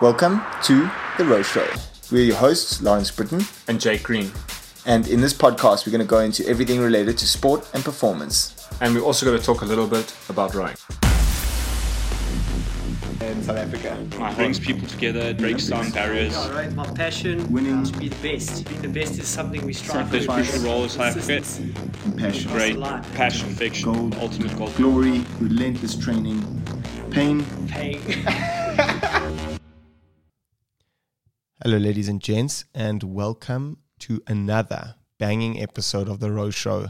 Welcome to The Row Show. We're your hosts, Lawrence Brittain. and Jake Green. And in this podcast, we're going to go into everything related to sport and performance. And we're also going to talk a little bit about rowing. In South Africa. It brings people together, it breaks down barriers. Yeah, right. My passion uh, Winning. to be the best. Being the best is something we strive There's for. crucial role in South Africa. Consistency. Compassion. Great passion, fiction, Gold. ultimate goal. Glory, relentless training, pain. Paying. Hello, ladies and gents, and welcome to another banging episode of The Row Show.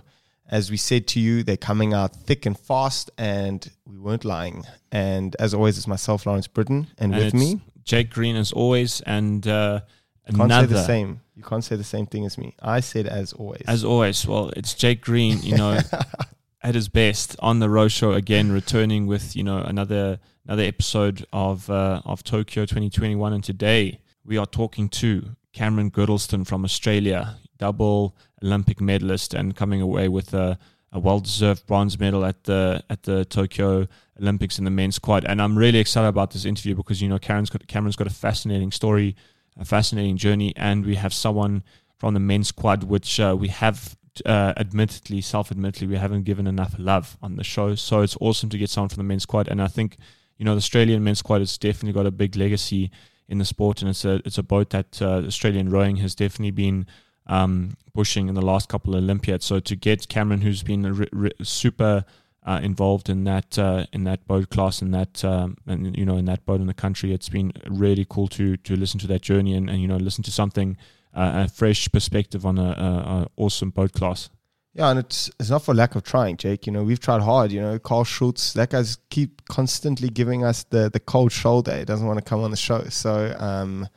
As we said to you, they're coming out thick and fast, and we weren't lying. And as always, it's myself, Lawrence Brittain, and, And with me, Jake Green as always, and uh, can't another. say the same. You can't say the same thing as me. I said as always. As always, well, it's Jake Green, you know, at his best on the Row Show again, returning with you know another another episode of uh, of Tokyo 2021, and today we are talking to Cameron Girdlestone from Australia, double Olympic medalist, and coming away with a, a well-deserved bronze medal at the at the Tokyo Olympics in the men's quad. And I'm really excited about this interview because you know Cameron's got Cameron's got a fascinating story, a fascinating journey, and we have someone from the men's quad which uh, we have uh, admittedly, self-admittedly, we haven't given enough love on the show. So it's awesome to get someone from the men's quad, and I think you know the Australian men's quad has definitely got a big legacy in the sport, and it's a it's a boat that uh, Australian rowing has definitely been um, pushing in the last couple of Olympiads. So to get Cameron, who's been re- re- super uh, involved in that uh, in that boat class and that um, and you know in that boat in the country, it's been really cool to to listen to that journey and, and you know listen to something uh, a fresh perspective on a, a, a awesome boat class. Yeah, and it's it's not for lack of trying, Jake. You know, we've tried hard. You know, Karl Schulze, that guy's keep constantly giving us the the cold shoulder. He doesn't want to come on the show, so um,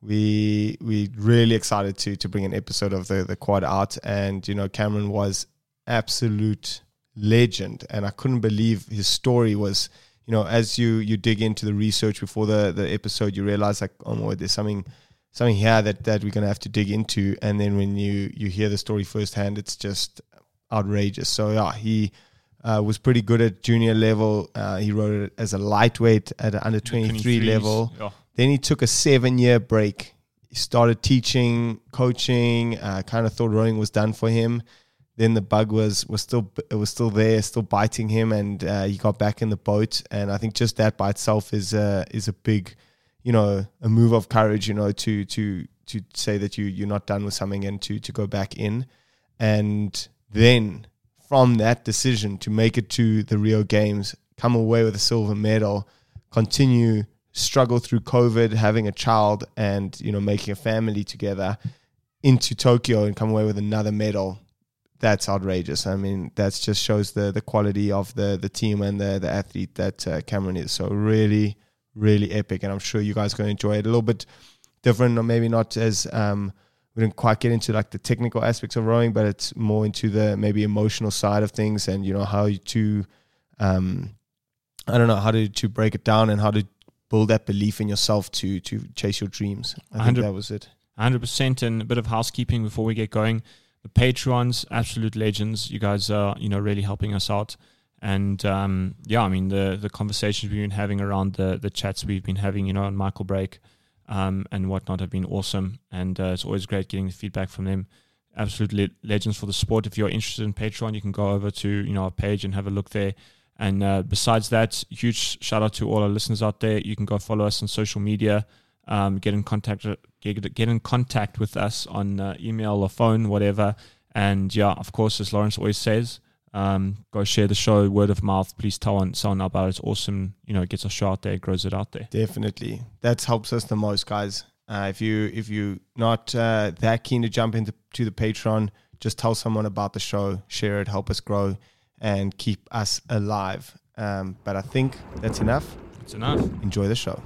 we we really excited to to bring an episode of the the quad out, and you know, Cameron was absolute legend, and I couldn't believe his story was. You know, as you you dig into the research before the the episode, you realize like, oh my, there's something something here that that we're gonna have to dig into. And then when you you hear the story firsthand, it's just outrageous. So yeah, he uh, was pretty good at junior level. Uh, he wrote it as a lightweight at an under 23 23s, level. yeah. Then he took a seven year break. He started teaching, coaching. Uh, kind of thought rowing was done for him. Then the bug was was still it was still there, still biting him, and uh, he got back in the boat. And I think just that by itself is a is a big, you know, a move of courage. You know, to to to say that you you're not done with something and to to go back in, and then from that decision to make it to the Rio Games, come away with a silver medal, continue struggle through COVID, having a child, and you know making a family together into Tokyo and come away with another medal. That's outrageous. I mean, that just shows the the quality of the the team and the the athlete that uh, Cameron is. So really, really epic, and I'm sure you guys are going to enjoy it. A little bit different, or maybe not as um, we didn't quite get into like the technical aspects of rowing, but it's more into the maybe emotional side of things, and you know how to, um, I don't know how to to break it down and how to build that belief in yourself to to chase your dreams. I think that was it. 100% and a bit of housekeeping before we get going the patreons absolute legends you guys are you know really helping us out and um, yeah i mean the the conversations we've been having around the the chats we've been having you know on michael break um, and whatnot have been awesome. And uh, it's always great getting the feedback from them. Absolutely legends for the sport. If you're interested in patreon you can go over to you know our page and have a look there. And uh, besides that huge shout out to all our listeners out there. You can go follow us on social media. Um, get in contact get, get in contact with us on uh, email or phone, whatever. And yeah, of course, as Lawrence always says, um, go share the show, word of mouth. Please tell on, someone about it. It's awesome. You know, it gets our show out there, grows it out there. Definitely, that helps us the most, guys. Uh, if you if you're not uh, that keen to jump into to the Patreon, just tell someone about the show, share it, help us grow, and keep us alive. Um, but I think that's enough. It's enough. Enjoy the show.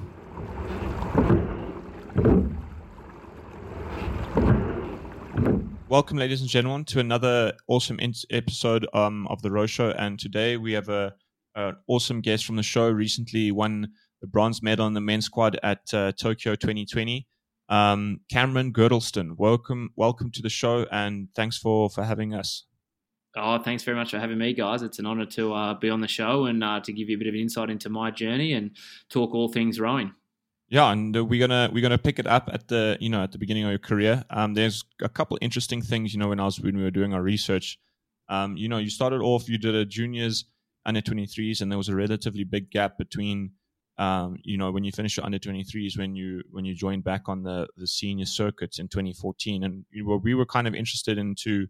Welcome, ladies and gentlemen, to another awesome in- episode um, of the Row Show. And today we have a an awesome guest from the show. Recently won the bronze medal in the men's quad at uh, Tokyo 2020. Um, Cameron Girdlestone, welcome, welcome to the show, and thanks for for having us. Oh, thanks very much for having me, guys. It's an honour to uh, be on the show and uh, to give you a bit of insight into my journey and talk all things rowing. Yeah, and uh, we're gonna we're gonna pick it up at the you know at the beginning of your career. Um, there's a couple interesting things you know when I was when we were doing our research. Um, you know, you started off, you did a juniors, under 23s, and there was a relatively big gap between, um, you know, when you finished your under 23s when you when you joined back on the the senior circuits in 2014, and we were, we were kind of interested into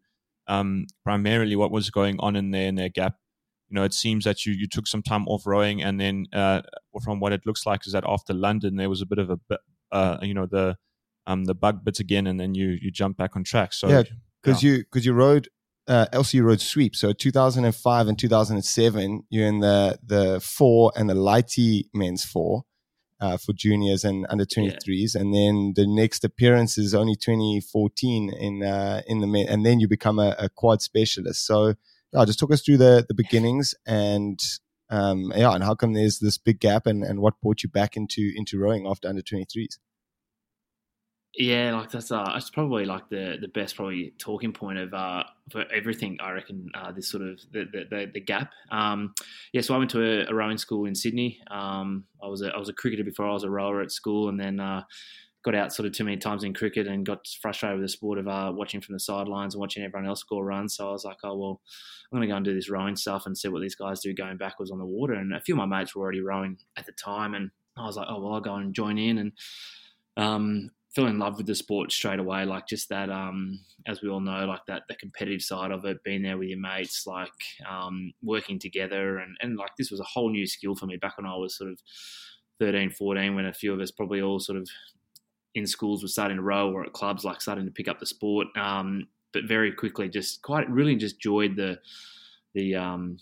um, primarily what was going on in there in their gap you know, it seems that you you took some time off rowing, and then uh, from what it looks like is that after London there was a bit of a uh, you know the um the bug bits again, and then you you jump back on track. So yeah, because yeah. you because you rode uh, LCU Road Sweep. So 2005 and 2007, you're in the the four and the lighty men's four uh, for juniors and under 23s, yeah. and then the next appearance is only 2014 in uh, in the men, and then you become a, a quad specialist. So yeah, just talk us through the the beginnings and um, yeah, and how come there's this big gap and, and what brought you back into into rowing after under 23s? Yeah, like that's uh, it's probably like the the best probably talking point of uh for everything. I reckon uh, this sort of the the, the, the gap. Um, yeah, so I went to a, a, rowing school in Sydney. Um, I was a I was a cricketer before I was a rower at school, and then uh, got out sort of too many times in cricket and got frustrated with the sport of uh, watching from the sidelines and watching everyone else score runs. So I was like, oh well, I'm going to go and do this rowing stuff and see what these guys do going backwards on the water. And a few of my mates were already rowing at the time, and I was like, oh well, I'll go and join in and. Um, fell in love with the sport straight away. Like just that, um, as we all know, like that the competitive side of it, being there with your mates, like um, working together, and and like this was a whole new skill for me back when I was sort of 13, 14, when a few of us probably all sort of in schools were starting to row or at clubs like starting to pick up the sport. Um, but very quickly, just quite really just enjoyed the the um,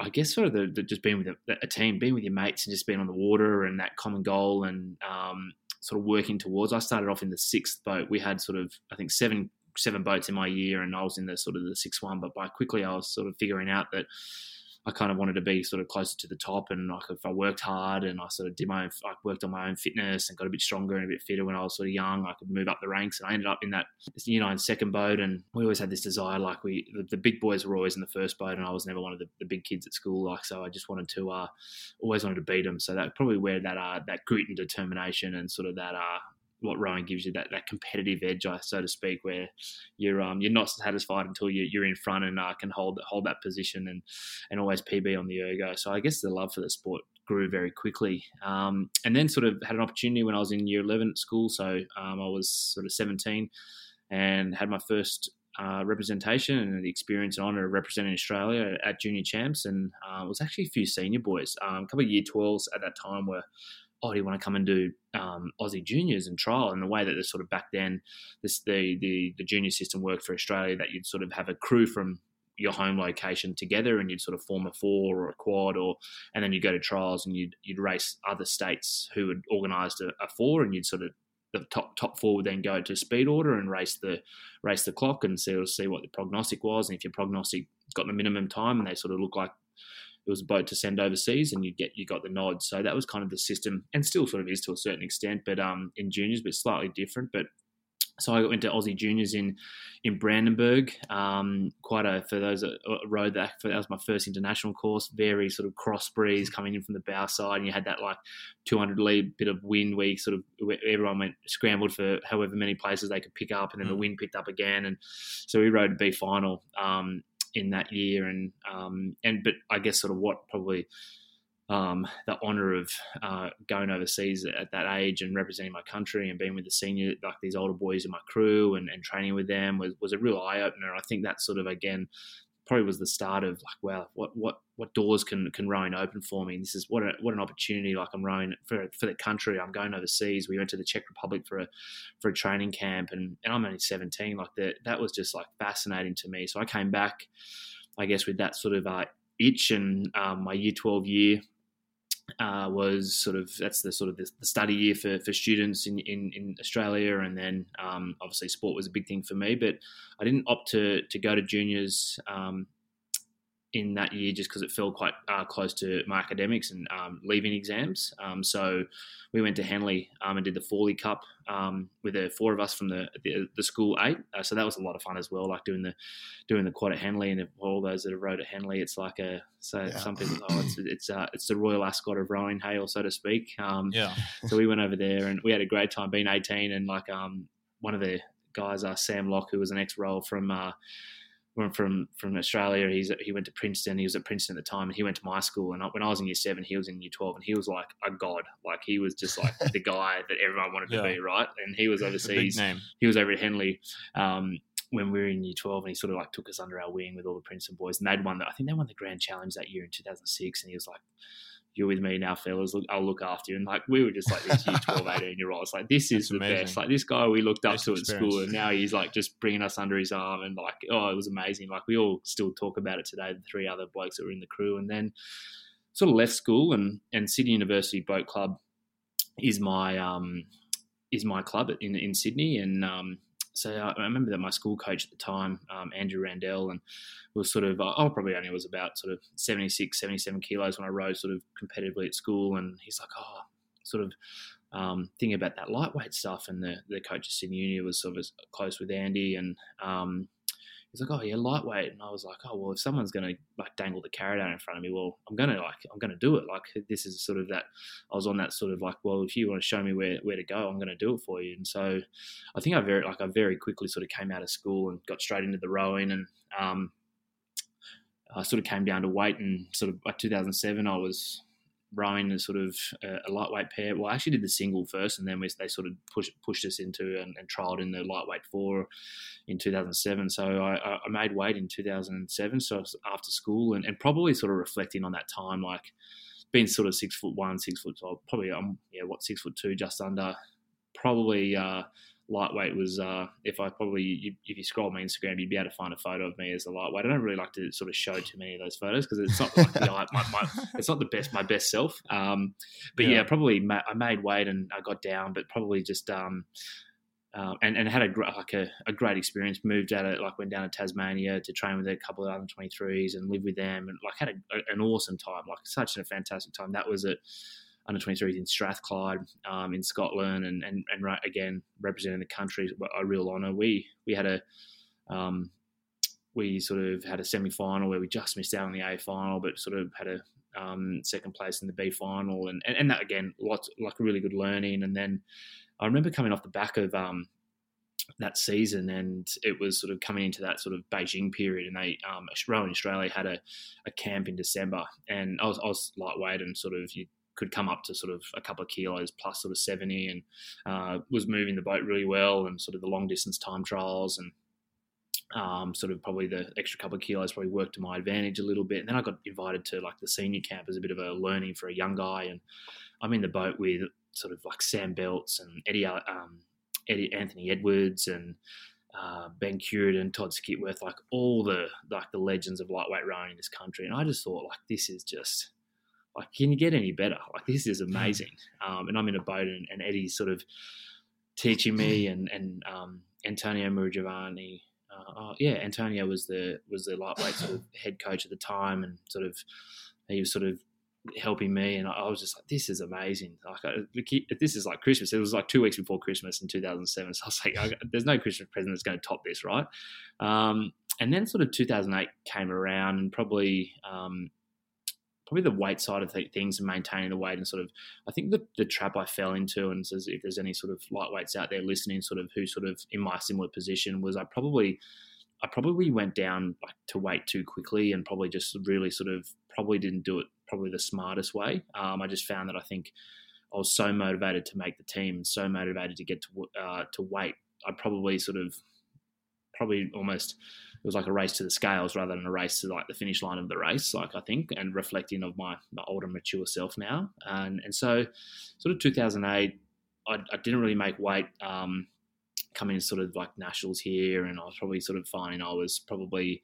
I guess sort of the, the just being with a, a, team, being with your mates, and just being on the water and that common goal and um, sort of working towards. I started off in the sixth boat. We had sort of I think seven seven boats in my year, and I was in the sort of the sixth one. But by quickly, I was sort of figuring out that I kind of wanted to be sort of closer to the top, and like if I worked hard and I sort of did my, own, I worked on my own fitness and got a bit stronger and a bit fitter when I was sort of young, I could move up the ranks, and I ended up in that you know in second boat, and we always had this desire, like we the, the big boys were always in the first boat, and I was never one of the, the big kids at school, like so I just wanted to, uh, always wanted to beat them, so that probably where that uh that grit and determination and sort of that uh what rowing gives you that, that competitive edge, so to speak, where you're um, you're not satisfied until you, you're in front and uh, can hold hold that position and and always PB on the ergo. So I guess the love for the sport grew very quickly, um, and then sort of had an opportunity when I was in year eleven at school. So um, I was sort of seventeen and had my first uh, representation and the experience and honour of representing Australia at junior champs, and uh, it was actually a few senior boys. Um, a couple of year twelves at that time were oh, do you want to come and do um, Aussie juniors and trial? And the way that the sort of back then, this the, the the junior system worked for Australia, that you'd sort of have a crew from your home location together, and you'd sort of form a four or a quad, or and then you go to trials and you'd you'd race other states who had organised a, a four, and you'd sort of the top top four would then go to speed order and race the race the clock and see see what the prognostic was, and if your prognostic got the minimum time and they sort of look like it was a boat to send overseas, and you get you got the nod. So that was kind of the system, and still sort of is to a certain extent, but um, in juniors, but slightly different. But so I went to Aussie Juniors in in Brandenburg. Um, quite a for those that rode that that was my first international course. Very sort of cross breeze coming in from the bow side, and you had that like 200 lead bit of wind where you sort of everyone went scrambled for however many places they could pick up, and then mm. the wind picked up again, and so we rode a B final. Um, in that year, and um, and but I guess sort of what probably um, the honour of uh, going overseas at that age and representing my country and being with the senior like these older boys in my crew and, and training with them was, was a real eye opener. I think that sort of again probably was the start of like, wow, what what what doors can can rowing open for me? And this is what a, what an opportunity. Like I'm rowing for for the country. I'm going overseas. We went to the Czech Republic for a for a training camp, and and I'm only 17. Like that that was just like fascinating to me. So I came back, I guess, with that sort of uh, itch, and um, my year 12 year uh, was sort of that's the sort of the, the, study year for, for students in, in, in Australia, and then um, obviously sport was a big thing for me. But I didn't opt to to go to juniors um, in that year just because it fell quite uh, close to my academics and um, leaving exams. Um, so we went to Henley um, and did the Fawley Cup um, with the four of us from the the, the school eight. Uh, so that was a lot of fun as well, like doing the doing the quad at Henley and all those that have rowed at Henley. It's like a so Yeah. some people oh it's it's uh, it's the royal ascot of rowing, Hale, so to speak. Um, Yeah. so we went over there and we had a great time being 18 and like um one of the guys uh, Sam Loch who was an ex rower from uh from from Australia he's he went to Princeton he was at Princeton at the time and he went to my school and I, when I was in year 7 he was in year 12 and he was like a god. Like he was just like the guy that everyone wanted to Yeah. be right? And he was It's a big overseas. he was over at Henley um, when we were in year 12 and he sort of like took us under our wing with all the Princeton boys and they'd won the, I think they won the grand challenge that year in 2006 and he was like you're with me now fellas look, I'll look after you. And like we were just like these year 12 18 year olds like this is That's the amazing. best like this guy we looked up Best to at experience. school and now he's like just bringing us under his arm and like oh it was amazing. Like we all still talk about it today the three other blokes that were in the crew. And then sort of left school and and Sydney University Boat Club is my um is my club in in Sydney. And um so I remember that my school coach at the time, um, Andrew Randell, and was sort of, I probably only was about sort of 76, 77 kilos when I rode sort of competitively at school. And he's like, oh, sort of um, thinking about that lightweight stuff. And the, the coach at Sydney Uni was sort of close with Andy. And um, he's like, oh, yeah, lightweight. And I was like, oh, well, if someone's to like dangle the carrot out in front of me, well, I'm to like, I'm to do it. Like, this is sort of that, I was on that sort of like, well, if you want to show me where, where to go, I'm to do it for you. And so I think I very, like, I very quickly sort of came out of school and got straight into the rowing and, um, I sort of came down to weight and sort of by 2007 I was rowing a sort of a, a lightweight pair. Well, I actually did the single first, and then we, they sort of pushed pushed us into and, and trialed in the lightweight four in 2007. So I, I- made weight in 2007. So after school and, and probably sort of reflecting on that time, like being sort of six foot one, six foot twelve, probably um yeah what six foot two, just under. Probably uh, lightweight was uh, if I probably you, if you scroll my Instagram, you'd be able to find a photo of me as a lightweight. I don't really like to sort of show too many of those photos because it's not like the, eye- my, my, it's not the best my best self. Um, but yeah, Yeah. probably ma- I made weight and I got down, but probably just um, uh, and and had a gr- like a, a great experience. Moved out of like went down to Tasmania to train with a couple of other twenty threes and live with them and like had a, a- an awesome time. Like such a fantastic time. That was at under 23s in Strathclyde um, in Scotland and, and, and right, again representing the country a real honour. We we had a um, we sort of had a semi final where we just missed out on the A final, but sort of had a um, second place in the B final, and, and and that again lots like a really good learning. And then I remember coming off the back of um, that season, and it was sort of coming into that sort of Beijing period, and they um, Rowing Australia had a, a camp in December, and I was I was lightweight and sort of you could come up to sort of a couple of kilos plus sort of 70 and uh, was moving the boat really well and sort of the long distance time trials and um, sort of probably the extra couple of kilos probably worked to my advantage a little bit. And then I got invited to like the senior camp as a bit of a learning for a young guy. And I'm in the boat with sort of like Sam Beltz and Eddie, um, Eddie Anthony Edwards and uh, Ben Cureton, Todd Skipworth, like all the like the legends of lightweight rowing in this country. And I just thought like this is just like can you get any better? Like this is amazing. Um, and I'm in a boat and, and Eddie's sort of teaching me and and um, Antonio Maurogiovanni. Uh, oh, yeah, Antonio was the was the lightweight sort of head coach at the time, and sort of he was sort of helping me, and I I was just like, "This is amazing!" Like, I, this is like Christmas. It was like two weeks before Christmas in 2007, so I was like, I, "There's no Christmas present that's going to top this, right?" Um, and then sort of 2008 came around, and probably um, probably the weight side of th- things and maintaining the weight, and sort of I think the, the trap I fell into, and says if there's any sort of lightweights out there listening, sort of who sort of in my similar position was, I probably I probably went down like to weight too quickly, and probably just really sort of probably didn't do it probably the smartest way. Um, I just found that I think I was so motivated to make the team, so motivated to get to uh, to weight. I probably sort of probably almost it was like a race to the scales rather than a race to like the finish line of the race. Like I think, and reflecting of my, my older, mature self now, and and so sort of 2008, I, I didn't really make weight. Um, coming sort of like nationals here, and I was probably sort of finding I was probably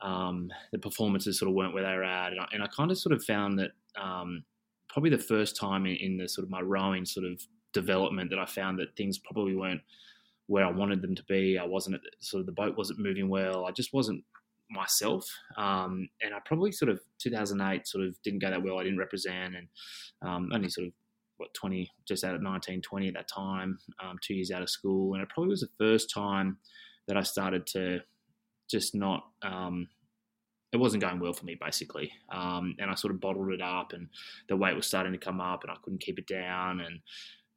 um, the performances sort of weren't where they were at, and I, and I kind of sort of found that um, probably the first time in, in the sort of my rowing sort of development that I found that things probably weren't where I wanted them to be. I wasn't at sort of the boat wasn't moving well. I just wasn't myself. Um, and I probably sort of 2008 sort of didn't go that well. I didn't represent and um, only sort of what 20 just out of 19 20 at that time um, two years out of school and it probably was the first time that i started to just not um, it wasn't going well for me basically um, and i sort of bottled it up and the weight was starting to come up and i couldn't keep it down and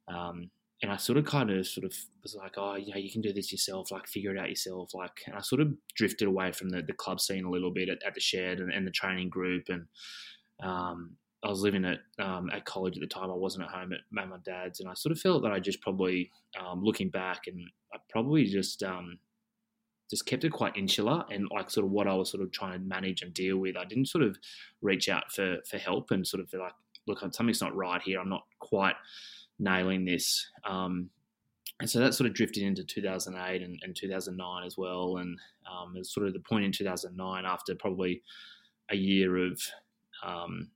um, and I sort of kind of sort of was like, oh, you know, you can do this yourself, like figure it out yourself. Like, and I sort of drifted away from the, the club scene a little bit at, at the shed and, and, the training group. And um, I was living at um, at college at the time. I wasn't at home at, my dad's, and I sort of felt that I just probably, um, looking back, and I probably just um, just kept it quite insular and like sort of what I was sort of trying to manage and deal with. I didn't sort of reach out for for help and sort of like, look, something's not right here. I'm not quite nailing this. Um, and so that sort of drifted into 2008 and, and 2009 as well. And um, it was sort of the point in 2009 after probably a year of um,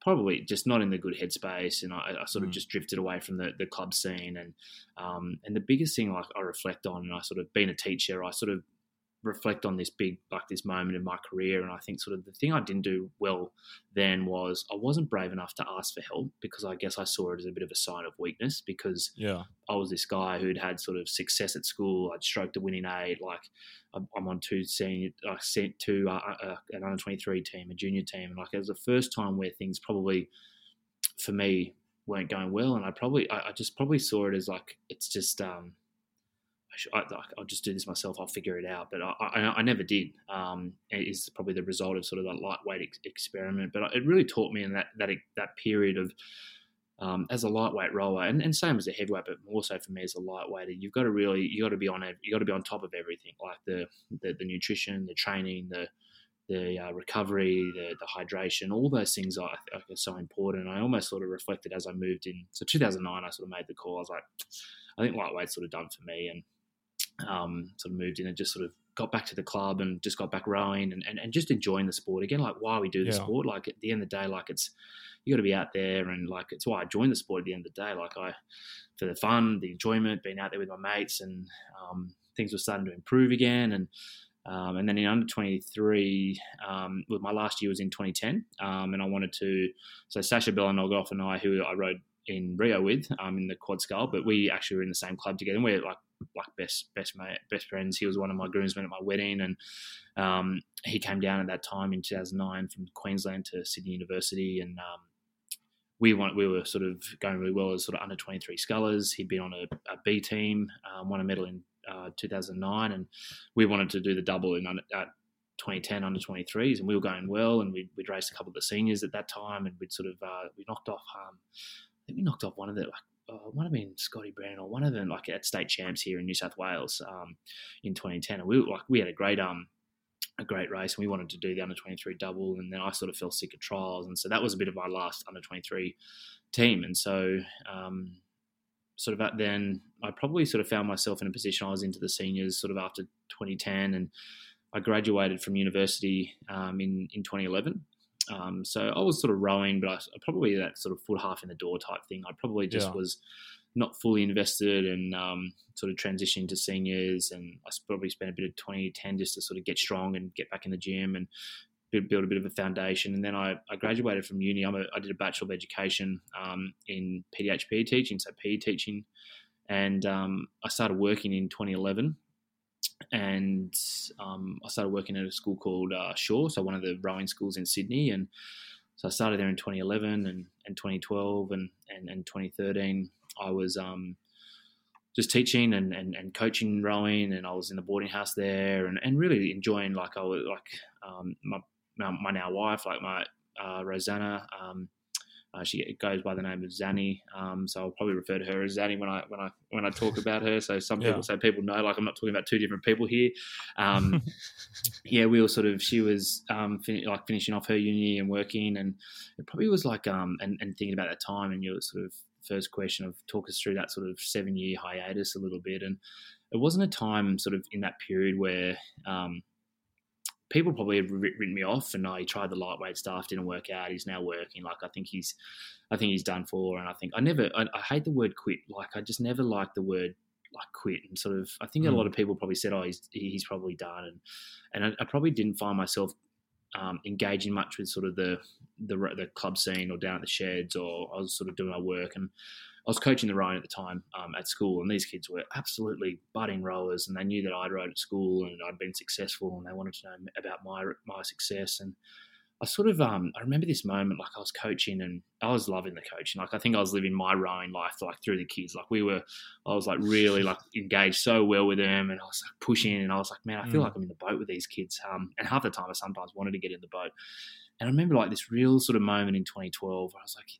probably just not in the good headspace, and I, I sort of mm. just drifted away from the, the club scene. And um, and the biggest thing like I reflect on, and I sort of being a teacher, I sort of reflect on this big like this moment in my career and i think sort of the thing i didn't do well then was i wasn't brave enough to ask for help because i guess i saw it as a bit of a sign of weakness because yeah. I was this guy who'd had sort of success at school i'd stroked a winning eight like i'm on two senior i sent to an under 23 team a junior team and like it was the first time where things probably for me weren't going well and i probably i, I just probably saw it as like it's just um I, will just do this myself. I'll figure it out. But I, I, I never did. Um, it is probably the result of sort of that lightweight ex- experiment. But it really taught me in that that that period of um, as a lightweight rower, and, and same as a heavyweight, but more so for me as a lightweight, you've got to really you got to be on you got to be on top of everything, like the, the the, nutrition, the training, the the uh, recovery, the, the hydration, all those things are, are so important. I almost sort of reflected as I moved in. So 2009, I sort of made the call. I was like, I think lightweight's sort of done for me, and um, sort of moved in and just sort of got back to the club and just got back rowing and, and, and just enjoying the sport again. Like why we do the yeah. sport. Like at the end of the day, like it's you got to be out there and like it's why I joined the sport at the end of the day. Like I for the fun, the enjoyment, being out there with my mates, and um, things were starting to improve again. And um, and then in under 23, um, well, my last year was in 2010, um, and I wanted to. So Sasha Belonogoff and I, who I rode in Rio with um, in the quad scull, but we actually were in the same club together. And we're like like best best mate, best friends. He was one of my groomsmen at my wedding, and um, he came down at that time in 2009 from Queensland to Sydney University, and um, we want, we were sort of going really well as sort of under 23 scullers. He'd been on a, a B team, um, won a medal in uh, 2009, and we wanted to do the double in under, at 2010 under 23s, and we were going well, and we'd, we'd raced a couple of the seniors at that time, and we'd sort of uh, we knocked off. Um, we knocked off one of the like uh, might have been Scotty Brown or one of them like at state champs here in New South Wales um, in 2010. And we like we had a great um a great race and we wanted to do the under 23 double and then I sort of fell sick of trials and so that was a bit of my last under 23 team and so um, sort of at then I probably sort of found myself in a position I was into the seniors sort of after 2010 and I graduated from university um, in in 2011 um, so I was sort of rowing, but I, probably that sort of foot half in the door type thing. I probably just yeah. was not fully invested and um, sort of transitioning to seniors. And I probably spent a bit of 2010 just to sort of get strong and get back in the gym and build a bit of a foundation. And then I, I graduated from uni. A, i did a Bachelor of Education um, in PDHPE teaching, so PE teaching. And um, I started working in 2011 and um, I started working at a school called uh, Shore, so one of the rowing schools in Sydney, and so I started there in 2011 and, and 2012 and, and, and 2013. I was um, just teaching and, and, and coaching rowing, and I was in the boarding house there, and, and really enjoying like I was like um, my my now wife, like my uh, Rosanna. Um, uh, she goes by the name of Zanny, um, so I'll probably refer to her as Zanny when I when I when I talk about her. So some people, yeah. so people know, like I'm not talking about two different people here. Um, yeah, we were sort of. She was um, fin- like finishing off her uni and working, and it probably was like um and, and thinking about that time, and your sort of first question of talk us through that sort of seven year hiatus a little bit, and it wasn't a time sort of in that period where um, people probably have written me off, and I tried the lightweight stuff, didn't work out. He's now working. Like I think he's, I think he's done for, and I think I never, I, I hate the word quit. Like I just never liked the word like quit and sort of. I think a Mm. lot of people probably said, "Oh, he's he's probably done," and and I, I probably didn't find myself um, engaging much with sort of the, the the club scene or down at the sheds, or I was sort of doing my work and. I was coaching the rowing at the time um, at school, and these kids were absolutely budding rowers, and they knew that I'd rowed at school and I'd been successful, and they wanted to know about my my success. And I sort of um, I remember this moment like I was coaching and I was loving the coaching. Like I think I was living my rowing life like through the kids. Like we were, I was like really like engaged so well with them, and I was like pushing, and I was like, man, I feel Mm. like I'm in the boat with these kids. Um, and half the time I sometimes wanted to get in the boat. And I remember like this real sort of moment in 2012 where I was like,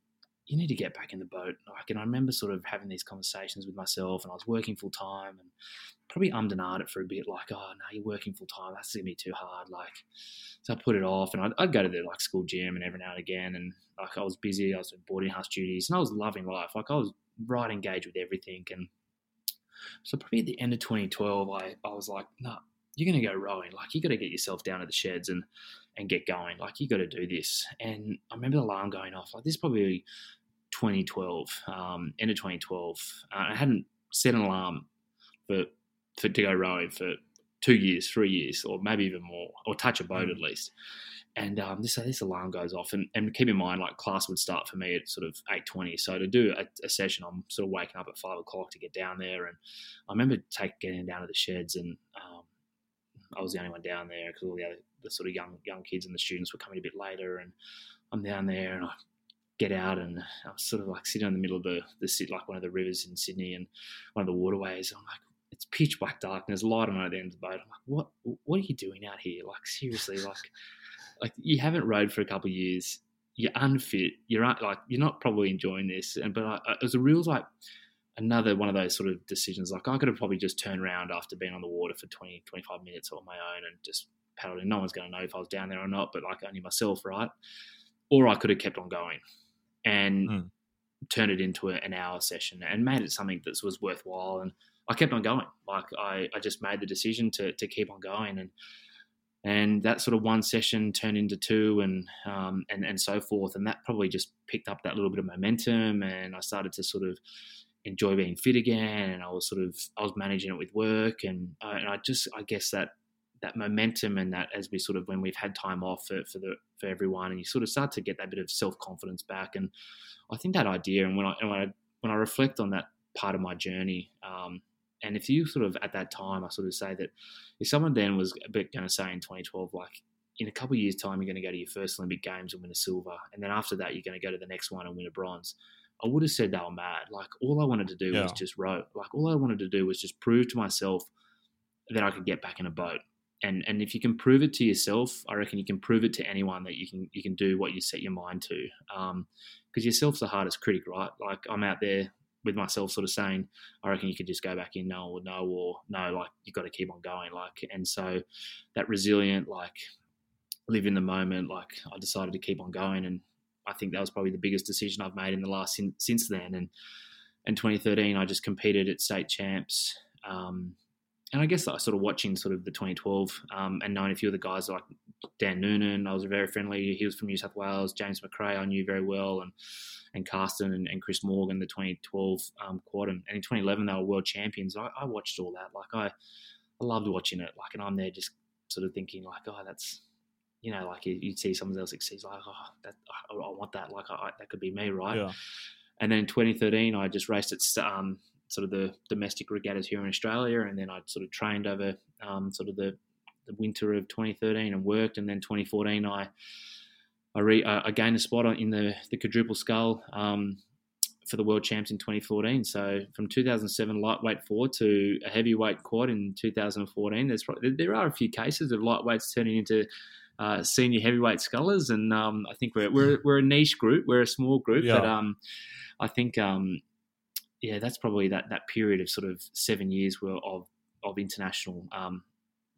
you need to get back in the boat. Like, and I remember sort of having these conversations with myself, and I was working full time, and probably ummed and ahed it for a bit, like, oh no, you're working full time. That's gonna be too hard. Like, so I put it off, and I'd, I'd go to the like school gym, and every now and again, and like I was busy. I was doing boarding house duties, and I was loving life. Like I was right engaged with everything, and so probably at the end of 2012, I I was like, no, you're gonna go rowing. Like you got to get yourself down to the sheds and and get going. Like you got to do this. And I remember the alarm going off. Like this is probably 2012, um, end of 2012. Uh, I hadn't set an alarm for, for to go rowing for two years, three years, or maybe even more, or touch a boat at least. And um, this this alarm goes off, and, and keep in mind, like class would start for me at sort of eight twenty. So to do a, a session, I'm sort of waking up at five o'clock to get down there. And I remember take getting down to the sheds, and um, I was the only one down there because all the other the sort of young young kids and the students were coming a bit later, and I'm down there, and I get out, and I was sort of like sitting in the middle of the the sit like one of the rivers in Sydney, and one of the waterways. I'm like, it's pitch black dark, and there's light on at the end of the boat. I'm like, what what are you doing out here? Like seriously, like like you haven't rowed for a couple of years. You're unfit. You're un- like you're not probably enjoying this. And but I, I, it was a real like another one of those sort of decisions. Like I could have probably just turned around after being on the water for 20, 25 minutes on my own and just paddled in. No one's going to know if I was down there or not, but like only myself, right? Or I could have kept on going and Mm. turned it into a, an hour session and made it something that was worthwhile. And I kept on going. Like I, I just made the decision to to keep on going and and that sort of one session turned into two and um, and and so forth and that probably just picked up that little bit of momentum and I started to sort of enjoy being fit again and I was sort of I was managing it with work and uh, and I just I guess that that momentum and that as we sort of when we've had time off for, for the for everyone and you sort of start to get that bit of self confidence back and I think that idea and when I and when I when I reflect on that part of my journey um, and if you sort of at that time, I sort of say that if someone then was a bit going to say in 2012, like in a couple of years' time, you're going to go to your first Olympic Games and win a silver, and then after that, you're going to go to the next one and win a bronze. I would have said they were mad. Like all I wanted to do was just row. Like all I wanted to do was just prove to myself that I could get back in a boat. And and if you can prove it to yourself, I reckon you can prove it to anyone that you can you can do what you set your mind to. Because yourself's the hardest critic, right? Like I'm out there with myself, sort of saying, I reckon you could just go back in, no or no or no. Like you've got to keep on going. Like and so that resilient, like live in the moment. Like I decided to keep on going, and I think that was probably the biggest decision I've made in the last sin, since then. And in 2013, I just competed at state champs. Um, and I guess I sort of watching sort of the 2012 um, and knowing a few of the guys like Dan Noonan, I was very friendly. He was from New South Wales. James McRae, I knew very well, and and Karsten and, and Chris Morgan, the 2012 um, quad, and, and in 2011 they were world champions. I, I watched all that. Like I, I loved watching it. Like, and I'm there just sort of thinking like, oh, that's you know, like you, you'd see someone else succeed, like, oh, that I, I want that. Like, I, that could be me, right? Yeah. And then in 2013, I just raced at um, sort of the domestic regattas here in Australia, and then I sort of trained over um, sort of the, the winter of 2013 and worked. And then 2014, I I, re, I I gained a spot in the the quadruple scull um, for the world champs in 2014. So from 2007 lightweight forward to a heavyweight quad in 2014, there's probably, there are a few cases of lightweights turning into uh, senior heavyweight scullers, and um, I think we're, we're we're a niche group, we're a small group, Yeah. but um, I think um, yeah, that's probably that that period of sort of seven years were of of international um,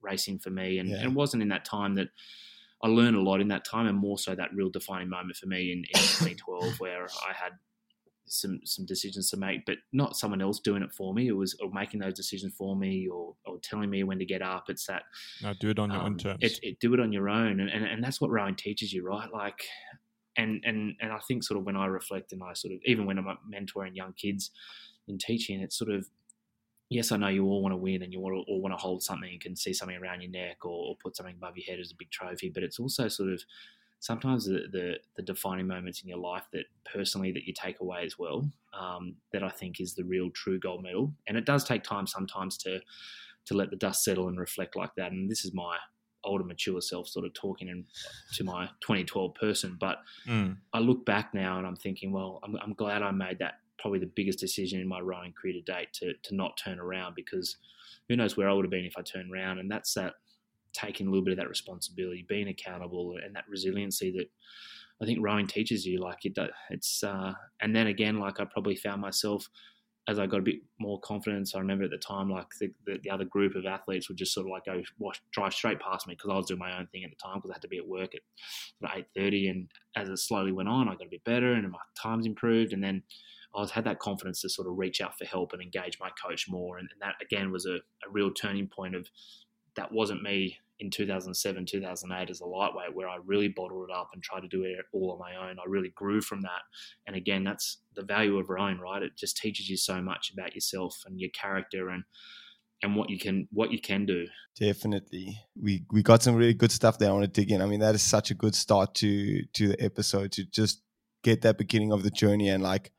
racing for me, and, Yeah. and it wasn't in that time that I learned a lot in that time, and more so that real defining moment for me in, in 2012 where I had some some decisions to make, but not someone else doing it for me. It was or making those decisions for me, or or telling me when to get up. It's that No, do it on your own um, terms. It, it, do it on your own, and, and and that's what rowing teaches you, right? Like, and and and I think sort of when I reflect and I sort of even when I'm mentoring young kids in teaching, it's sort of yes, I know you all want to win and you all, all want to hold something. You can see something around your neck or, or put something above your head as a big trophy, but it's also sort of sometimes the, the, the defining moments in your life that personally that you take away as well. Um, that I think is the real true gold medal, and it does take time sometimes to to let the dust settle and reflect like that. And this is my older, mature self sort of talking in, to my 2012 person. But Mm. I look back now and I'm thinking, well, I'm, I'm glad I made that probably the biggest decision in my rowing career to date to, to not turn around because who knows where I would have been if I turned around. And that's that taking a little bit of that responsibility, being accountable, and that resiliency that I think rowing teaches you. Like it, it's, uh, and then again, like I probably found myself as I got a bit more confidence. I remember at the time, like the, the, the other group of athletes would just sort of like go wash, drive straight past me because I was doing my own thing at the time because I had to be at work at eight thirty. And as it slowly went on, I got a bit better and my times improved. And then I was had that confidence to sort of reach out for help and engage my coach more. And, and that again was a, a real turning point of that wasn't me in 2007, 2008 as a lightweight, where I really bottled it up and tried to do it all on my own. I really grew from that. And again, that's the value of rowing, right? It just teaches you so much about yourself and your character and and what you can what you can do. Definitely. We we got some really good stuff there. I want to dig in. I mean, that is such a good start to to the episode to just get that beginning of the journey and like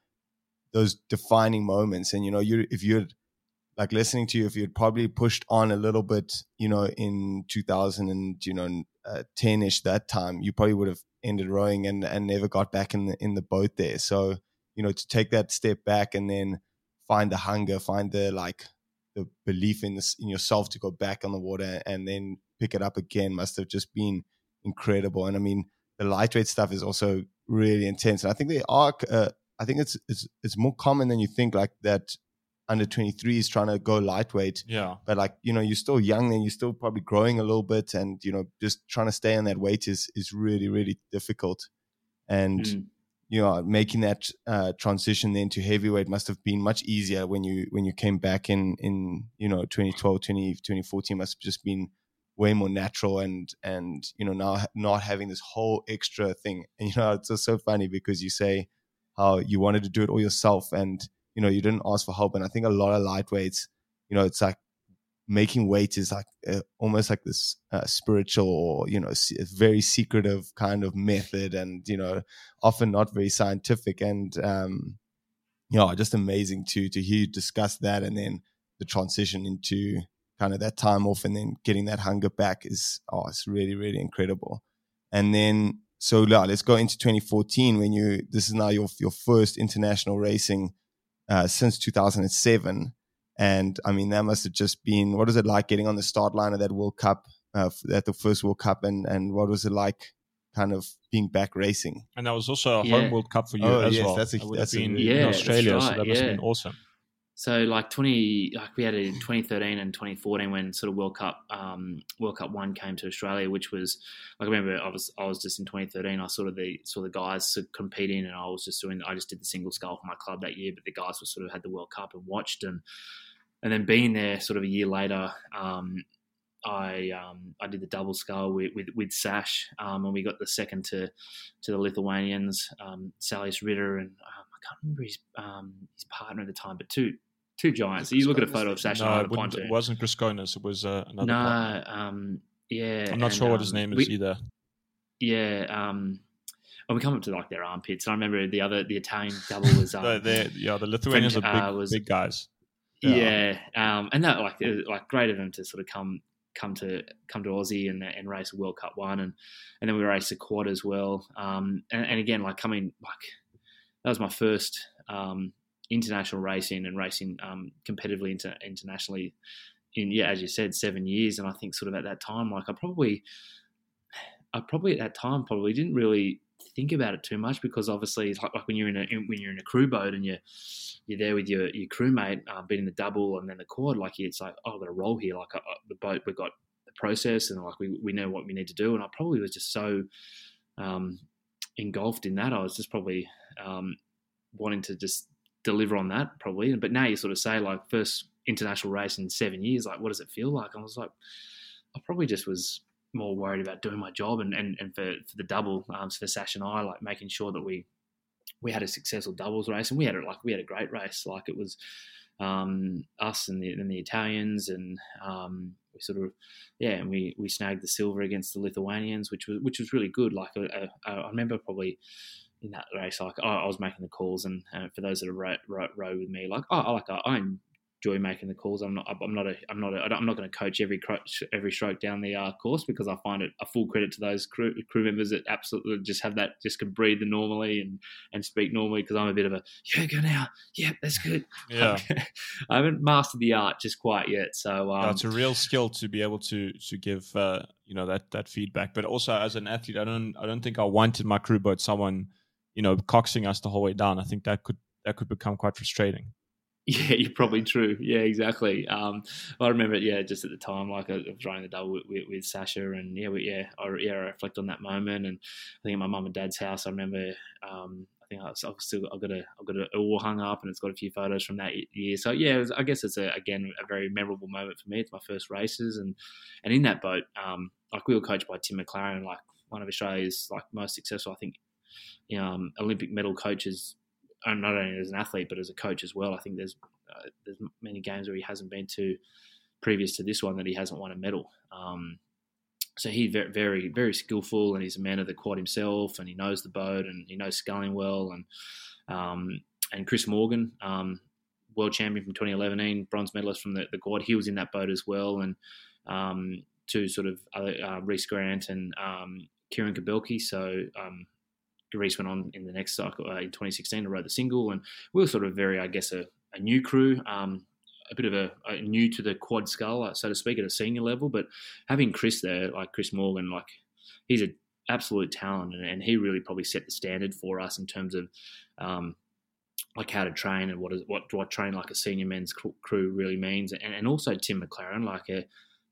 those defining moments. And you know, you if you're like listening to you, if you'd probably pushed on a little bit, you know, in 2000 and you know, uh, 10 ish that time, you probably would have ended rowing and and never got back in the in the boat there. So you know, to take that step back and then find the hunger, find the like the belief in this in yourself to go back on the water and then pick it up again must have just been incredible. And I mean, the lightweight stuff is also really intense. And I think they are. Uh, I think it's it's it's more common than you think. Like that under 23 is trying to go lightweight Yeah. but like you know you're still young and you're still probably growing a little bit and you know just trying to stay on that weight is is really really difficult and Mm. you know making that uh, transition then to heavyweight must have been much easier when you when you came back in in you know 2012 20, 2014 must have just been way more natural and and you know now not having this whole extra thing and you know it's just so funny because you say how you wanted to do it all yourself and you know you didn't ask for help. And i think a lot of lightweights you know it's like making weight is like uh, almost like this uh, spiritual or you know very secretive kind of method and you know often not very scientific. And um you know just amazing to to hear you discuss that and then the transition into kind of that time off and then getting that hunger back is oh it's really really incredible. And then so yeah, let's go into 2014 when you this is now your your first international racing uh, since 2007 and I mean, that must have just been what was it like getting on the start line of that World Cup, uh, at the first World Cup, and and what was it like, kind of being back racing? And that was also a Yeah. home World Cup for you Oh, as yes, well. that's a- That would that's a have been really- in Yeah, that's Australia, so right, that must have been awesome. So like twenty, like we had it in 2013 and 2014 when sort of World Cup, um, World Cup one came to Australia, which was like I remember I was I was just in 2013. I sort of the saw the guys competing, and I was just doing. I just did the single scull for my club that year, but the guys were sort of had the World Cup and watched, and and then being there sort of a year later, um, I um, I did the double scull with with, with Sash, um, and we got the second to to the Lithuanians, um, Ritter, and um, can't remember his um, his partner at the time, but two two giants. You look at a photo of Sash No, it, the it wasn't Griskonis. It was uh, another No, um, yeah, I'm not and, sure what his um, name is we- either. Yeah, um, and we come up to like their armpits. And I remember the other the Italian double was um, The- the- yeah, the Lithuanians French, are big, uh, was- big guys. Yeah, um, and that like like great of them to sort of come come to come to Aussie and and race a World Cup one, and and then we raced a quad as well. Um, and, and again, like coming like that was my first um, international racing and racing um, competitively inter- internationally in yeah, as you said, seven years. And I think sort of at that time, like I probably I probably at that time probably didn't really think about it too much because obviously it's like, like when you're in a when you're in a crew boat and you're you're there with your your crewmate uh, beating the double and then the quad like it's like oh I've got a roll here. Like the boat we've got the process and like we, we know what we need to do. And I probably was just so um, engulfed in that. I was just probably um, wanting to just deliver on that probably. But now you sort of say like first international race in seven years like what does it feel like? I was like I probably just was more worried about doing my job and, and, and for, for the double um, for Sash and I like making sure that we we had a successful doubles race and we had it like we had a great race. Like it was um, us and the, and the Italians, and um, we sort of yeah, and we, we snagged the silver against the Lithuanians, which was which was really good. Like I remember probably in that race, like I, I was making the calls, and uh, for those that have rowed, rowed, with me, like I like I, I enjoy making the calls. I'm not. I'm not a. I'm not. A, I'm not going to coach every every stroke down the uh, course because I find it a full credit to those crew, crew members that absolutely just have that, just can breathe normally and and speak normally. Because I'm a bit of a yeah, go now. Yeah, that's good. Yeah, I haven't mastered the art just quite yet. So um, no, it's a real skill to be able to to give uh, you know that that feedback. But also as an athlete, I don't I don't think I wanted my crew boat someone you know coxing us the whole way down. I think that could that could become quite frustrating. Yeah, you're probably true. Yeah, exactly. Um, I remember, yeah, just at the time, like I was running the double with, with, with Sasha, and yeah, we, yeah, I, yeah, I reflect on that moment, and I think at my mum and dad's house, I remember, um, I think I've still I've got a I've got a wall hung up, and it's got a few photos from that year. So yeah, was, I guess it's a, again a very memorable moment for me. It's my first races, and and in that boat, um, like we were coached by Tim McLaren, like one of Australia's like most successful, I think, um, Olympic medal coaches not only as an athlete but as a coach as well. I think there's uh, there's many games where he hasn't been to previous to this one that he hasn't won a medal. Um, so he's very, very, very skillful, and he's a man of the quad himself, and he knows the boat, and he knows sculling well, and um, and Chris Morgan, um, world champion from 2011, bronze medalist from the, the quad, he was in that boat as well, and um, two sort of other uh, Reese Grant and um, Kieran Kobelke. So um, Reese went on in the next cycle uh, in 2016 to ride the single, and we were sort of very, I guess, a, a new crew, um, a bit of a, a, new to the quad scull, uh, so to speak, at a senior level. But having Chris there, like Chris Morgan, like he's an absolute talent, and, and, he really probably set the standard for us in terms of. Um, like how to train and what is what what train like a senior men's crew really means, and, and also Tim McLaren, like a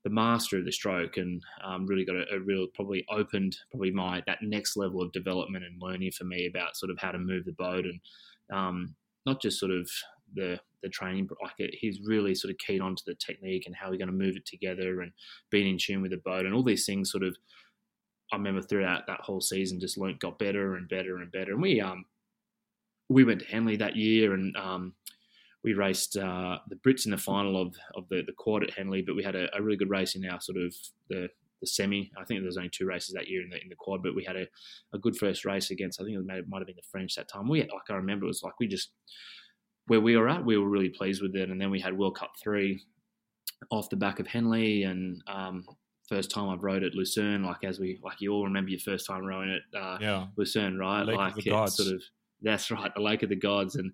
the master of the stroke and um, really got a, a, real probably opened probably my that next level of development and learning for me about sort of how to move the boat and um, not just sort of the the training but like it, he's really sort of keyed onto the technique and how we're going to move it together and being in tune with the boat and all these things sort of I remember throughout that whole season just learnt got better and better and better. And we um we went to Henley that year and um we raced uh, the Brits in the final of, of the, the quad at Henley, but we had a, a, really good race in our sort of the, the semi. I think there was only two races that year in the in the quad, but we had a, a good first race against. I think it might have been the French that time. We like I remember it was like we just where we were at, we were really pleased with it, and then we had World Cup three off the back of Henley, and um, first time I've rowed at Lucerne. Like as we like you all remember your first time rowing at uh, yeah. Lucerne, right? Lake like of the Gods. sort of that's right, the Lake of the Gods, and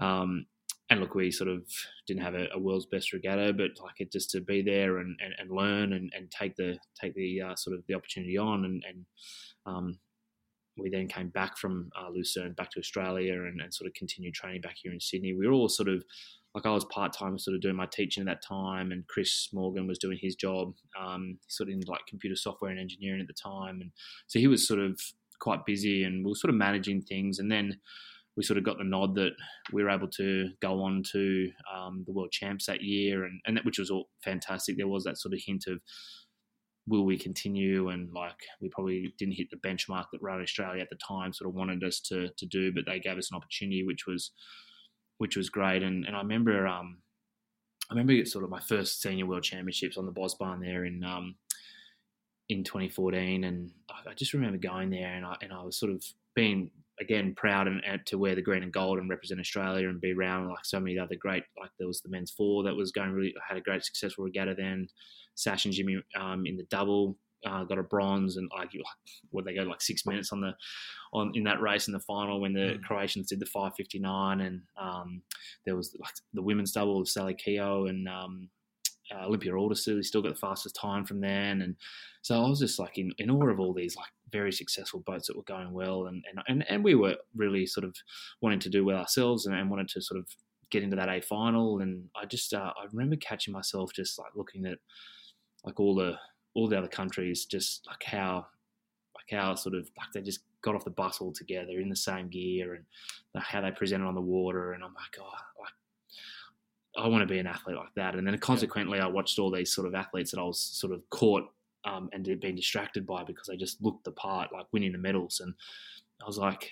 um, and look, we sort of didn't have a, a, world's best regatta, but like it just to be there and, and, and learn and, and take the take the uh, sort of the opportunity on, and, and um, we then came back from uh, Lucerne back to Australia and, and, sort of continued training back here in Sydney. We were all sort of like I was part time, sort of doing my teaching at that time, and Chris Morgan was doing his job, um, sort of in like computer software and engineering at the time, and so he was sort of quite busy, and we were sort of managing things, and then we sort of got the nod that we were able to go on to um, the world champs that year, and, and that, which was all fantastic. There was that sort of hint of will we continue, and like we probably didn't hit the benchmark that Rowing Australia at the time sort of wanted us to to do, but they gave us an opportunity, which was which was great. And and I remember um, I remember sort of my first senior world championships on the Bosbaan there in um, in 2014, and I just remember going there, and I and I was sort of being again proud and, and, to wear the green and gold and represent Australia and be around like so many other great like there was the men's four that was going really had a great successful regatta then Sash and Jimmy um, in the double uh, got a bronze and like what they go like six minutes on the on in that race in the final when the mm. Croatians did the 559 and um, there was like the women's double of Sally Kehoe and um, uh, Olympia Aldersey still got the fastest time from then. And so I was just like in, in awe of all these like very successful boats that were going well, and and and, and we were really sort of wanting to do well ourselves, and, and wanted to sort of get into that A final. And I just uh, I remember catching myself just like looking at like all the all the other countries, just like how like how sort of like they just got off the bus all together in the same gear, and how they presented on the water, and I'm like, oh, I want to be an athlete like that. And then consequently, I watched all these sort of athletes that I was sort of caught um, and being distracted by because they just looked the part, like winning the medals. And I was like,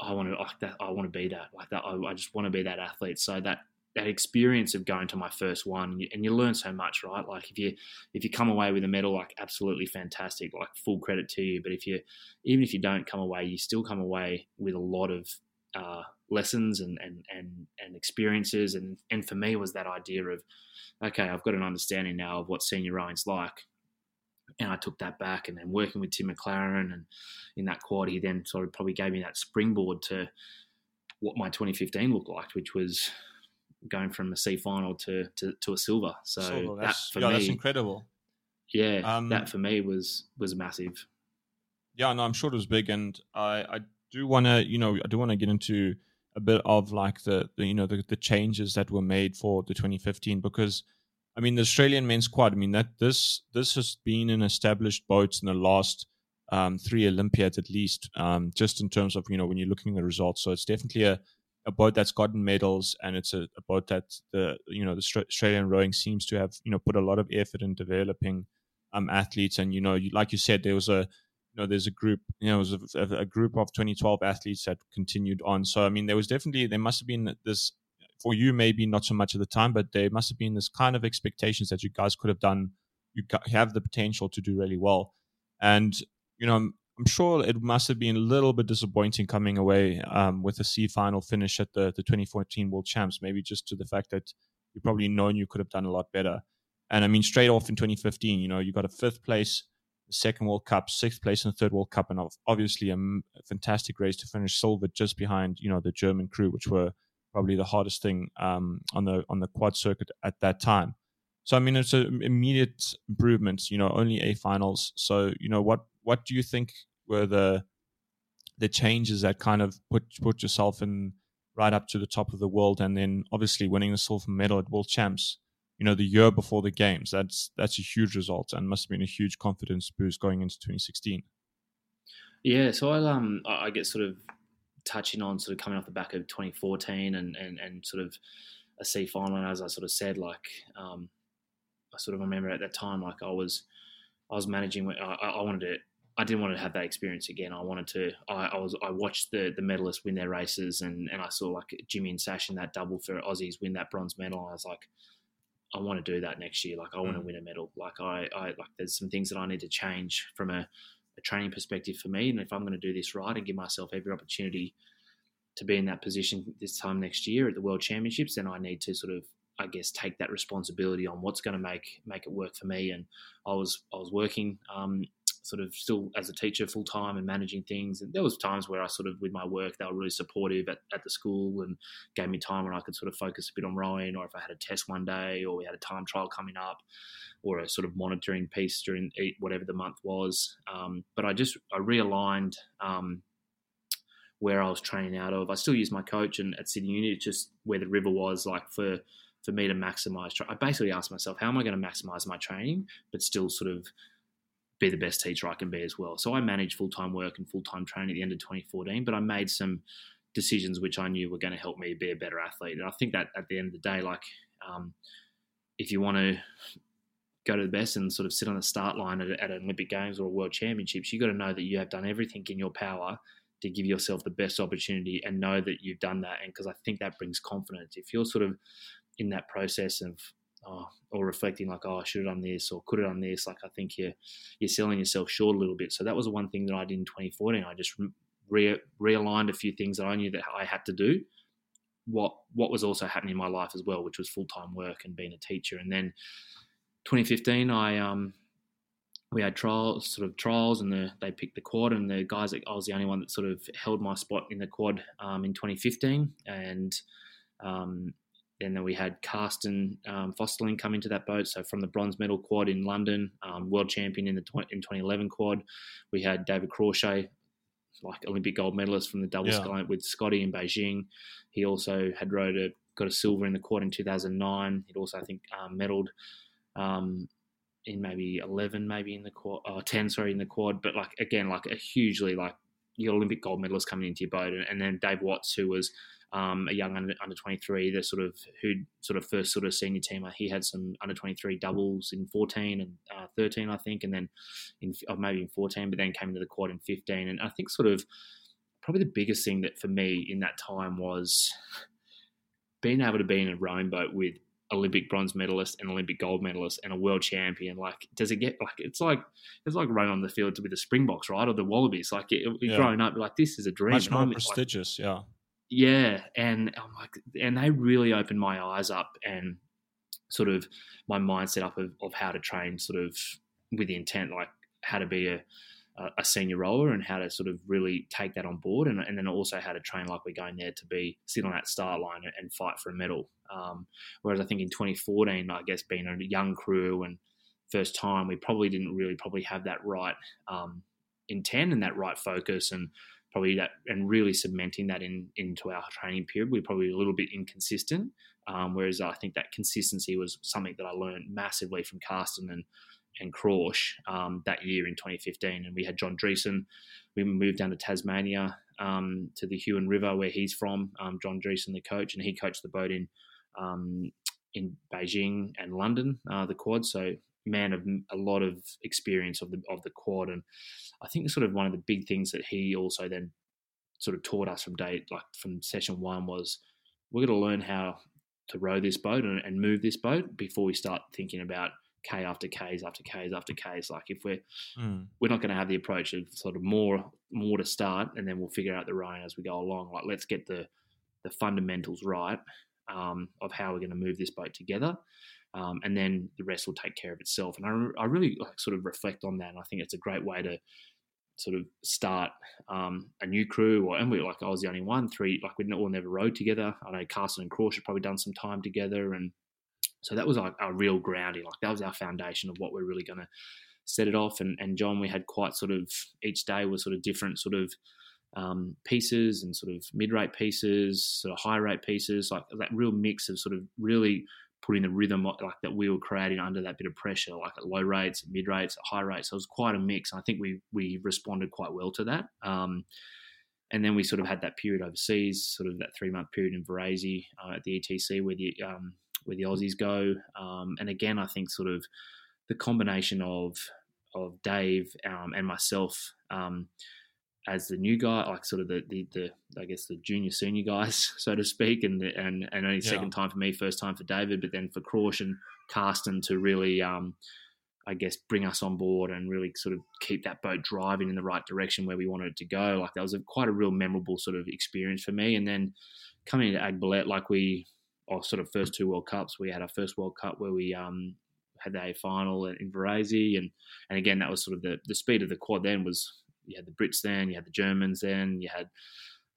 I want to like that. I want to be that like that. I, I just want to be that athlete. So that that experience of going to my first one, and you, and you learn so much, right? Like if you if you come away with a medal, like absolutely fantastic, like full credit to you. But if you even if you don't come away, you still come away with a lot of uh, lessons and, and and and experiences. And and for me was that idea of okay, I've got an understanding now of what senior rowing's like. And I took that back, and then working with Tim McLaren and in that quad, he then sort of probably gave me that springboard to what my 2015 looked like, which was going from a C final to, to, to a silver. So Silver, that that's, for yeah, me, that's incredible. yeah, Um, that for me was was massive. Yeah, no, I'm sure it was big, and I, I do want to, you know, I do want to get into a bit of like the, the you know, the, the changes that were made for the 2015 because, I mean, the Australian men's squad. I mean, that this this has been an established boat in the last um, three Olympiads at least, um, just in terms of you know when you're looking at the results. So it's definitely a, a boat that's gotten medals, and it's a, a boat that the you know the Austra- Australian rowing seems to have you know put a lot of effort in developing um, athletes, and you know, you, like you said, there was a you know, there's a group, you know, it was a, a group of 2012 athletes that continued on. So, I mean, there was definitely, there must have been this, for you, maybe not so much at the time, but there must have been this kind of expectations that you guys could have done, you have the potential to do really well. And, you know, I'm, sure it must have been a little bit disappointing coming away um, with a C final finish at the, the 2014 World Champs, maybe just to the fact that you probably known you could have done a lot better. And I mean, straight off in 2015, you know, you got a fifth place second World Cup, sixth place in the third World Cup, and obviously a, fantastic race to finish silver just behind you know the German crew, which were probably the hardest thing um, on the on the quad circuit at that time. So I mean, it's an immediate improvement. You know, only A finals. So you know, what what do you think were the the changes that kind of put put yourself in right up to the top of the world, and then obviously winning the silver medal at World Champs you know the year before the games that's that's a huge result and must have been a huge confidence boost going into 2016 Yeah, so um I I get sort of touching on sort of coming off the back of 2014 and and, and sort of a C final, and as I sort of said, like um, I sort of remember at that time, like I was I was managing. I, I I wanted to. I didn't want to have that experience again. I wanted to. I, I was. I watched the the medalists win their races, and and I saw like Jimmy and Sash in that double for Aussies win that bronze medal. And I was like, I want to do that next year. Like I want to win a medal. Like I, I like there's some things that I need to change from a, a training perspective for me. And if I'm going to do this right and give myself every opportunity to be in that position this time next year at the World Championships, then I need to sort of I guess take that responsibility on what's going to make make it work for me. And I was I was working um, sort of still as a teacher full time and managing things. And there was times where I sort of with my work they were really supportive at, at the school and gave me time when I could sort of focus a bit on rowing, or if I had a test one day, or we had a time trial coming up, or a sort of monitoring piece during whatever the month was. Um, but I just I realigned. Um, where I was training out of, I still use my coach and at Sydney Uni. Just where the river was like for for me to maximize. I basically asked myself, how am I going to maximize my training, but still sort of be the best teacher I can be as well. So I managed full time work and full time training at the end of 2014, but I made some decisions which I knew were going to help me be a better athlete. And I think that at the end of the day, like um, if you want to go to the best and sort of sit on the start line at, at an Olympic Games or a World Championships, you got to know that you have done everything in your power to give yourself the best opportunity and know that you've done that. And because I think that brings confidence. If you're sort of in that process of oh, or reflecting like, oh, I should have done this or could have done this, like I think you're you're selling yourself short a little bit. So that was the one thing that I did in 2014. I just re- realigned a few things that I knew that I had to do. What what was also happening in my life as well, which was full time work and being a teacher. And then 2015, I um we had trials, sort of trials, and the, they picked the quad, and the guys, I was the only one that sort of held my spot in the quad um, in 2015, and um, and then we had Karsten um, Forsterling come into that boat. So from the bronze medal quad in London, um, world champion in the tw- in 2011 quad, we had David Crawshay, like Olympic gold medalist from the double Yeah. sky with Scotty in Beijing. He also had rowed a got a silver in the quad in 2009. He'd also I think um, medaled um, in maybe 11, maybe in the quad, oh, 10, sorry, in the quad. But like again, like a hugely like your Olympic gold medalist coming into your boat, and, and then Dave Watts, who was um, a young under, under 23, the sort of who sort of first sort of senior teamer. He had some under 23 doubles in 14 and uh, 13, I think, and then in or maybe in 14, but then came into the quad in 15. And I think sort of probably the biggest thing that for me in that time was being able to be in a rowing boat with Olympic bronze medalist and Olympic gold medalist and a world champion, like does it get like it's like it's like running on the field to be the Springboks, right, or the Wallabies? Like it, Yeah. growing up, like this is a dream. Much more I'm, like, prestigious. yeah. yeah, and I'm like, and they really opened my eyes up and sort of my mindset up of, of how to train, sort of with the intent, like how to be a a- senior roller and how to sort of really take that on board, and, and then also how to train like we're going there to be sit on that start line and, and fight for a medal. Um, whereas I think in 2014, I guess being a young crew and first time, we probably didn't really probably have that right um, intent and that right focus and probably that and really cementing that in into our training period. We are probably a little bit inconsistent. Um, whereas I think that consistency was something that I learned massively from Karsten and and Crawsh um, that year in 2015. And we had John Driessen. We moved down to Tasmania um, to the Huon River where he's from. Um, John Driessen, the coach, and he coached the boat in um, in Beijing and London, uh, the quad. So man of a lot of experience of the of the quad, and I think sort of one of the big things that he also then sort of taught us from day like from session one was we're going to learn how to row this boat and, and move this boat before we start thinking about K after Ks after Ks after Ks. Like if we're Mm. we're not going to have the approach of sort of more more to start and then we'll figure out the rowing as we go along. Like let's get the the fundamentals right um, of how we're going to move this boat together. Um, and then the rest will take care of itself. And I, I really like sort of reflect on that. And I think it's a great way to sort of start um, a new crew. Or and we like I was the only one. Three like we all never rowed together. I know Karsten and Crawsh had probably done some time together, and so that was like our real grounding. Like that was our foundation of what we're really going to set it off. And and John, we had quite sort of each day was sort of different sort of um, pieces and sort of mid-rate pieces, sort of high-rate pieces, like that real mix of sort of really putting the rhythm like that we were creating under that bit of pressure, like at low rates, mid rates, high rates. So it was quite a mix. I think we we responded quite well to that. Um, and then we sort of had that period overseas, sort of that three month period in Varese uh, at the ETC where the um, where the Aussies go. Um, and again, I think sort of the combination of of Dave um, and myself um, as the new guy, like sort of the, the, the I guess the junior senior guys, so to speak, and the, and and only Yeah. second time for me, first time for David, but then for Crawsh and Karsten to really, um, I guess, bring us on board and really sort of keep that boat driving in the right direction where we wanted it to go. Like that was a, quite a real memorable sort of experience for me. And then coming into Aiguebelette, like we, or sort of first two World Cups, we had our first World Cup where we um, had the A final in Varese, and and again that was sort of the the speed of the quad. Then was you had the Brits, then you had the Germans, then you had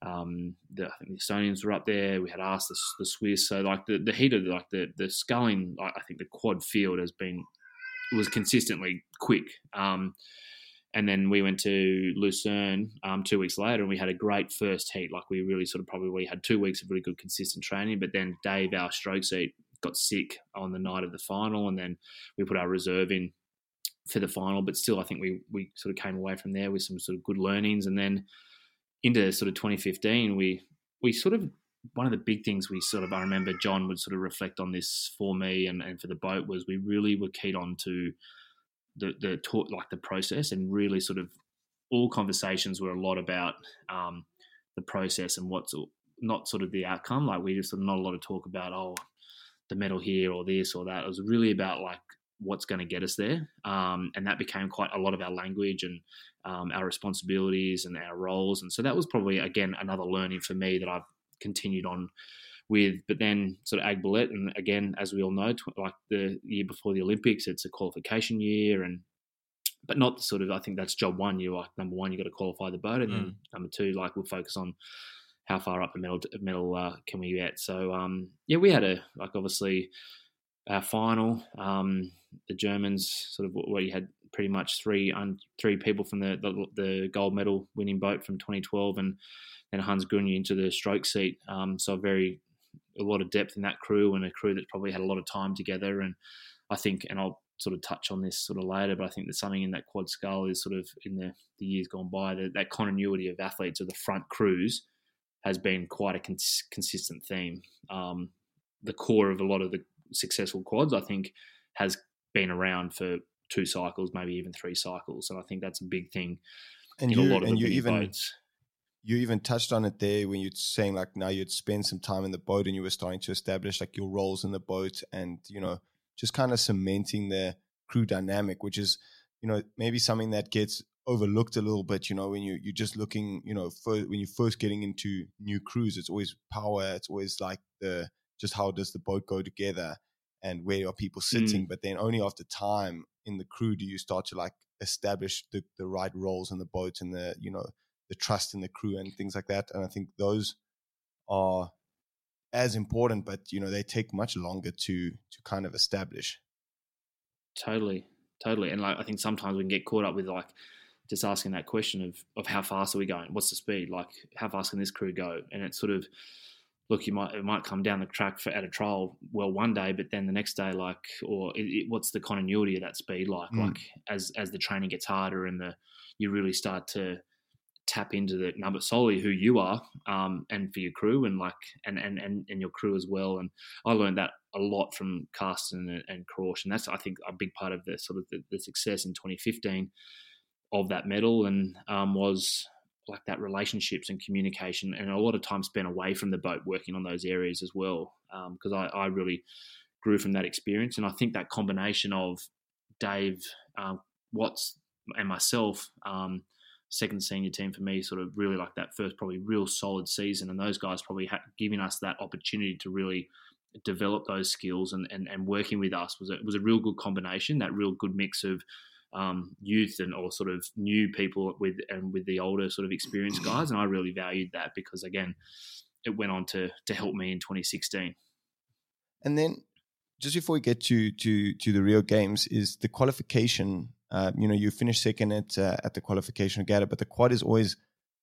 um, the, I think the Estonians were up there. We had us, the, the Swiss. So like the, the heat of like the the sculling, I think the quad field has been was consistently quick. Um, and then we went to Lucerne um, two weeks later, and we had a great first heat. Like we really sort of probably had two weeks of really good consistent training. But then Dave, our stroke seat, got sick on the night of the final, and then we put our reserve in for the final. But still, I think we we sort of came away from there with some sort of good learnings, and then into sort of 2015, we we sort of one of the big things we sort of I remember John would sort of reflect on this for me and, and for the boat was we really were keyed on to the the talk like the process and really sort of all conversations were a lot about um, the process and what's not sort of the outcome. Like we just not a lot of talk about oh the medal here or this or that. It was really about like what's going to get us there, um, and that became quite a lot of our language and um, our responsibilities and our roles. And so that was probably again another learning for me that I've continued on with. But then sort of Aiguebelette, and again, as we all know, tw- like the year before the Olympics, it's a qualification year, and but not the sort of. I think that's job one. You like number one, you got to qualify the boat, and then number two, like we'll focus on how far up the medal medal uh, can we get. So um, yeah, we had a like obviously our final. Um, the Germans sort of what you had pretty much three un, three people from the, the the gold medal winning boat from 2012, and then Hans Gruhne into the stroke seat. Um, so very a lot of depth in that crew and a crew that probably had a lot of time together. And I think, and I'll sort of touch on this sort of later, but I think there's something in that quad scull is sort of in the, the years gone by that that continuity of athletes of the front crews has been quite a cons- consistent theme. Um, the core of a lot of the successful quads, I think, has been around for two cycles, maybe even three cycles, and I think that's a big thing and in you a lot of and the you even boats. You even touched on it there when you're saying like now you'd spend some time in the boat and you were starting to establish like your roles in the boat and you know just kind of cementing the crew dynamic, which is you know maybe something that gets overlooked a little bit. You know when you you're just looking, you know, for, when you're first getting into new crews, it's always power. It's always like the just how does the boat go together and where are people sitting. Mm. But then only after time in the crew do you start to like establish the the right roles in the boat and the you know the trust in the crew and things like that. And I think those are as important, but you know they take much longer to to kind of establish. Totally, totally. And like I think sometimes we can get caught up with like just asking that question of of how fast are we going? What's the speed? Like how fast can this crew go? And it's sort of look, you might it might come down the track for at a trial well one day, but then the next day, like, or it, it, what's the continuity of that speed like? Mm. Like as as the training gets harder and the you really start to tap into the number solely who you are um, and for your crew and like and, and and and your crew as well. And I learned that a lot from Karsten and, and Crouch and that's I think a big part of the sort of the, the success in 2015 of that medal and um, was like that relationships and communication and a lot of time spent away from the boat working on those areas as well because I, I really grew from that experience. And I think that combination of Dave um, Watts and myself um, second senior team for me sort of really like that first probably real solid season and those guys probably ha- giving us that opportunity to really develop those skills and, and, and working with us was a, was a real good combination that real good mix of um, youth and or sort of new people with and with the older sort of experienced guys and I really valued that because again it went on to to help me in 2016 And then just before we get to to to the real Games, is the qualification. Uh, you know, you finish second at uh, at the qualification regatta, but the quad is always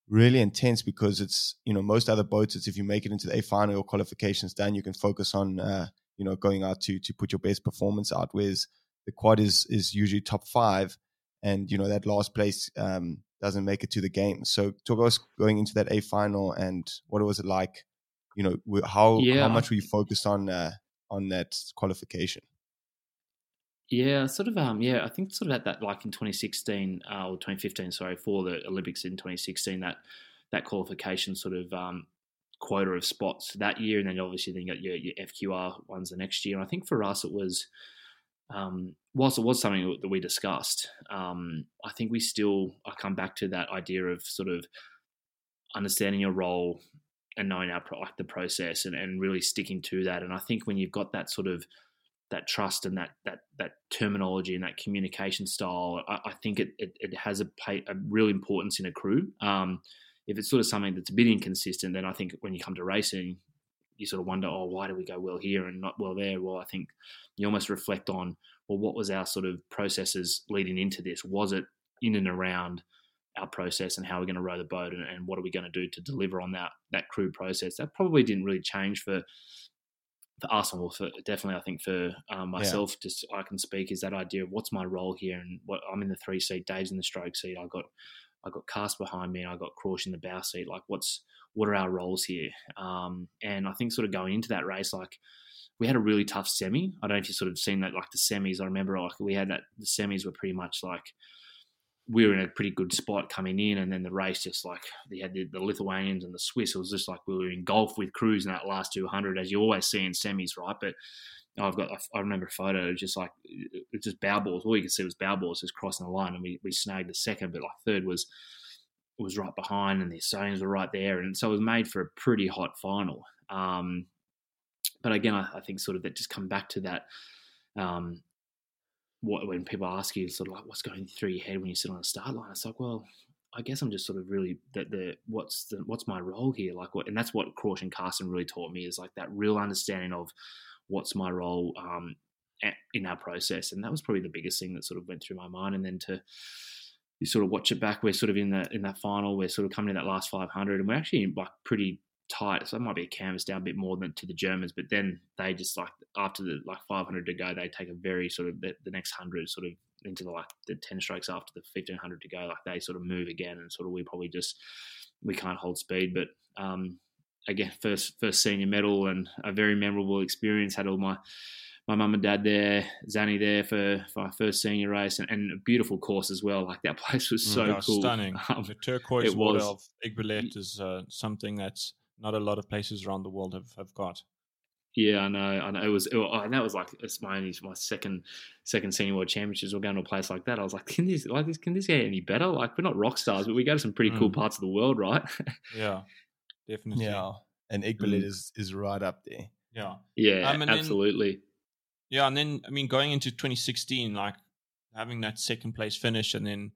really intense because it's you know most other boats. It's if you make it into the A final or qualifications done, you can focus on uh, you know going out to to put your best performance out. Whereas the quad is is usually top five, and you know that last place um, doesn't make it to the game. So talk us going into that A final and what was it like? You know, how Yeah, how much were you focused on uh, on that qualification? Yeah, sort of. Um, yeah, I think sort of at that, like in 2016 uh, or 2015, sorry, for the Olympics in 2016, that that qualification sort of um, quota of spots that year, and then obviously then you got your, your FQR ones the next year. And I think for us, it was um, whilst it was something that we discussed, um, I think we still I come back to that idea of sort of understanding your role and knowing our like the process and, and really sticking to that. And I think when you've got that sort of that trust and that that that terminology and that communication style, I, I think it, it, it has a, pay, a real importance in a crew. Um, if it's sort of something that's a bit inconsistent, then I think when you come to racing, you sort of wonder, oh, why do we go well here and not well there? Well, I think you almost reflect on, well, what was our sort of processes leading into this? Was it in and around our process and how we're going to row the boat and, and what are we going to do to deliver on that that crew process? That probably didn't really change for for us, or for definitely, I think for um, myself, just I can speak is that idea of what's my role here, and what I'm in the three seat, Dave's in the stroke seat. I got I got Cast behind me, and I got Crouch in the bow seat. Like, what's what are our roles here? Um, and I think sort of going into that race, like we had a really tough semi. I don't know if you sort of seen that, like the semis. I remember like we had that the semis were pretty much like we were in a pretty good spot coming in, and then the race just like they had the, the Lithuanians and the Swiss. It was just like we were engulfed with crews in that last 200, as you always see in semis, right? But I've got I remember a photo it was just like it's just bow balls. All you could see was bow balls just crossing the line, and we, we snagged the second, but like third was was right behind, and the Estonians were right there, and so it was made for a pretty hot final. Um, but again, I, I, think sort of that just come back to that. Um, what when people ask you sort of like what's going through your head when you sit on a start line, it's like, well, I guess I'm just sort of really that the what's the what's my role here, like what, and that's what Crouch and Karsten really taught me is like that real understanding of what's my role um, in our process, and that was probably the biggest thing that sort of went through my mind, and then to you sort of watch it back, we're sort of in that in that final, we're sort of coming to that last 500, and we're actually like pretty tight. So it might be a canvas down a bit more than to the Germans, but then they just like after the like 500 to go, they take a very sort of the, the next hundred sort of into the like the 10 strokes after the 1500 to go. Like they sort of move again, and sort of we probably just we can't hold speed. But um, again, first first senior medal and a very memorable experience. Had all my my mum and dad there, Zanny there for, for my first senior race, and, and, a beautiful course as well. Like that place was so Yeah, cool, stunning. Um, the turquoise it water was. of Aiguebelette is uh, something that's not a lot of places around the world have, have got. Yeah, I know. I know. It was, it, was- and that was like it's my only my second second senior world championships. We're going to a place like that. I was like, can this like this can this get any better? Like we're not rock stars, but we go to some pretty cool Mm. parts of the world, right? Yeah, definitely. Yeah, and Mm. Is is right up there. yeah. yeah, Um, and then- absolutely. Yeah, and then I mean, going into 2016, like having that second place finish, and then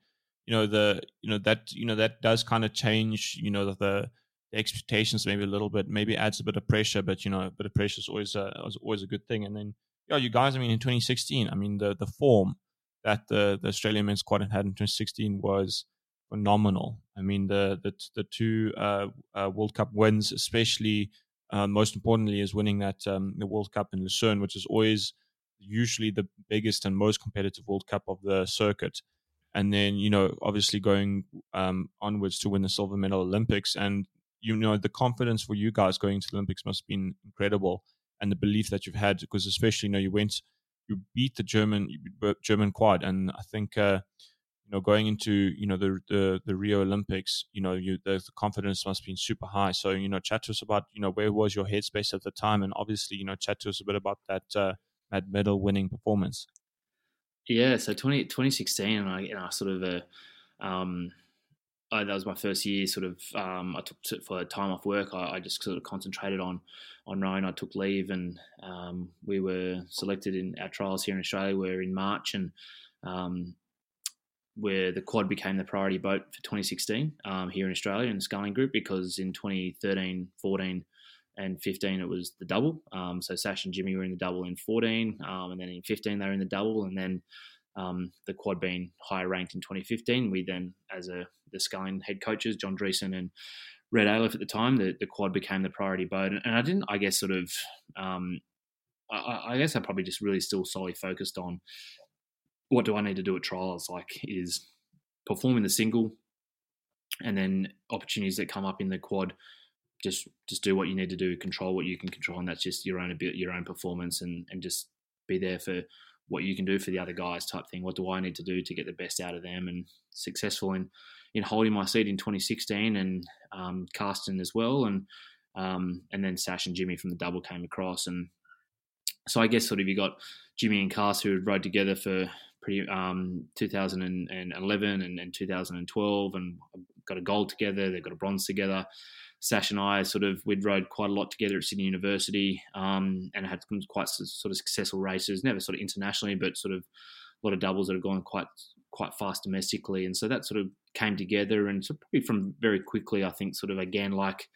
you know the you know that you know that does kind of change you know the, the expectations maybe a little bit, maybe adds a bit of pressure, but you know, a bit of pressure is always a, is always a good thing. And then yeah, you guys, I mean, in 2016, I mean the the form that the the Australian men's squad had in 2016 was phenomenal. I mean the the the two uh, uh, World Cup wins, especially uh, most importantly, is winning that um, the World Cup in Lucerne, which is always usually the biggest and most competitive World Cup of the circuit. And then, you know, obviously going um, onwards to win the silver medal Olympics. And, you know, the confidence for you guys going to the Olympics must have been incredible. And the belief that you've had, because especially, you know, you went, you beat the German, German quad. And I think, uh, you know, going into, you know, the, the, the Rio Olympics, you know, you, the, the confidence must have been super high. So, you know, chat to us about, you know, where was your headspace at the time? And obviously, you know, chat to us a bit about that, uh, that medal winning performance. Yeah, so 20, 2016, and I, and I sort of, uh, um, I, that was my first year. Sort of, um, I took to, for time off work. I, I just sort of concentrated on on rowing. I took leave, and um, we were selected in our trials here in Australia. We're in March, and um, where the quad became the priority boat for 2016 um, here in Australia in the sculling group because in 2013, 14, and 15 it was the double. Um, so Sash and Jimmy were in the double in 14, um, and then in 15 they were in the double, and then um, the quad being higher ranked in 2015. We then, as a the sculling head coaches, John Driessen and Rhett Ayliffe at the time, the, the quad became the priority boat, and, I didn't, I guess, sort of. Um, I, I guess I probably just really still solely focused on what do I need to do at trials? Like, is performing the single, and then opportunities that come up in the quad. Just, just do what you need to do. Control what you can control, and that's just your own your own performance, and and just be there for what you can do for the other guys, type thing. What do I need to do to get the best out of them? And successful in in holding my seat in 2016, and um, Karsten as well, and um, and then Sash and Jimmy from the double came across, and so I guess sort of you got Jimmy and Cast who rode together for pretty um, 2011 and, and 2012 and got a gold together. They got a bronze together. Sash and I sort of we'd rode quite a lot together at Sydney University um, and had some quite sort of successful races. Never sort of internationally, but sort of a lot of doubles that have gone quite quite fast domestically. And so that sort of came together and so probably from very quickly, I think sort of again like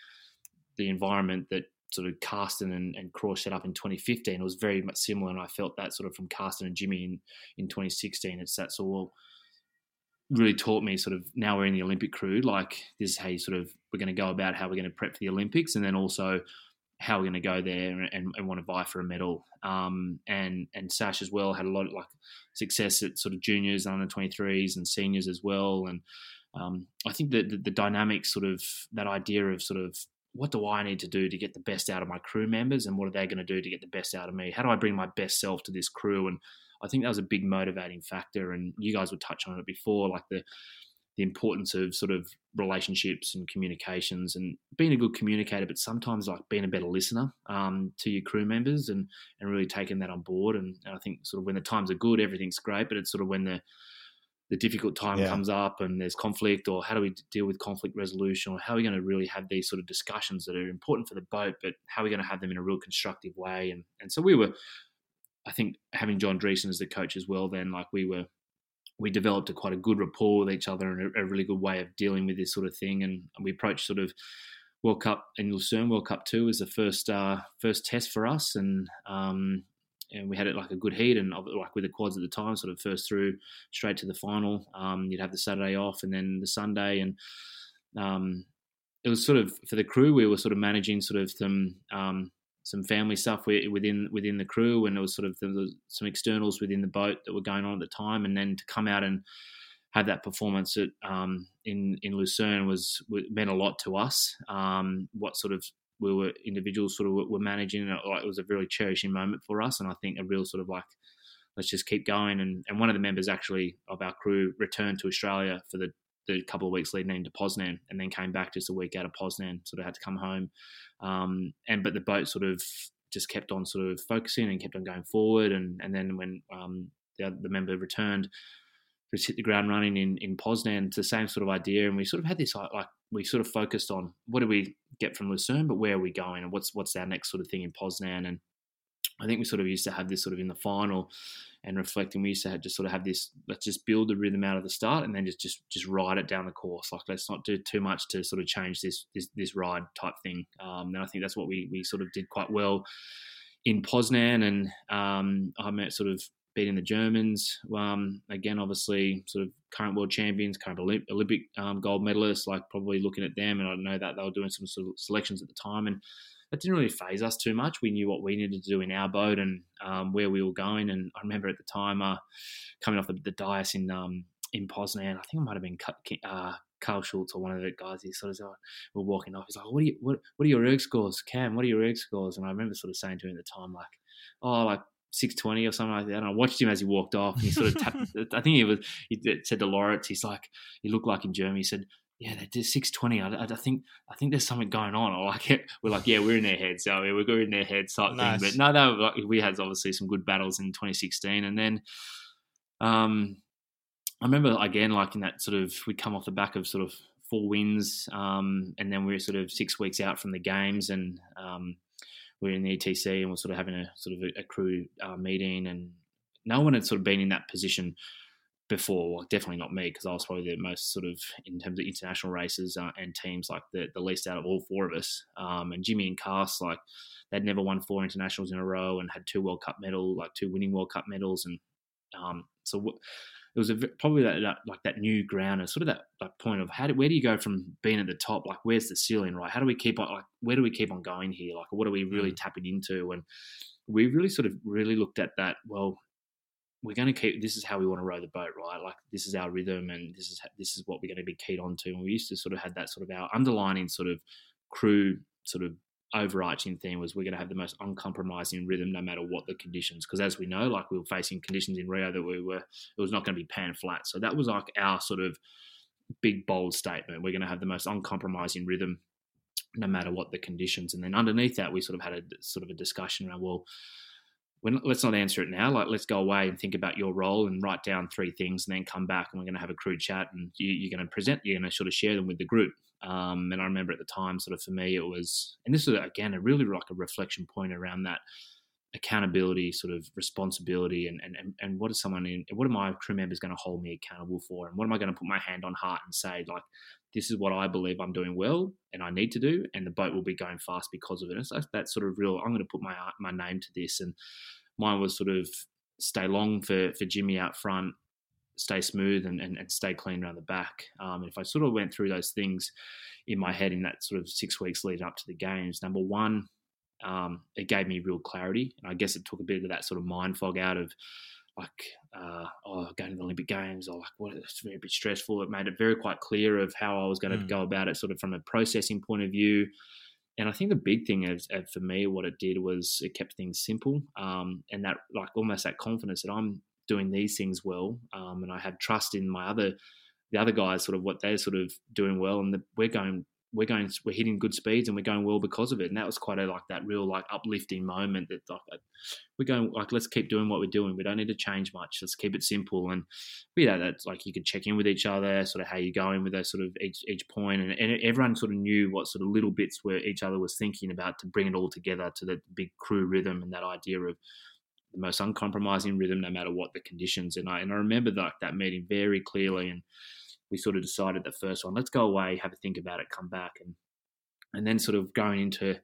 the environment that sort of Karsten and, and set up in 2015 it was very much similar and I felt that sort of from Karsten and Jimmy in, in 2016 it's that's all really taught me sort of now we're in the Olympic crew like this is how you sort of we're going to go about how we're going to prep for the Olympics and then also how we're going to go there and, and want to vie for a medal. Um, and and Sash as well had a lot of like success at sort of juniors and under 23s and seniors as well. And um, I think that the, the dynamics sort of that idea of sort of what do I need to do to get the best out of my crew members and what are they going to do to get the best out of me? How do I bring my best self to this crew? And I think that was a big motivating factor. And you guys would touch on it before, like the the importance of sort of relationships and communications and being a good communicator, but sometimes like being a better listener um, to your crew members and and really taking that on board. And, and I think sort of when the times are good, everything's great, but it's sort of when the the difficult time Yeah. comes up and there's conflict or how do we deal with conflict resolution or how are we going to really have these sort of discussions that are important for the boat but how are we going to have them in a real constructive way? And and so we were i think having john Driessen as the coach as well then like we were we developed a quite a good rapport with each other and a, a really good way of dealing with this sort of thing. And we approached sort of World Cup in Lucerne, World Cup two was the first uh, first test for us, and um, and we had it like a good heat and like with the quads at the time, sort of first through straight to the final. Um, you'd have the Saturday off and then the Sunday, and um, it was sort of for the crew. We were sort of managing sort of some um, some family stuff within within the crew, and there was sort of there was some externals within the boat that were going on at the time, and then to come out and have that performance at um, in in Lucerne was, meant a lot to us. Um, what sort of we were individuals sort of were, managing. And it, it was a really cherishing moment for us, and I think a real sort of like let's just keep going. And and one of the members actually of our crew returned to Australia for the the couple of weeks leading into Poznan, and then came back just a week out of Poznan. Sort of had to come home, um, and but the boat sort of just kept on sort of focusing and kept on going forward. And and then when um, the, the member returned, just hit the ground running in in Poznan. It's the same sort of idea, and we sort of had this like we sort of focused on what do we get from Lucerne, but where are we going, and what's what's our next sort of thing in Poznan, and I think we sort of used to have this sort of in the final and reflecting. We used to just sort of have this. Let's just build the rhythm out of the start, and then just just just ride it down the course. Like let's not do too much to sort of change this this, this ride type thing. Um, and I think that's what we we sort of did quite well in Poznan, and um, I met sort of beating the Germans. Um, again, obviously, sort of current world champions, current Olympic um, gold medalists. Like probably looking at them, and I know that they were doing some sort of selections at the time, and that didn't really phase us too much. We knew what we needed to do in our boat and um, where we were going. And I remember at the time uh, coming off the, the dais in um, in Poznan, I think it might have been uh, Karl Schulze or one of the guys. He sort of said, we're walking off. He's like, "What are you? What, what are your erg scores, Cam? What are your erg scores?" And I remember sort of saying to him at the time, like, "Oh, like." 620 or something like that. And I watched him as he walked off. And he sort of tapped, I think he was, he said to Lawrence, he's like, he looked like in Germany. He said, yeah, they did six twenty. I, I, think I think there's something going on. I like it. We're like, yeah, we're in their heads. So yeah, we're in their heads type nice. thing. But no, no, like, we had obviously some good battles in 2016, and then, um, I remember again, like in that sort of, we come off the back of sort of four wins, um, and then we are sort of six weeks out from the games, and um, we we're in the ETC, and we're sort of having a sort of a, a crew uh, meeting, and no one had sort of been in that position before. Well, definitely not me because I was probably the most sort of in terms of international races uh, and teams like the, the least out of all four of us. Um, and Jimmy and Cass, like they'd never won four internationals in a row and had two World Cup medal, like two winning World Cup medals, and um, so w- it was a, probably that, that, like that new ground and sort of that, that point of how do, where do you go from being at the top? Like where's the ceiling, right? How do we keep on like where do we keep on going here? Like what are we really mm. tapping into? And we really sort of really looked at that. Well, we're going to keep this is how we want to row the boat right like this is our rhythm and this is this is what we're going to be keyed on to and we used to sort of had that sort of our underlining sort of crew sort of overarching theme was we're going to have the most uncompromising rhythm no matter what the conditions because as we know like we were facing conditions in rio that we were it was not going to be pan flat. So that was like our sort of big bold statement. We're going to have the most uncompromising rhythm no matter what the conditions. And then underneath that we sort of had a sort of a discussion around well let's not answer it now. Like, let's go away and think about your role and write down three things, and then come back and we're going to have a crude chat, and you, are going to present. You're going to sort of share them with the group. Um, and I remember at the time, sort of for me, it was, and this was again a really like a reflection point around that accountability, sort of responsibility, and and and what is someone in, what are my crew members going to hold me accountable for, and what am I going to put my hand on heart and say like, this is what I believe I'm doing well and I need to do, and the boat will be going fast because of it. So that sort of real, I'm going to put my my name to this, and mine was sort of stay long for for Jimmy out front, stay smooth, and and, and stay clean around the back. Um, if I sort of went through those things in my head in that sort of six weeks leading up to the games, number one, um, it gave me real clarity, and I guess it took a bit of that sort of mind fog out of like uh, oh going to the Olympic Games or like what it's very bit stressful. It made it very quite clear of how I was going to mm. go about it, sort of from a processing point of view. And I think the big thing is, uh, for me, what it did was it kept things simple, um, and that like almost that confidence that I'm doing these things well, um, and I have trust in my other the other guys, sort of what they're sort of doing well, and the, we're going we're going we're hitting good speeds and we're going well because of it. And that was quite a like that real like uplifting moment that like uh, we're going like let's keep doing what we're doing. We don't need to change much. Let's keep it simple. And you know that's like you could check in with each other sort of how you're going with those sort of each each point. And, and everyone sort of knew what sort of little bits where each other was thinking about to bring it all together to the big crew rhythm and that idea of the most uncompromising rhythm no matter what the conditions and I and I remember like that meeting very clearly. And we sort of decided the first one, let's go away, have a think about it, come back, and and then sort of going into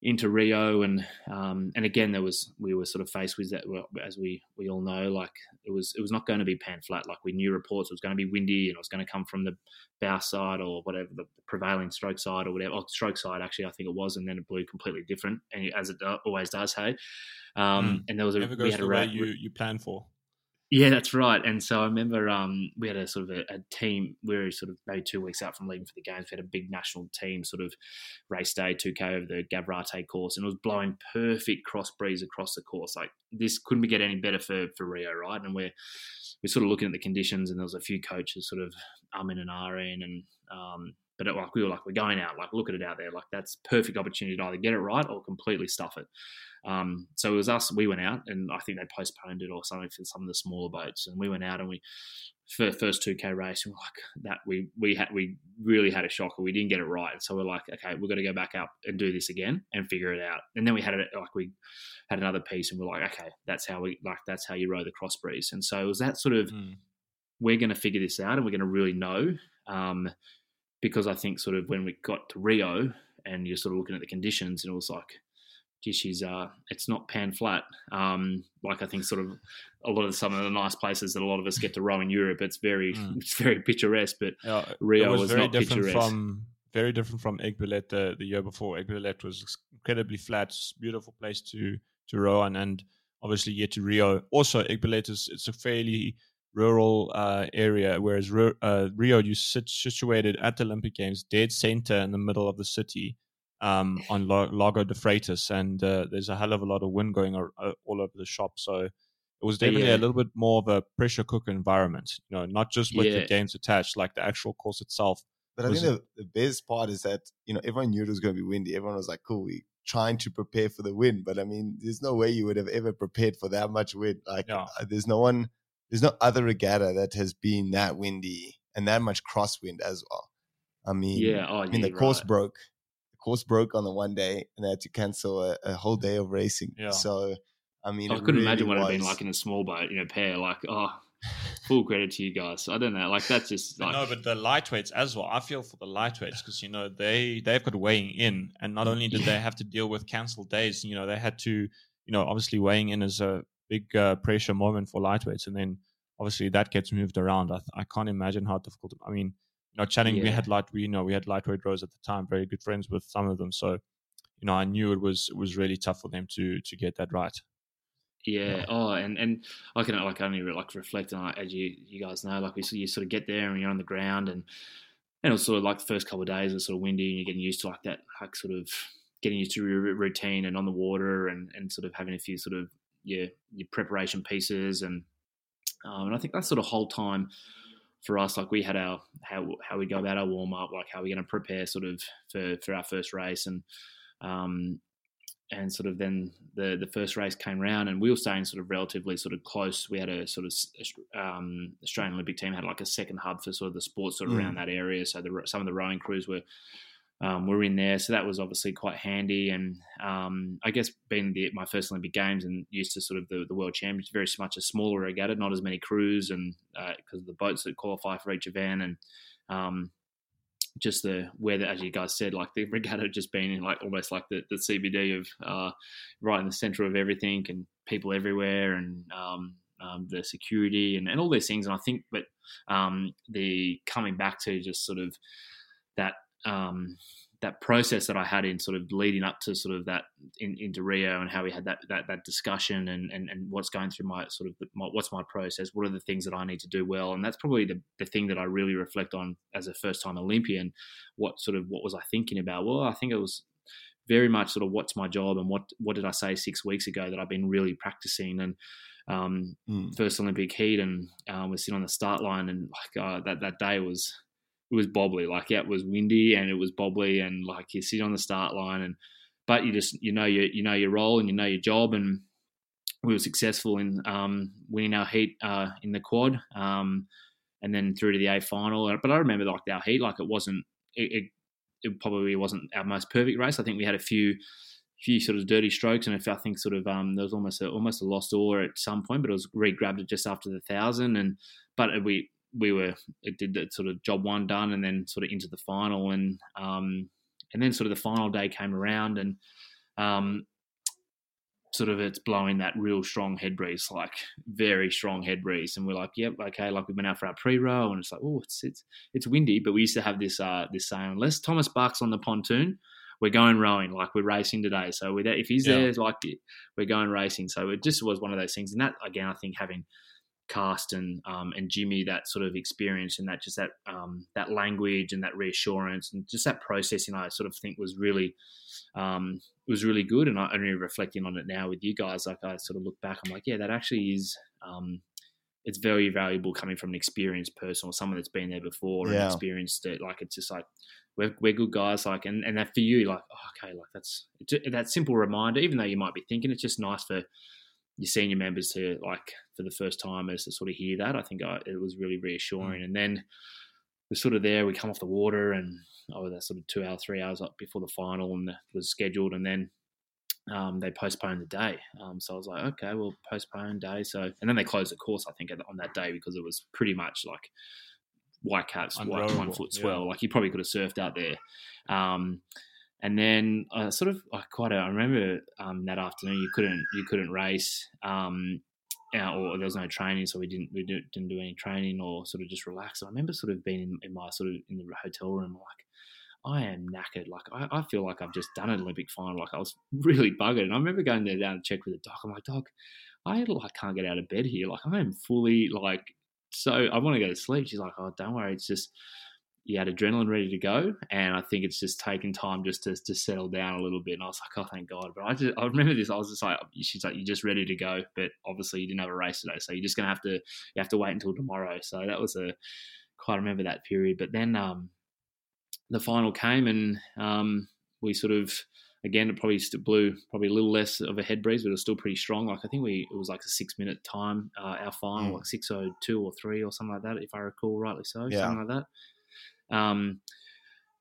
into Rio and um, and again there was we were sort of faced with that as we we all know like it was it was not going to be pan flat like we knew reports it was going to be windy and it was going to come from the bow side or whatever the prevailing stroke side or whatever oh, stroke side actually I think it was and then it blew completely different and as it always does hey um, mm. and there was a Never goes we had the a way you you plan for Yeah, that's right. And so I remember um, we had a sort of a, a, team. We were sort of maybe two weeks out from leaving for the games. We had a big national team sort of race day, 2K over the Gavrate course, and it was blowing perfect cross breeze across the course. Like this couldn't be get any better for, for Rio, right? And we're we're sort of looking at the conditions, and there was a few coaches sort of um in and ahhing, and um, but it, like we were like we're going out, like look at it out there, like that's perfect opportunity to either get it right or completely stuff it. Um, so it was us. We went out, and I think they postponed it or something for some of the smaller boats. And we went out, and we for first two k race, we like that. We we had we really had a shocker. We didn't get it right, so we're like, okay, we're going to go back up and do this again and figure it out. And then we had it like we had another piece, and we're like, okay, that's how we like that's how you row the cross breeze. And so it was that sort of mm. we're going to figure this out, and we're going to really know. Um, because I think sort of when we got to Rio and you're sort of looking at the conditions, and it was like gee, she's uh, it's not pan flat. Um, like I think sort of a lot of some of the nice places that a lot of us get to row in Europe. It's very mm. it's very picturesque, but yeah, Rio was, was very different picturesque. from very different from Aiguebelette the, the year before. Aiguebelette was incredibly flat, beautiful place to to row on, and obviously yet to Rio. Also, Aiguebelette is it's a fairly rural uh, area, whereas uh, Rio you sit situated at the Olympic Games, dead center in the middle of the city um, on Lago de Freitas, and uh, there's a hell of a lot of wind going ar- uh, all over the shop. So it was definitely yeah. a little bit more of a pressure cooker environment. You know, not just with yeah. the games attached, like the actual course itself. But I think the, the best part is that you know everyone knew it was going to be windy. Everyone was like, "Cool, we trying to prepare for the wind." But I mean, there's no way you would have ever prepared for that much wind. Like, yeah. uh, there's no one, there's no other regatta that has been that windy and that much crosswind as well. I mean, yeah, oh, I mean the course right. broke course broke on the one day and they had to cancel a, a whole day of racing. Yeah. So, I mean, I couldn't really imagine what it'd been like in a small boat, you know, pair. Like, oh, full credit to you guys. I don't know, like that's just like no, but the lightweights as well. I feel for the lightweights because you know they they've got weighing in, and not only did yeah. they have to deal with cancelled days, you know, they had to, you know, obviously weighing in is a big uh, pressure moment for lightweights, and then obviously that gets moved around. I, I can't imagine how difficult. I mean, know, chatting, yeah. we had light, we, you know, we had lightweight rows at the time, very good friends with some of them. So, you know, I knew it was, it was really tough for them to, to get that right. Yeah. yeah. Oh, and, and I can like only like reflect on it as you, you guys know, like we, you sort of get there and you're on the ground and, and it was sort of like the first couple of days was sort of windy and you're getting used to like that, like sort of getting used to your routine and on the water and, and sort of having a few sort of, yeah, your preparation pieces. And, um, and I think that sort of whole time, for us, like we had our how how we go about our warm up, like how we're going to prepare sort of for for our first race, and um, and sort of then the the first race came around, and we were staying sort of relatively sort of close. We had a sort of um, Australian Olympic team had like a second hub for sort of the sports sort of mm. around that area. So the, some of the rowing crews were um, were in there. So that was obviously quite handy. And um, I guess being the, my first Olympic Games and used to sort of the, the World Championships, very much a smaller regatta, not as many crews, and because uh, of the boats that qualify for each event, and um, just the weather, as you guys said, like the regatta just being in like almost like the, the CBD of uh, right in the center of everything, and people everywhere, and um, um, the security and, and all these things. And I think, but um, the coming back to just sort of that um, that process that I had in sort of leading up to sort of that in, into Rio and how we had that that, that discussion and, and and what's going through my sort of my, what's my process, what are the things that I need to do well, and that's probably the, the thing that I really reflect on as a first time Olympian. What sort of what was I thinking about? Well, I think it was very much sort of what's my job and what what did I say six weeks ago that I've been really practicing and um, mm. first Olympic heat and um, was sitting on the start line and like uh, that that day was it was bobbly. Like yeah, it was windy and it was bobbly, and like you sit on the start line, and but you just you know you you know your role and you know your job, and we were successful in um, winning our heat uh, in the quad, um, and then through to the A final. But I remember like our heat, like it wasn't it, it, it probably wasn't our most perfect race. I think we had a few few sort of dirty strokes, and if I think sort of um, there was almost a, almost a lost oar at some point, but it was re-grabbed it just after the thousand, and but we we were it did that sort of job one done and then sort of into the final and um, and then sort of the final day came around and um, sort of it's blowing that real strong head breeze like very strong head breeze. And we're like yep okay like we've been out for our pre-row and it's like oh it's it's it's windy but we used to have this uh this saying unless Thomas Bach's on the pontoon we're going rowing like we're racing today. So with that if he's yeah. there like we're going racing. So it just was one of those things. And that again I think having Karsten um, and Jimmy that sort of experience and that just that um, that language and that reassurance and just that processing I sort of think was really um, was really good and I only reflecting on it now with you guys like I sort of look back I'm like yeah that actually is um, it's very valuable coming from an experienced person or someone that's been there before and experienced it. Like it's just like we're, we're good guys like and, and that for you like oh, okay like that's that simple reminder even though you might be thinking it's just nice for your senior members to like for the first timers to sort of hear that. I think I, it was really reassuring. And then we're sort of there. We come off the water, and oh, that's sort of two hours, three hours up before the final, and it was scheduled. And then um, they postponed the day. Um, so I was like, okay, we'll postpone day. So and then they closed the course. I think on that day because it was pretty much like white caps, white, one foot yeah. swell. Like you probably could have surfed out there. Um, and then uh, sort of like quite I remember um, that afternoon you couldn't you couldn't race um, uh, or there was no training so we didn't we didn't, didn't do any training or sort of just relax. And I remember sort of being in, in my sort of in the hotel room like I am knackered. Like I, I feel like I've just done an Olympic final. Like I was really buggered. And I remember going there down to check with the doc. I'm like, doc, I like can't get out of bed here. Like I am fully like so I want to go to sleep. She's like, oh, don't worry. It's just you had adrenaline ready to go, and I think it's just taken time just to, to settle down a little bit. And I was like, oh, thank God. But I just I remember this. I was just like, she's like, you're just ready to go, but obviously you didn't have a race today, so you're just gonna have to you have to wait until tomorrow. So that was a quite remember that period. But then um, the final came, and um, we sort of again it probably blew probably a little less of a head breeze, but it was still pretty strong. Like I think we it was like a six minute time uh, our final, Mm. like six oh two or three or something like that, if I recall rightly so, Yeah. something like that. Um,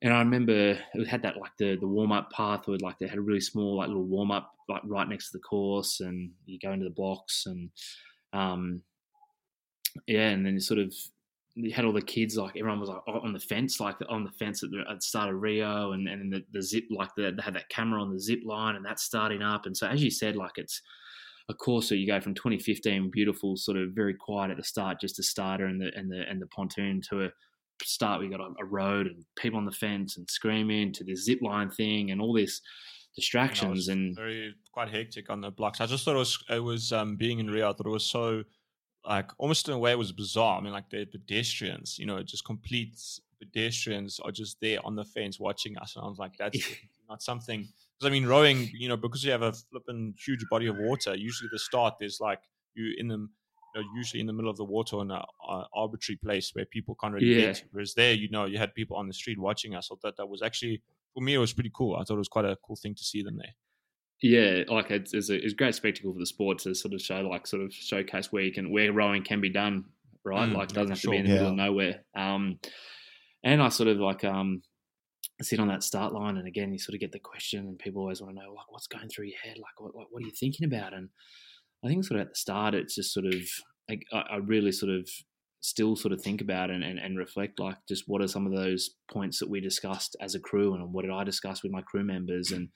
and I remember it had that like the the warm up path where like they had a really small like little warm up like right next to the course, and you go into the blocks and um, yeah, and then you sort of you had all the kids like everyone was like on the fence, like on the fence at the, at the start of Rio, and and the, the zip like the, they had that camera on the zip line, and that's starting up, and so as you said, like it's a course where you go from 2015 beautiful sort of very quiet at the start just a starter and the and the and the pontoon to a start we got a, a road and people on the fence and screaming to this zip line thing and all this distractions And and very quite hectic on the blocks. I just thought it was it was um, being in Rio. I thought it was so like almost in a way it was bizarre. I mean, like the pedestrians, you know, just complete pedestrians are just there on the fence watching us, and I was like, that's not something. Because I mean, rowing, you know, because you have a flipping huge body of water. Usually, the start there's like you in the know, usually in the middle of the water in an arbitrary place where people can't really Yeah. get. Whereas there, you know, you had people on the street watching us. I thought that was actually for me, it was pretty cool. I thought it was quite a cool thing to see them there. yeah, like it's, it's, a, it's a great spectacle for the sport to sort of show, like, sort of showcase where you can, where rowing can be done, right? Mm, like, it doesn't have to be in the sure. middle of nowhere. Um, and I sort of like um, sit on that start line, and again, you sort of get the question, and people always want to know, like, what's going through your head? Like, what, what, what are you thinking about? And I think sort of at the start, it's just sort of, like, I, really sort of still sort of think about and, and, and reflect, like, just what are some of those points that we discussed as a crew, and what did I discuss with my crew members, and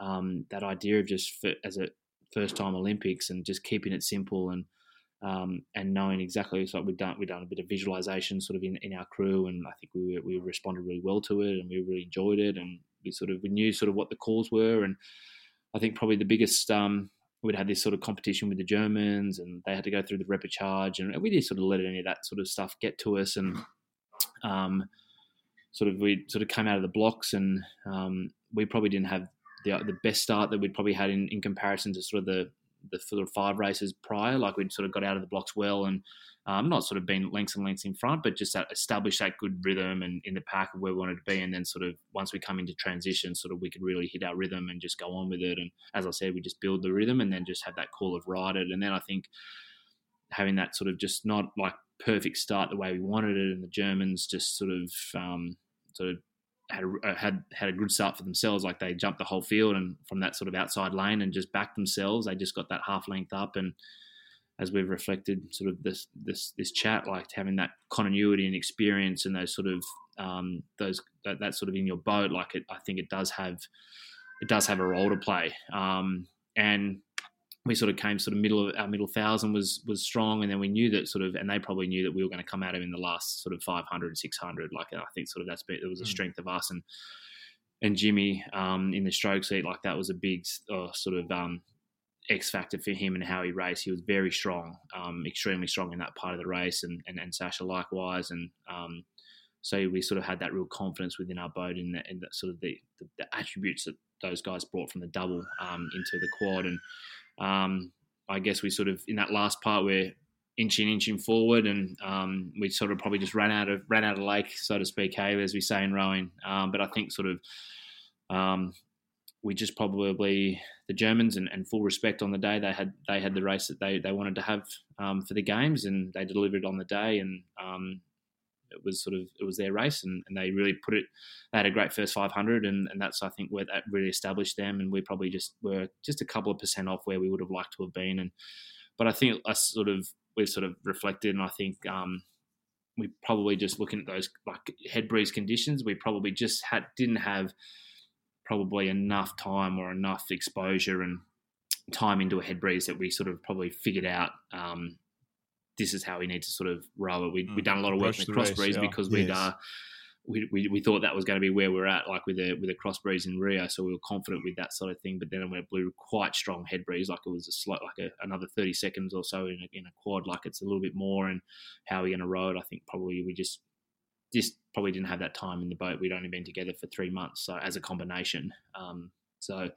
um, that idea of just for, as a first time Olympics and just keeping it simple and um, and knowing exactly so we've done we've done a bit of visualization sort of in, in our crew and I think we we responded really well to it and we really enjoyed it and we sort of we knew sort of what the calls were and I think probably the biggest um, we'd had this sort of competition with the Germans and they had to go through the repechage and we didn't sort of let any of that sort of stuff get to us and um, sort of we sort of came out of the blocks and um, we probably didn't have the the best start that we'd probably had in, in comparison to sort of the the sort of five races prior. Like we'd sort of got out of the blocks well and um, not sort of been lengths and lengths in front, but just that establish that good rhythm and in the pack of where we wanted to be. And then sort of once we come into transition, sort of we could really hit our rhythm and just go on with it. And as I said, we just build the rhythm and then just have that call of ride it. And then I think having that sort of just not like perfect start the way we wanted it, and the Germans just sort of um, sort of had a, uh, had had a good start for themselves. Like they jumped the whole field and from that sort of outside lane and just backed themselves. They just got that half length up and as we've reflected sort of this this this chat, like having that continuity and experience and those sort of um, those that, that sort of in your boat, like it, I think it does have it does have a role to play. Um, and we sort of came sort of middle of our middle thousand was was strong, and then we knew that sort of, and they probably knew that we were going to come at him in the last sort of 500, 600. Like I think sort of that's been, it was a Mm. strength of us and and Jimmy um, in the stroke seat, like that was a big uh, sort of um, X factor for him and how he raced. He was very strong, um, extremely strong in that part of the race, and and, and Sasha likewise. And um, so we sort of had that real confidence within our boat in that, in sort of the, the, the, attributes that those guys brought from the double um, into the quad. And um, I guess we sort of in that last part we're inching inching forward, and um, we sort of probably just ran out of ran out of lake, so to speak, hey, as we say in rowing. Um, but I think sort of um, we just probably the Germans and, and, full respect on the day they had they had the race that they, they wanted to have um, for the games and they delivered on the day and um, it was sort of it was their race and, and, they really put it they had a great first 500 and, and that's I think where that really established them and we probably just were just a couple of percent off where we would have liked to have been. And but I think us sort of we've sort of reflected and I think um, we probably just looking at those like head breeze conditions we probably just had didn't have probably enough time or enough exposure and time into a head breeze that we sort of probably figured out um, this is how we need to sort of row it. We mm. we done a lot of work in the cross race, yeah. because we'd uh, we, we, we thought that was going to be where we're at, like with a with a cross breeze in Rio. So we were confident with that sort of thing. But then when it blew quite strong head breeze, like it was a slight, like a, another thirty seconds or so in a, in a quad, like it's a little bit more. And how are we going to row it? I think probably we just just probably didn't have that time in the boat. We'd only been together for three months, so as a combination. Um, so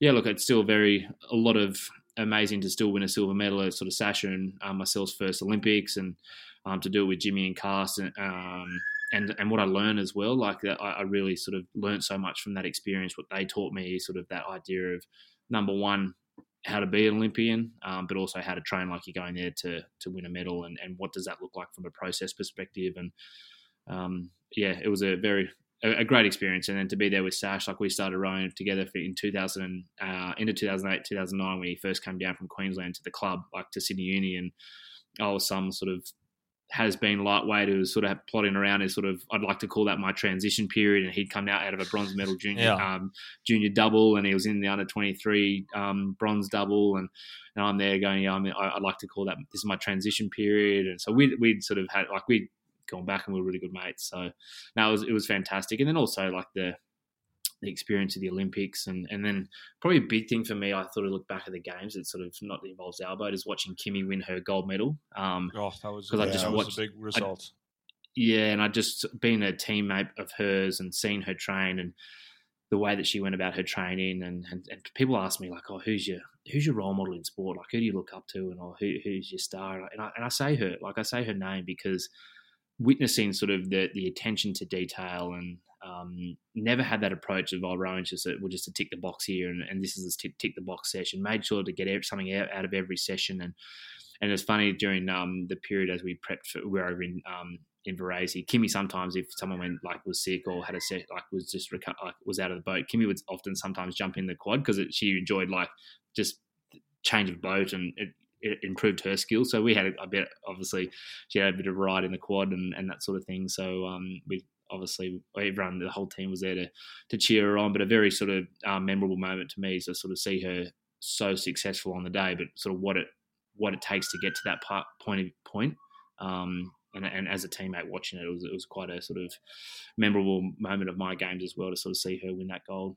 yeah, look, it's still very a lot of amazing to still win a silver medal at sort of Sasha and um, myself's first Olympics, and um, to do it with Jimmy and Karsten. Um, and and what I learned as well, like that, I, I really sort of learned so much from that experience. What they taught me, sort of that idea of number one, how to be an Olympian, um, but also how to train like you're going there to to win a medal, and, and what does that look like from a process perspective, and um, yeah, it was a very a, a, great experience. And then to be there with Sash, like we started rowing together for, in 2000, uh, into 2008, 2009, when he first came down from Queensland to the club, like to Sydney Uni, and I was some sort of has been lightweight who was sort of plotting around his sort of I'd like to call that my transition period and he'd come out out of a bronze medal junior yeah. um, junior double and he was in the under 23 um, bronze double and, and I'm there going yeah I mean I'd like to call that this is my transition period and so we we'd sort of had like we gone back and we are really good mates. So now it was it was fantastic. And then also like the the experience of the Olympics and and then probably a big thing for me, I thought I look back at the games, it's sort of not involves our boat, is watching Kimmy win her gold medal. Um, oh, that was because yeah, I just watched a big result. I, yeah, and I just being a teammate of hers and seeing her train and the way that she went about her training and, and, and, people ask me like, oh, who's your who's your role model in sport? Like, who do you look up to? And oh, who, who's your star? And I, and I say her, like I say her name because witnessing sort of the the attention to detail and um, never had that approach of oh Rowan's just a, we're just to tick the box here and, and this is a tick, tick the box session. Made sure to get something out, out of every session and and it's funny during um, the period as we prepped for we were over in um, in Varese, Kimmy sometimes if someone went like was sick or had a set like was just reco- like was out of the boat, Kimmy would often sometimes jump in the quad because she enjoyed like just change of boat and it, it improved her skills. So we had a, bit, obviously, she had a bit of ride in the quad and, and that sort of thing. So um, we obviously everyone, the whole team was there to to cheer her on. But a very sort of um, memorable moment to me is to sort of see her so successful on the day, but sort of what it what it takes to get to that part, point of point. Um, and, and, as a teammate watching it, it was, it was quite a sort of memorable moment of my games as well to sort of see her win that gold.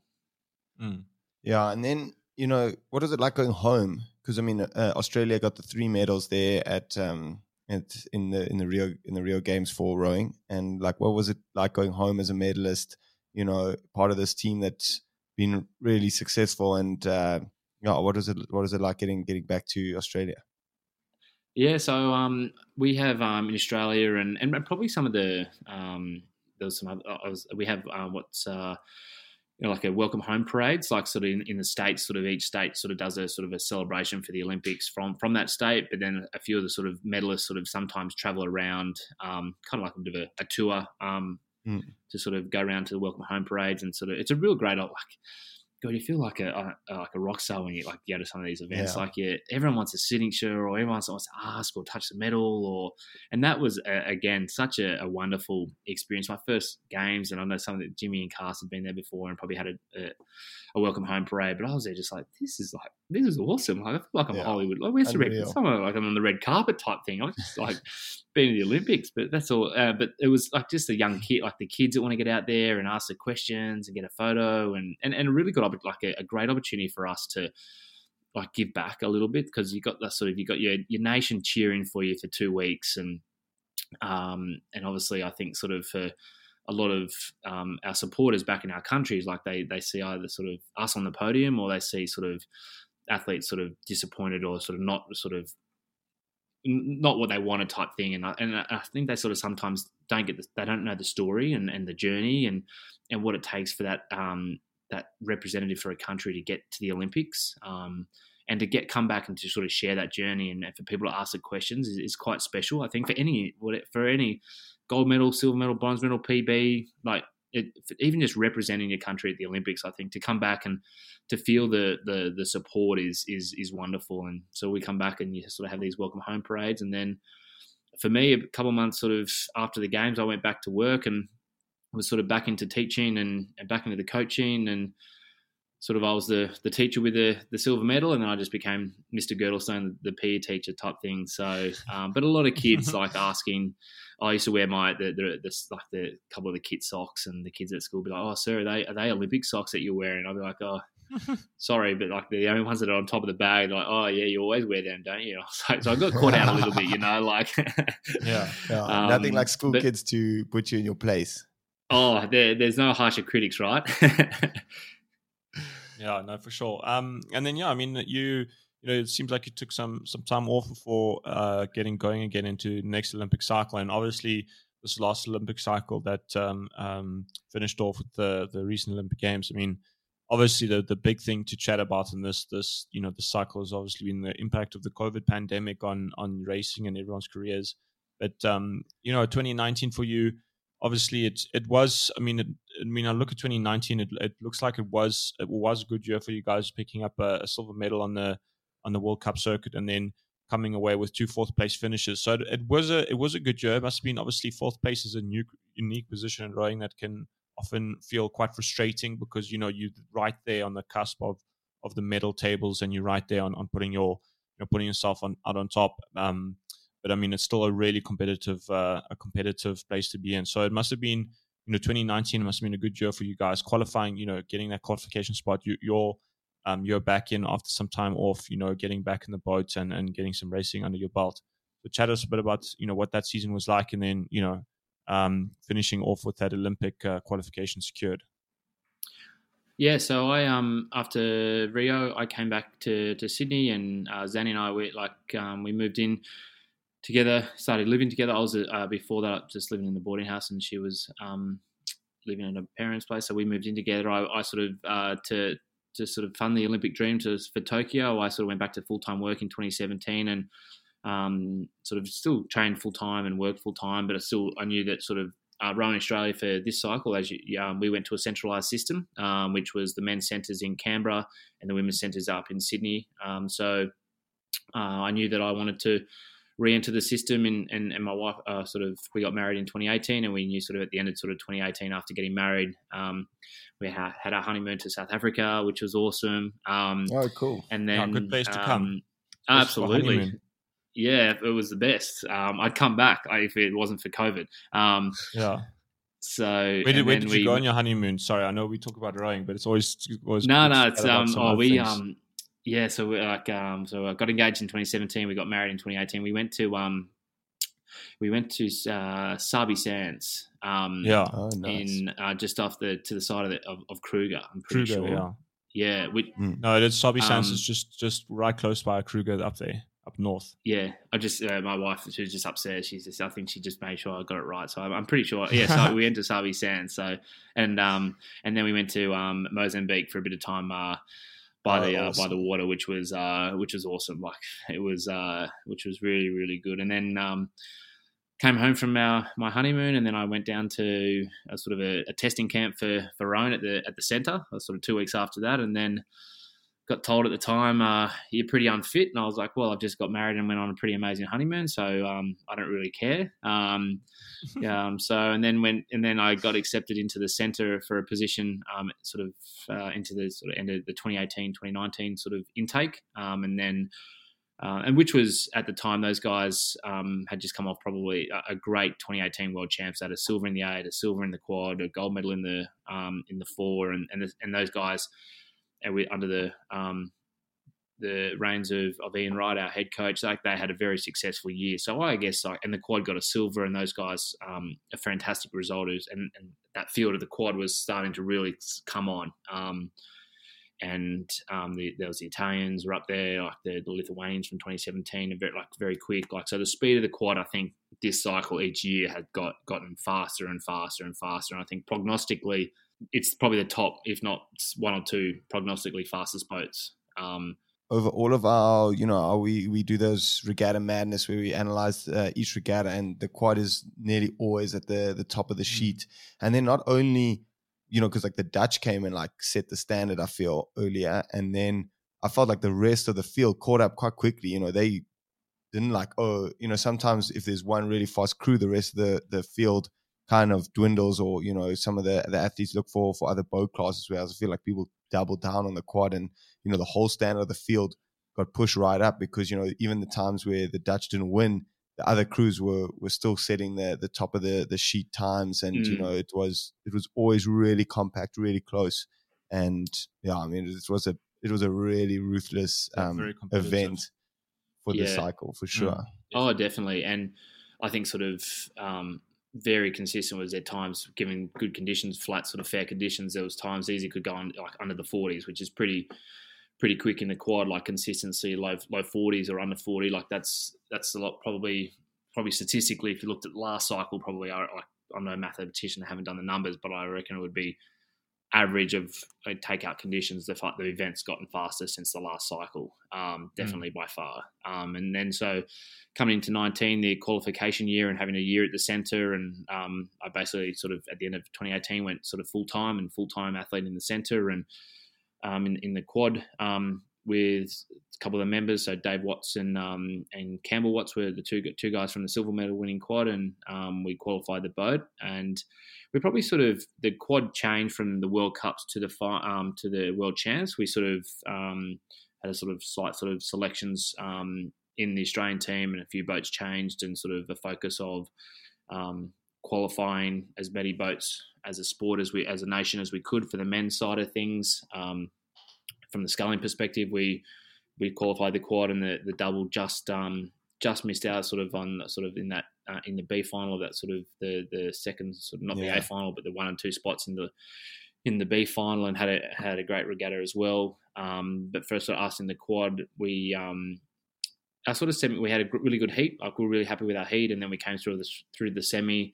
Mm. Yeah, and then you know, what was it like going home? Because I mean, uh, Australia got the three medals there at um at, in the in the Rio in the Rio Games for rowing, and like, what was it like going home as a medalist? You know, part of this team that's been really successful, and uh, yeah, what is it? What is it like getting getting back to Australia? Yeah, so um, we have um, in Australia, and and probably some of the um, there was some other, was, we have uh, what's uh, you know, like a welcome home parades, like sort of in, in, the states, sort of each state sort of does a sort of a celebration for the Olympics from from that state. But then a few of the sort of medalists sort of sometimes travel around, um, kind of like a bit of a, a tour um, mm. to sort of go around to the welcome home parades and sort of it's a real great like God, you feel like a, a, like a rock star when you like go to some of these events. Yeah. Like, yeah, everyone wants a signature, or everyone wants to ask or touch the medal, or and that was uh, again such a, a, wonderful experience. My first games, and I know some of the Jimmy and Cass had been there before and probably had a, a, welcome home parade, but I was there just like, this is like this is awesome. Like, I feel like I'm yeah. Hollywood. Like, where's Unreal. the red? Someone like I'm on the red carpet type thing. I was just like being in the Olympics, but that's all. Uh, but it was like just a young kid, like the kids that want to get out there and ask the questions and get a photo, and and, and a really good like a, a great opportunity for us to like give back a little bit because you got that sort of you got your your nation cheering for you for two weeks and um, and obviously I think sort of for a lot of um, our supporters back in our countries like they they see either sort of us on the podium or they see sort of athletes sort of disappointed or sort of not sort of not what they wanted type thing and I, and I think they sort of sometimes don't get the, they don't know the story and, and the journey and and what it takes for that um, that representative for a country to get to the Olympics um, and to get come back and to sort of share that journey and, for people to ask the questions is, is, quite special. I think for any for any gold medal, silver medal, bronze medal, PB, like it, even just representing your country at the Olympics, I think to come back and to feel the the the support is is is wonderful. And so we come back and you sort of have these welcome home parades, and then for me, a couple months sort of after the games, I went back to work and was sort of back into teaching and, and back into the coaching and sort of I was the the teacher with the the silver medal, and then I just became Mr. Girdlestone, the, the PE teacher type thing. So, um, but a lot of kids like asking. I used to wear my the, the, the like the couple of the kit socks, and the kids at school be like, "Oh, sir, are they are they Olympic socks that you're wearing?" I'd be like, "Oh." Sorry, but like the only ones that are on top of the bag, like, oh yeah, you always wear them, don't you? So, so I got caught out a little bit, you know, like yeah, yeah. Um, nothing like school but, kids to put you in your place. Oh, there, there's no harsher critics, right? Yeah, no, for sure. Um, and then yeah, I mean, you you know, it seems like you took some some time off before uh, getting going again into next Olympic cycle, and obviously this last Olympic cycle that um, um, finished off with the the recent Olympic Games. I mean, obviously the the big thing to chat about in this this you know the cycle has obviously been the impact of the COVID pandemic on on racing and everyone's careers. But um, you know, 2019 for you obviously it it was i mean it, i mean i look at 2019 it, it looks like it was it was a good year for you guys picking up a, a, silver medal on the on the world cup circuit and then coming away with two fourth place finishes. So it, it was a it was a good year. It must have been obviously fourth place is a new unique position in rowing that can often feel quite frustrating because you know you're right there on the cusp of of the medal tables and you're right there on, on putting your you know putting yourself on out on top. Um but I mean, it's still a really competitive, uh, a competitive place to be in. So it must have been, you know, 2019 must have been a good year for you guys qualifying. You know, getting that qualification spot. You, you're, um, you're back in after some time off. You know, getting back in the boat and and getting some racing under your belt. So chat us a bit about you know what that season was like, and then you know, um, finishing off with that Olympic uh, qualification secured. Yeah, so I um after Rio, I came back to, to Sydney, and uh, and I we like um, we moved in together, started living together. I was uh, before that just living in the boarding house, and she was um, living in a parents' place. So we moved in together. I, I sort of uh, to to sort of fund the Olympic dream to for Tokyo. I sort of went back to full time work in 2017, and um, sort of still trained full time and worked full time. But I still I knew that sort of uh, rowing Australia for this cycle, as you, um, we went to a centralised system, um, which was the men's centres in Canberra and the women's centres up in Sydney. Um, so uh, I knew that I wanted to re-enter the system and, and, and my wife uh, sort of we got married in 2018 and we knew sort of at the end of sort of 2018 after getting married um, we ha- had our honeymoon to South Africa which was awesome um, oh cool and then oh, good place to come um, absolutely yeah it was the best um, I'd come back if it wasn't for COVID um, yeah so where did, where did we, you go on your honeymoon? Sorry, I know we talk about rowing, but it's always always no, no. It's um, oh, we things. um, yeah, so we like um, so I got engaged in 2017. We got married in 2018. We went to um, we went to uh, Sabi Sands. Um, yeah, oh, nice. in uh, just off the to the side of the, of, of Kruger. I'm pretty Kruger, sure. Yeah, yeah. We, mm. No, it's Sabi Sands um, is just just right close by Kruger up there up north. Yeah, I just uh, my wife she was just upstairs. She's just I think she just made sure I got it right. So I'm, I'm pretty sure. Yeah, so we went to Sabi Sands. So and um and then we went to um Mozambique for a bit of time. Uh, by oh, the uh, by the water, which was uh, which was awesome. Like it was, uh, which was really really good. And then um, came home from our my honeymoon, and then I went down to a sort of a, a testing camp for for Rowan at the at the centre. Sort of two weeks after that, and then got told at the time uh, you're pretty unfit, and I was like, well, I've just got married and went on a pretty amazing honeymoon, so um, I don't really care. Um, um, so and then when and then I got accepted into the centre for a position, um, sort of uh, into the sort of end of the 2018 2019 sort of intake, um, and then. Uh, and which was at the time those guys um, had just come off probably a, a, great 2018 world champs. Had a silver in the eight, a silver in the quad, a gold medal in the in the four, and and, the, and those guys and we under the um, the reins of, of Ian Wright, our head coach, like they had a very successful year. So I guess like, and the quad got a silver, and those guys um, a fantastic result. And, and that field of the quad was starting to really come on. Um, and um, the, there was the Italians were up there, like the, the Lithuanians from 2017, very like very quick. Like so, the speed of the quad, I think this cycle each year had got gotten faster and faster and faster. And I think prognostically, it's probably the top, if not one or two, prognostically fastest boats. Um, over all of our, you know, we we do those regatta madness where we analyze uh, each regatta, and the quad is nearly always at the the top of the mm. sheet. And then not only, you know, because like the Dutch came and like set the standard, I feel earlier, and then I felt like the rest of the field caught up quite quickly. You know, they didn't like, oh, you know, sometimes if there's one really fast crew, the rest of the the field kind of dwindles, or you know, some of the the athletes look for for other boat classes. Whereas I feel like people double down on the quad and you know the whole standard of the field got pushed right up because you know even the times where the Dutch didn't win, the other crews were were still setting the the top of the the sheet times, and mm. you know it was it was always really compact, really close, and yeah, I mean it was a it was a really ruthless um, event for yeah. the cycle for sure. Mm. Oh, definitely, and I think sort of um, very consistent was at times given good conditions, flat sort of fair conditions. There was times easy could go on like under the forties, which is pretty pretty quick in the quad, like consistency, low low forties or under forty. Like that's that's a lot probably probably statistically. If you looked at last cycle, probably I, I, I'm no mathematician, I haven't done the numbers, but I reckon it would be average of uh, takeout conditions. The the event's gotten faster since the last cycle, um, hmm. definitely mm. by far. Um, and then so coming into 19, the qualification year and having a year at the centre, and um, I basically sort of at the end of 2018 went sort of full time and full time athlete in the centre and um, in, in the quad um, with a couple of the members. So Dave Watts and, um, and Campbell Watts were the two two guys from the silver medal winning quad, and um, we qualified the boat. And we probably sort of the quad changed from the World Cups to the um, to the World Champs. We sort of um, had a sort of slight sort of selections um, in the Australian team, and a few boats changed, and sort of a focus of qualifying as many boats as a sport as we as a nation as we could for the men's side of things. Um, from the sculling perspective, we we qualified the quad and the, the double just um, just missed out sort of on sort of in that uh, in the B final of that sort of the the second sort of not yeah. the A final but the one and two spots in the in the B final and had a had a great regatta as well. Um, but for sort of us in the quad, we um, our sort of semi we had a really good heat. Like we were really happy with our heat, and then we came through the through the semi.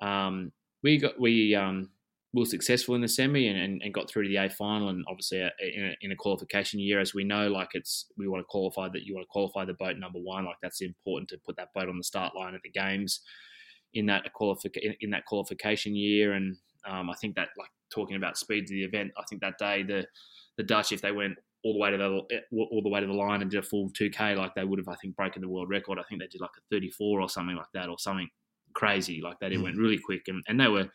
Um, we got we um, were successful in the semi and, and, and, got through to the A final, and obviously a, in, a, in, a, qualification year, as we know, like it's we want to qualify that you want to qualify the boat number one, like that's important to put that boat on the start line at the games in that qualification in that qualification year, and um, I think that like talking about speed of the event, I think that day the the Dutch, if they went all the way to the all the way to the line and did a full 2k, like they would have, I think, broken the world record. I think they did like a 34 or something like that, or something crazy. Like that, it mm. went really quick, and, and they were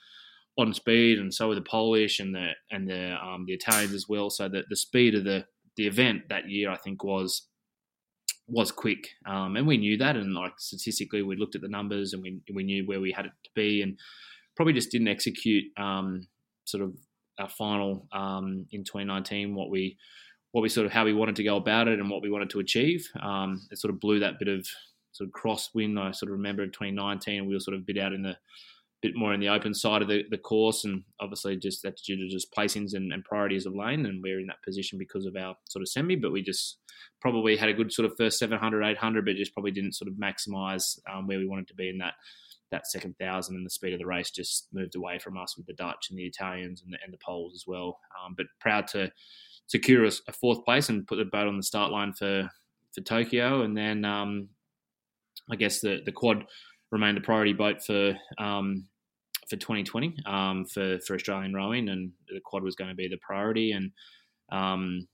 on speed, and so were the Polish and the and the um, the Italians as well. So the the speed of the the event that year, I think, was was quick, um, and we knew that. And like statistically, we looked at the numbers, and we we knew where we had it to be, and probably just didn't execute um, sort of our final um, in 2019 what we what we sort of how we wanted to go about it and what we wanted to achieve. Um, it sort of blew that bit of sort of crosswind. I sort of remember in 2019 we were sort of a bit out in the bit more in the open side of the, the course, and obviously just that's due to just placings and, and priorities of lane, and we're in that position because of our sort of semi. But we just probably had a good sort of first 700, 800, but just probably didn't sort of maximise um, where we wanted to be in that that second thousand and the speed of the race just moved away from us with the Dutch and the Italians and the, and the Poles as well. Um, but proud to secure a, a, fourth place and put the boat on the start line for for Tokyo, and then um, I guess the the quad remained a priority boat for um, for 2020 um, for for Australian rowing, and the quad was going to be the priority. And um,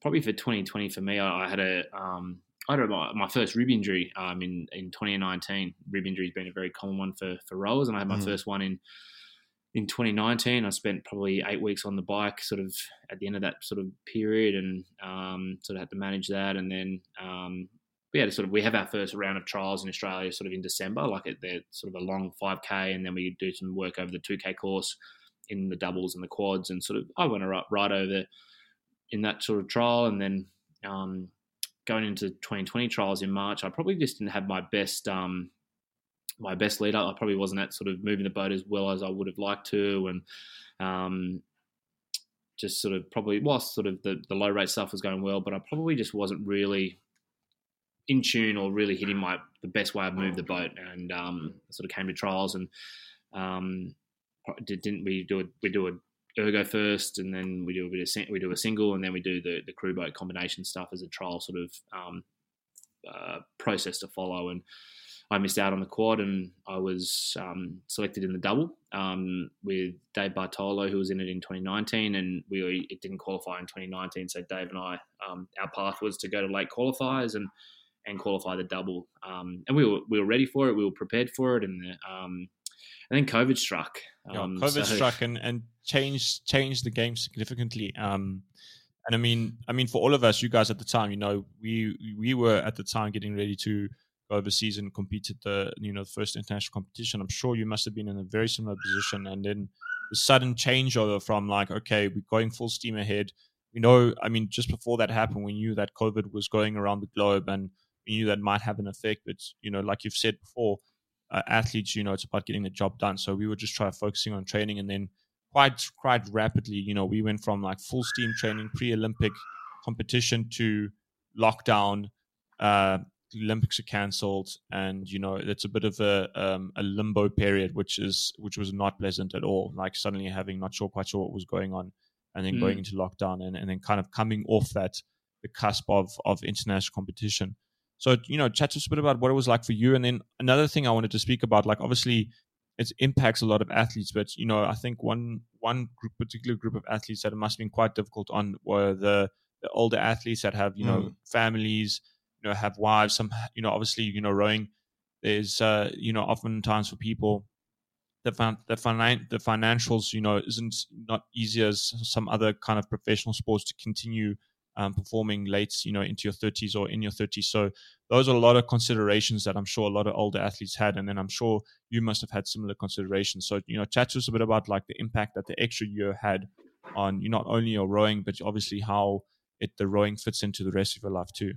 probably for 2020 for me, I, I had a um, I had my, my first rib injury um, in in 2019. Rib injury has been a very common one for for rowers, and I had my mm. first one in in 2019, I spent probably eight weeks on the bike, sort of at the end of that sort of period, and um, sort of had to manage that. And then um, we had a sort of we have our first round of trials in Australia sort of in December, like they're sort of a long 5k, and then we do some work over the 2k course in the doubles and the quads, and sort of I went right over in that sort of trial, and then um, going into 2020 trials in March, I probably just didn't have my best um, my best lead up. I probably wasn't at sort of moving the boat as well as I would have liked to, and um, just sort of probably whilst sort of the, the low rate stuff was going well, but I probably just wasn't really in tune or really hitting my the best way I've moved the boat, and um, sort of came to trials and um, didn't we do a we do a ergo first, and then we do a bit of we do a single, and then we do the the crew boat combination stuff as a trial sort of um, uh, process to follow. And I missed out on the quad, and I was um, selected in the double um, with Dave Bartholot, who was in it in 2019, and we it didn't qualify in 2019. So Dave and I, um, our path was to go to late qualifiers and and qualify the double, um, and we were we were ready for it, we were prepared for it, and the, um, and then COVID struck. Yeah, um, COVID so. struck and, and changed changed the game significantly. Um, and I mean, I mean, for all of us, you guys at the time, you know, we we were at the time getting ready to go overseas and compete at the you know the first international competition. I'm sure you must have been in a very similar position, and then the sudden changeover from like, okay, we're going full steam ahead. We know, I mean, just before that happened, we knew that COVID was going around the globe, and we knew that might have an effect. But you know, like you've said before, uh, athletes, you know, it's about getting the job done. So we would just try focusing on training, and then quite quite rapidly, you know, we went from like full steam training, pre-Olympic competition to lockdown. Uh, Olympics are cancelled, and you know it's a bit of a um, a limbo period, which is which was not pleasant at all. Like suddenly having not sure quite sure what was going on, and then mm. going into lockdown, and, and then kind of coming off that the cusp of of international competition. So, you know, chat to us a bit about what it was like for you. And then another thing I wanted to speak about, like obviously it impacts a lot of athletes, but you know, I think one one group, particular group of athletes that it must have been quite difficult on were the the older athletes that have, you know, mm. families, you know, have wives, some you know, obviously, you know, rowing is uh, you know, oftentimes for people the fin- the, finan- the financials, you know, isn't not easy as some other kind of professional sports to continue um, performing late, you know, into your 30s or in your 30s. So those are a lot of considerations that I'm sure a lot of older athletes had, and then I'm sure you must have had similar considerations. So you know, chat to us a bit about like the impact that the extra year had on you not only your rowing, but obviously how it the rowing fits into the rest of your life too.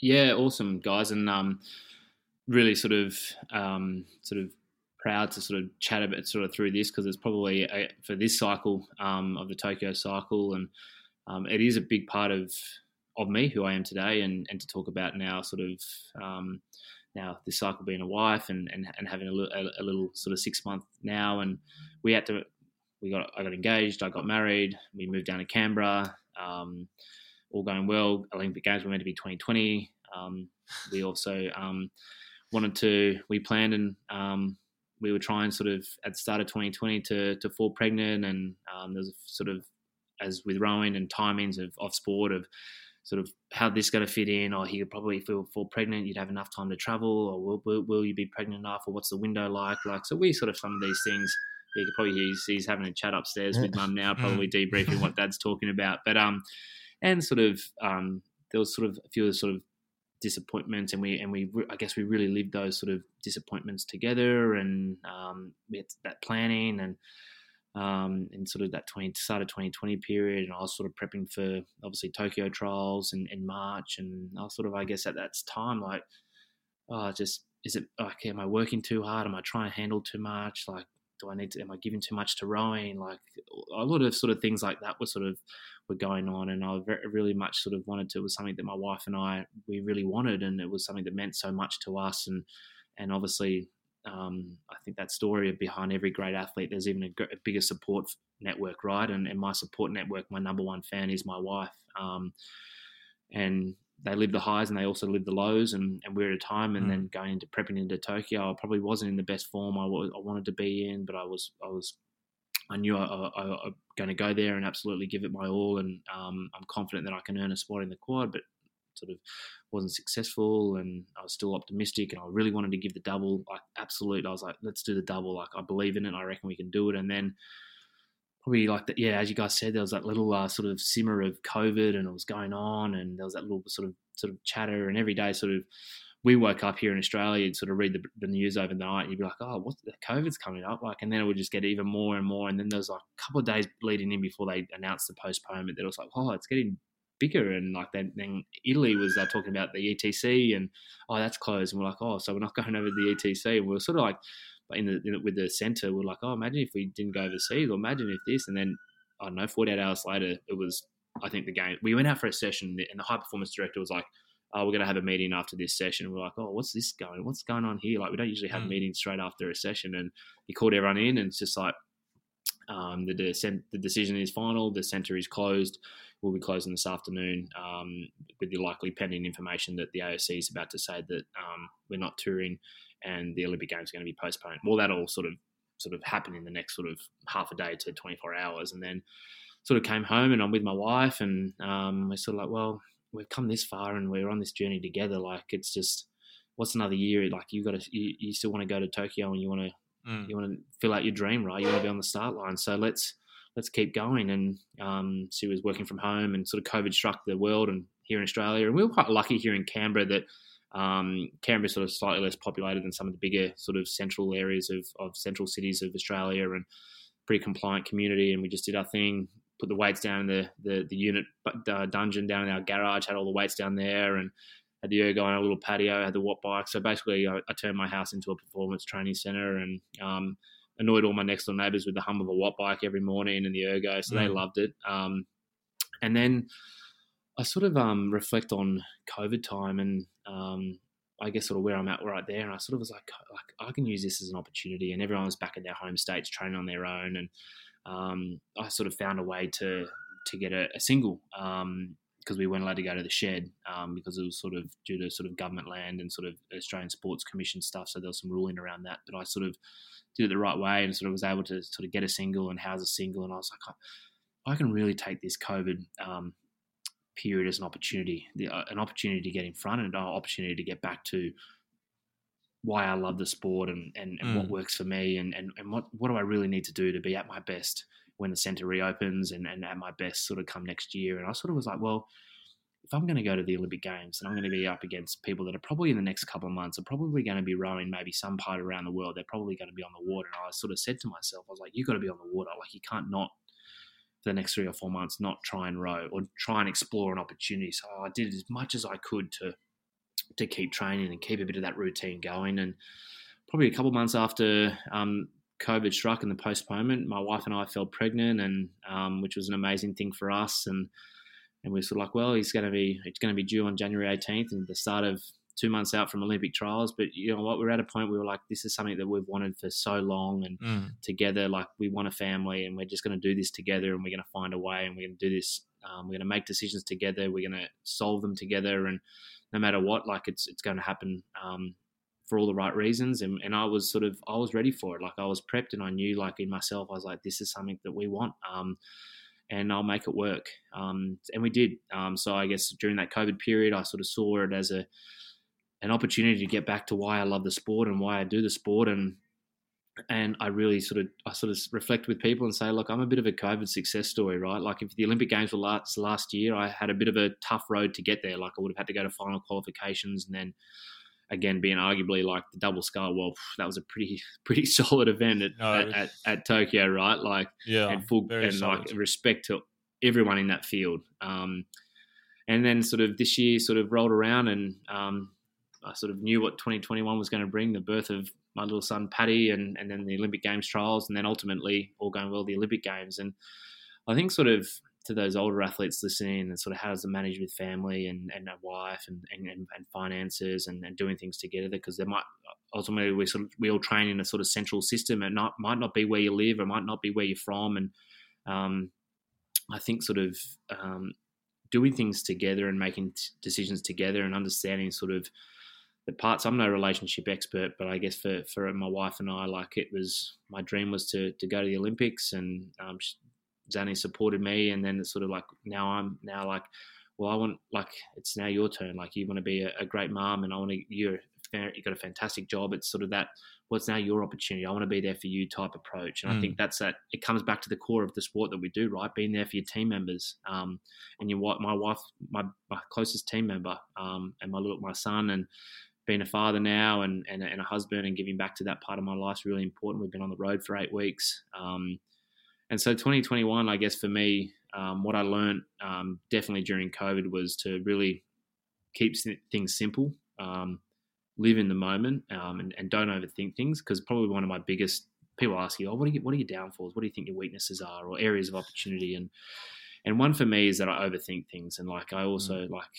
Yeah, awesome guys, and um, really sort of um, sort of proud to sort of chat a bit sort of through this because it's probably a, for this cycle um, of the Tokyo cycle and um, it is a big part of of me, who I am today, and, and to talk about now, sort of um, now this cycle being a wife and and, and having a, little sort of six month now, and we had to we got I got engaged, I got married, we moved down to Canberra, um, all going well. Olympic Games were meant to be 2020. Um, we also um, wanted to we planned and um, we were trying sort of at the start of 2020 to to fall pregnant, and um, there was a sort of as with rowing and timings of, of sport of sort of how this going to fit in, or he could probably if feel fall pregnant, you'd have enough time to travel, or will, will, will, you be pregnant enough, or what's the window like? Like, so we sort of some of these things. You could probably he's, he's having a chat upstairs with mum now, probably debriefing what dad's talking about. But um, and sort of um, there was sort of a few of sort of disappointments, and we and we I guess we really lived those sort of disappointments together, and um, we had that planning and um, in sort of that 20, start of 2020 period. And I was sort of prepping for obviously Tokyo trials in, in March. And I was sort of, I guess, at that time, like, oh, just, is it, like, am I working too hard? Am I trying to handle too much? Like, do I need to, am I giving too much to rowing? Like, a lot of sort of things like that were sort of, were going on. And I very, really much sort of wanted to, it was something that my wife and I, we really wanted. And it was something that meant so much to us. And, and obviously um, I think that story behind every great athlete, there's even a, a bigger support network, right? And, and, my support network, my number one fan is my wife. Um, and they live the highs and they also live the lows. And, and we're at a time, and mm. then going into prepping into Tokyo, I probably wasn't in the best form I, was, I wanted to be in, but I was, I was, I knew I, I, I was going to go there and absolutely give it my all. And um, I'm confident that I can earn a spot in the quad, but sort of wasn't successful and I was still optimistic and I really wanted to give the double like absolute I was like let's do the double like I believe in it I reckon we can do it. And then probably like that yeah as you guys said there was that little uh, sort of simmer of COVID and it was going on and there was that little sort of sort of chatter and every day sort of we woke up here in Australia and sort of read the, the news overnight and you'd be like oh what's the COVID's coming up like and then it would just get even more and more and then there was like a couple of days leading in before they announced the postponement that it was like oh it's getting bigger. And like then, then Italy was uh, talking about the ETC and oh that's closed, and we're like oh so we're not going over the ETC. And we are sort of like in the, in with the centre, we're like oh imagine if we didn't go overseas, or imagine if this, and then I don't know, 48 hours later it was I think the game. We went out for a session, and the high performance director was like. Oh, we're going to have a meeting after this session. We're like, oh, what's this going? What's going on here? Like, we don't usually have mm. meetings straight after a session. And he called everyone in, and it's just like, um, the, de- the decision is final. The centre is closed. We'll be closing this afternoon um, with the likely pending information that the AOC is about to say that um, we're not touring and the Olympic Games are going to be postponed. Well, that all sort of sort of happen in the next sort of half a day to 24 hours, and then sort of came home and I'm with my wife, and um, we're sort of like, well, we've come this far and we're on this journey together. Like it's just what's another year? Like you got to you, you still want to go to Tokyo and you want to Mm. You want to fill out your dream, right? You want to be on the start line. So let's let's keep going. And um, she was working from home, and sort of COVID struck the world and here in Australia. And we were quite lucky here in Canberra that um, Canberra is sort of slightly less populated than some of the bigger sort of central areas of, of central cities of Australia and pretty compliant community. And we just did our thing, put the weights down in the, the, the unit uh, dungeon down in our garage, had all the weights down there and had the ergo on a little patio, had the watt bike. So basically, I, I turned my house into a performance training center and um, annoyed all my next door neighbors with the hum of a watt bike every morning and the ergo. So mm. they loved it. Um, and then I sort of um, reflect on COVID time and um, I guess sort of where I'm at right there. And I sort of was like, like I can use this as an opportunity. And everyone was back in their home states training on their own. And um, I sort of found a way to to get a, a single um, because we weren't allowed to go to the shed um, because it was sort of due to sort of government land and sort of Australian Sports Commission stuff. So there was some ruling around that. But I sort of did it the right way and sort of was able to sort of get a single and house a single. And I was like, I, I can really take this COVID um, period as an opportunity, the, uh, an opportunity to get in front and an opportunity to get back to why I love the sport and, and, and mm. what works for me and, and, and what, what do I really need to do to be at my best when the centre reopens and, and at my best sort of come next year. And I sort of was like, well, if I'm going to go to the Olympic Games and I'm going to be up against people that are probably in the next couple of months are probably going to be rowing maybe some part around the world, they're probably going to be on the water. And I sort of said to myself, I was like, you've got to be on the water. Like you can't not for the next three or four months not try and row or try and explore an opportunity. So I did as much as I could to to keep training and keep a bit of that routine going. And probably a couple months after um, COVID struck and the postponement, my wife and I fell pregnant, and um, which was an amazing thing for us. And and we were sort of like, well, he's going to be it's going to be due on January 18th, and the start of two months out from Olympic trials. But you know what, we're at a point where we're like, this is something that we've wanted for so long, and mm. together, like we want a family, and we're just going to do this together, and we're going to find a way, and we're going to do this. Um, we're going to make decisions together. We're going to solve them together, and no matter what, like it's it's going to happen. Um, for all the right reasons and, and I was sort of I was ready for it like I was prepped and I knew like in myself I was like this is something that we want um, and I'll make it work um, and we did um, so I guess during that COVID period I sort of saw it as a an opportunity to get back to why I love the sport and why I do the sport and and I really sort of I sort of reflect with people and say, look, I'm a bit of a COVID success story, right? Like if the Olympic Games were last last year, I had a bit of a tough road to get there. Like I would have had to go to final qualifications and then again being arguably like the double scull. Well, that was a pretty pretty solid event at, no, at, at, at, Tokyo, right? Like yeah, and full and solid. like respect to everyone in that field. Um, and then sort of this year sort of rolled around and um, I sort of knew what 2021 was going to bring the birth of my little son patty and, and then the Olympic Games trials and then ultimately all going well the Olympic Games and I think sort of to those older athletes listening and sort of how does it manage with family and, and a wife and, and, and finances and, and, doing things together? Because there might ultimately we sort of we all train in a sort of central system. And not might not be where you live or might not be where you're from. And um, I think sort of um, doing things together and making t- decisions together and understanding sort of the parts. I'm no relationship expert but I guess for for my wife and I like it was my dream was to to go to the Olympics and um, Zanny supported me, and then it's sort of like now I'm now like, well, I want like it's now your turn. Like you want to be a, a great mom, and I want to you're you got a fantastic job. It's sort of that. Well, now your opportunity. I want to be there for you type approach, and mm. I think mm. that's that. It comes back to the core of the sport that we do, right? Being there for your team members, um, and your wife, my wife, my, my closest team member, um, and my little my son, and being a father now and, and, and a husband and giving back to that part of my life is really important. We've been on the road for eight weeks. Um, and so 2021, I guess for me, Um, what I learned um, definitely during COVID was to really keep things simple, um, live in the moment, um, and, and, don't overthink things. Because probably one of my biggest people ask you, "Oh, what are you, what are your downfalls? What do you think your weaknesses are, or areas of opportunity?" And and one for me is that I overthink things, and like I also mm. like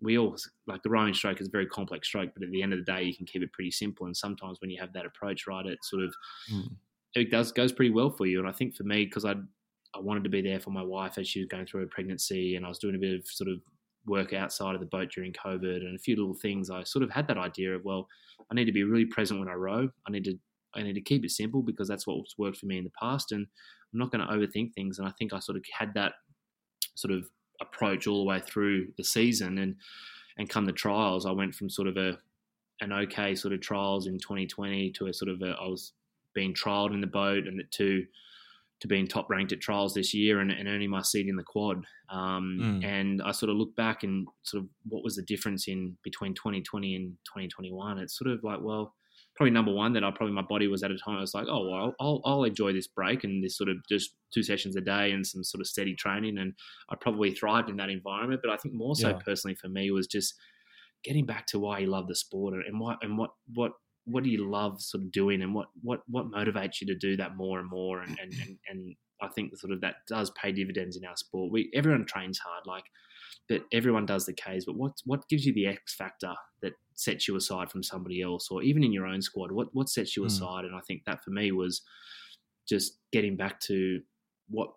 we all like the rowing stroke is a very complex stroke, but at the end of the day, you can keep it pretty simple. And sometimes when you have that approach, right, it sort of mm. It does goes pretty well for you. And I think for me, because I I wanted to be there for my wife as she was going through her pregnancy, and I was doing a bit of sort of work outside of the boat during COVID and a few little things. I sort of had that idea of well, I need to be really present when I row. I need to I need to keep it simple because that's what's worked for me in the past, and I'm not going to overthink things. And I think I sort of had that sort of approach all the way through the season and and come the trials, I went from sort of a an okay sort of trials in 2020 to a sort of a, I was being trialed in the boat and to to being top ranked at trials this year and, and earning my seat in the quad. Um, mm. And I sort of look back and sort of what was the difference in between 2020 and 2021? It's sort of like, well, probably number one that I probably my body was at a time I was like, oh well, I'll, I'll enjoy this break and this sort of just two sessions a day and some sort of steady training, and I probably thrived in that environment. But I think more so yeah. personally for me was just getting back to why you love the sport and what and what what what do you love sort of doing and what what what motivates you to do that more and more and and and, and I think sort of that does pay dividends in our sport. We everyone trains hard, like, but everyone does the K's. But what what gives you the X factor that sets you aside from somebody else, or even in your own squad? What what sets you mm. aside? And I think that for me was just getting back to what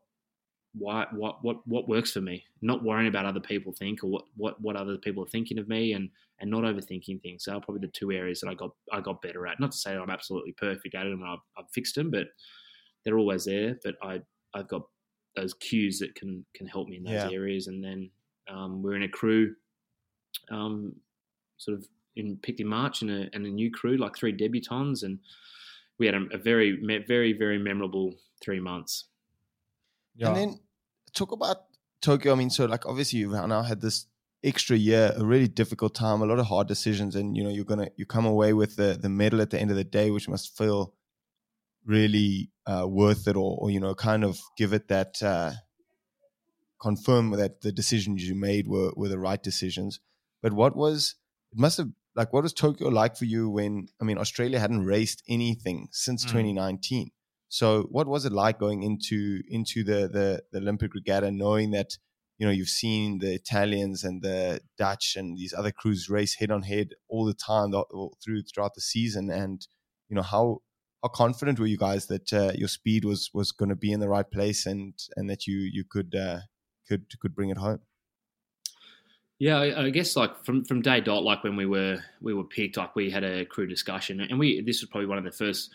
why what what what works for me not worrying about other people think or what what what other people are thinking of me and and not overthinking things so are probably the two areas that i got i got better at not to say i'm absolutely perfect at it and i've, I've fixed them but they're always there but i i've got those cues that can can help me in those yeah. areas and then um, we're in a crew um, sort of in picked in March and a, and a new crew, like three debutants, and we had a, a very, very, very memorable three months. Yeah. And then talk about Tokyo. I mean, so like obviously you've now had this extra year, a really difficult time, a lot of hard decisions, and you know you're gonna you come away with the the medal at the end of the day, which must feel really uh, worth it, or, or you know kind of give it that uh, confirm that the decisions you made were were the right decisions. But what was it must have like what was Tokyo like for you when I mean Australia hadn't raced anything since mm. 2019. So what was it like going into into the, the the Olympic regatta, knowing that you know you've seen the Italians and the Dutch and these other crews race head on head all the time through throughout the season, and you know how how confident were you guys that uh, your speed was was going to be in the right place and and that you you could uh, could could bring it home? Yeah, I, I, guess like from from day dot, like when we were we were picked, like we had a crew discussion, and we this was probably one of the first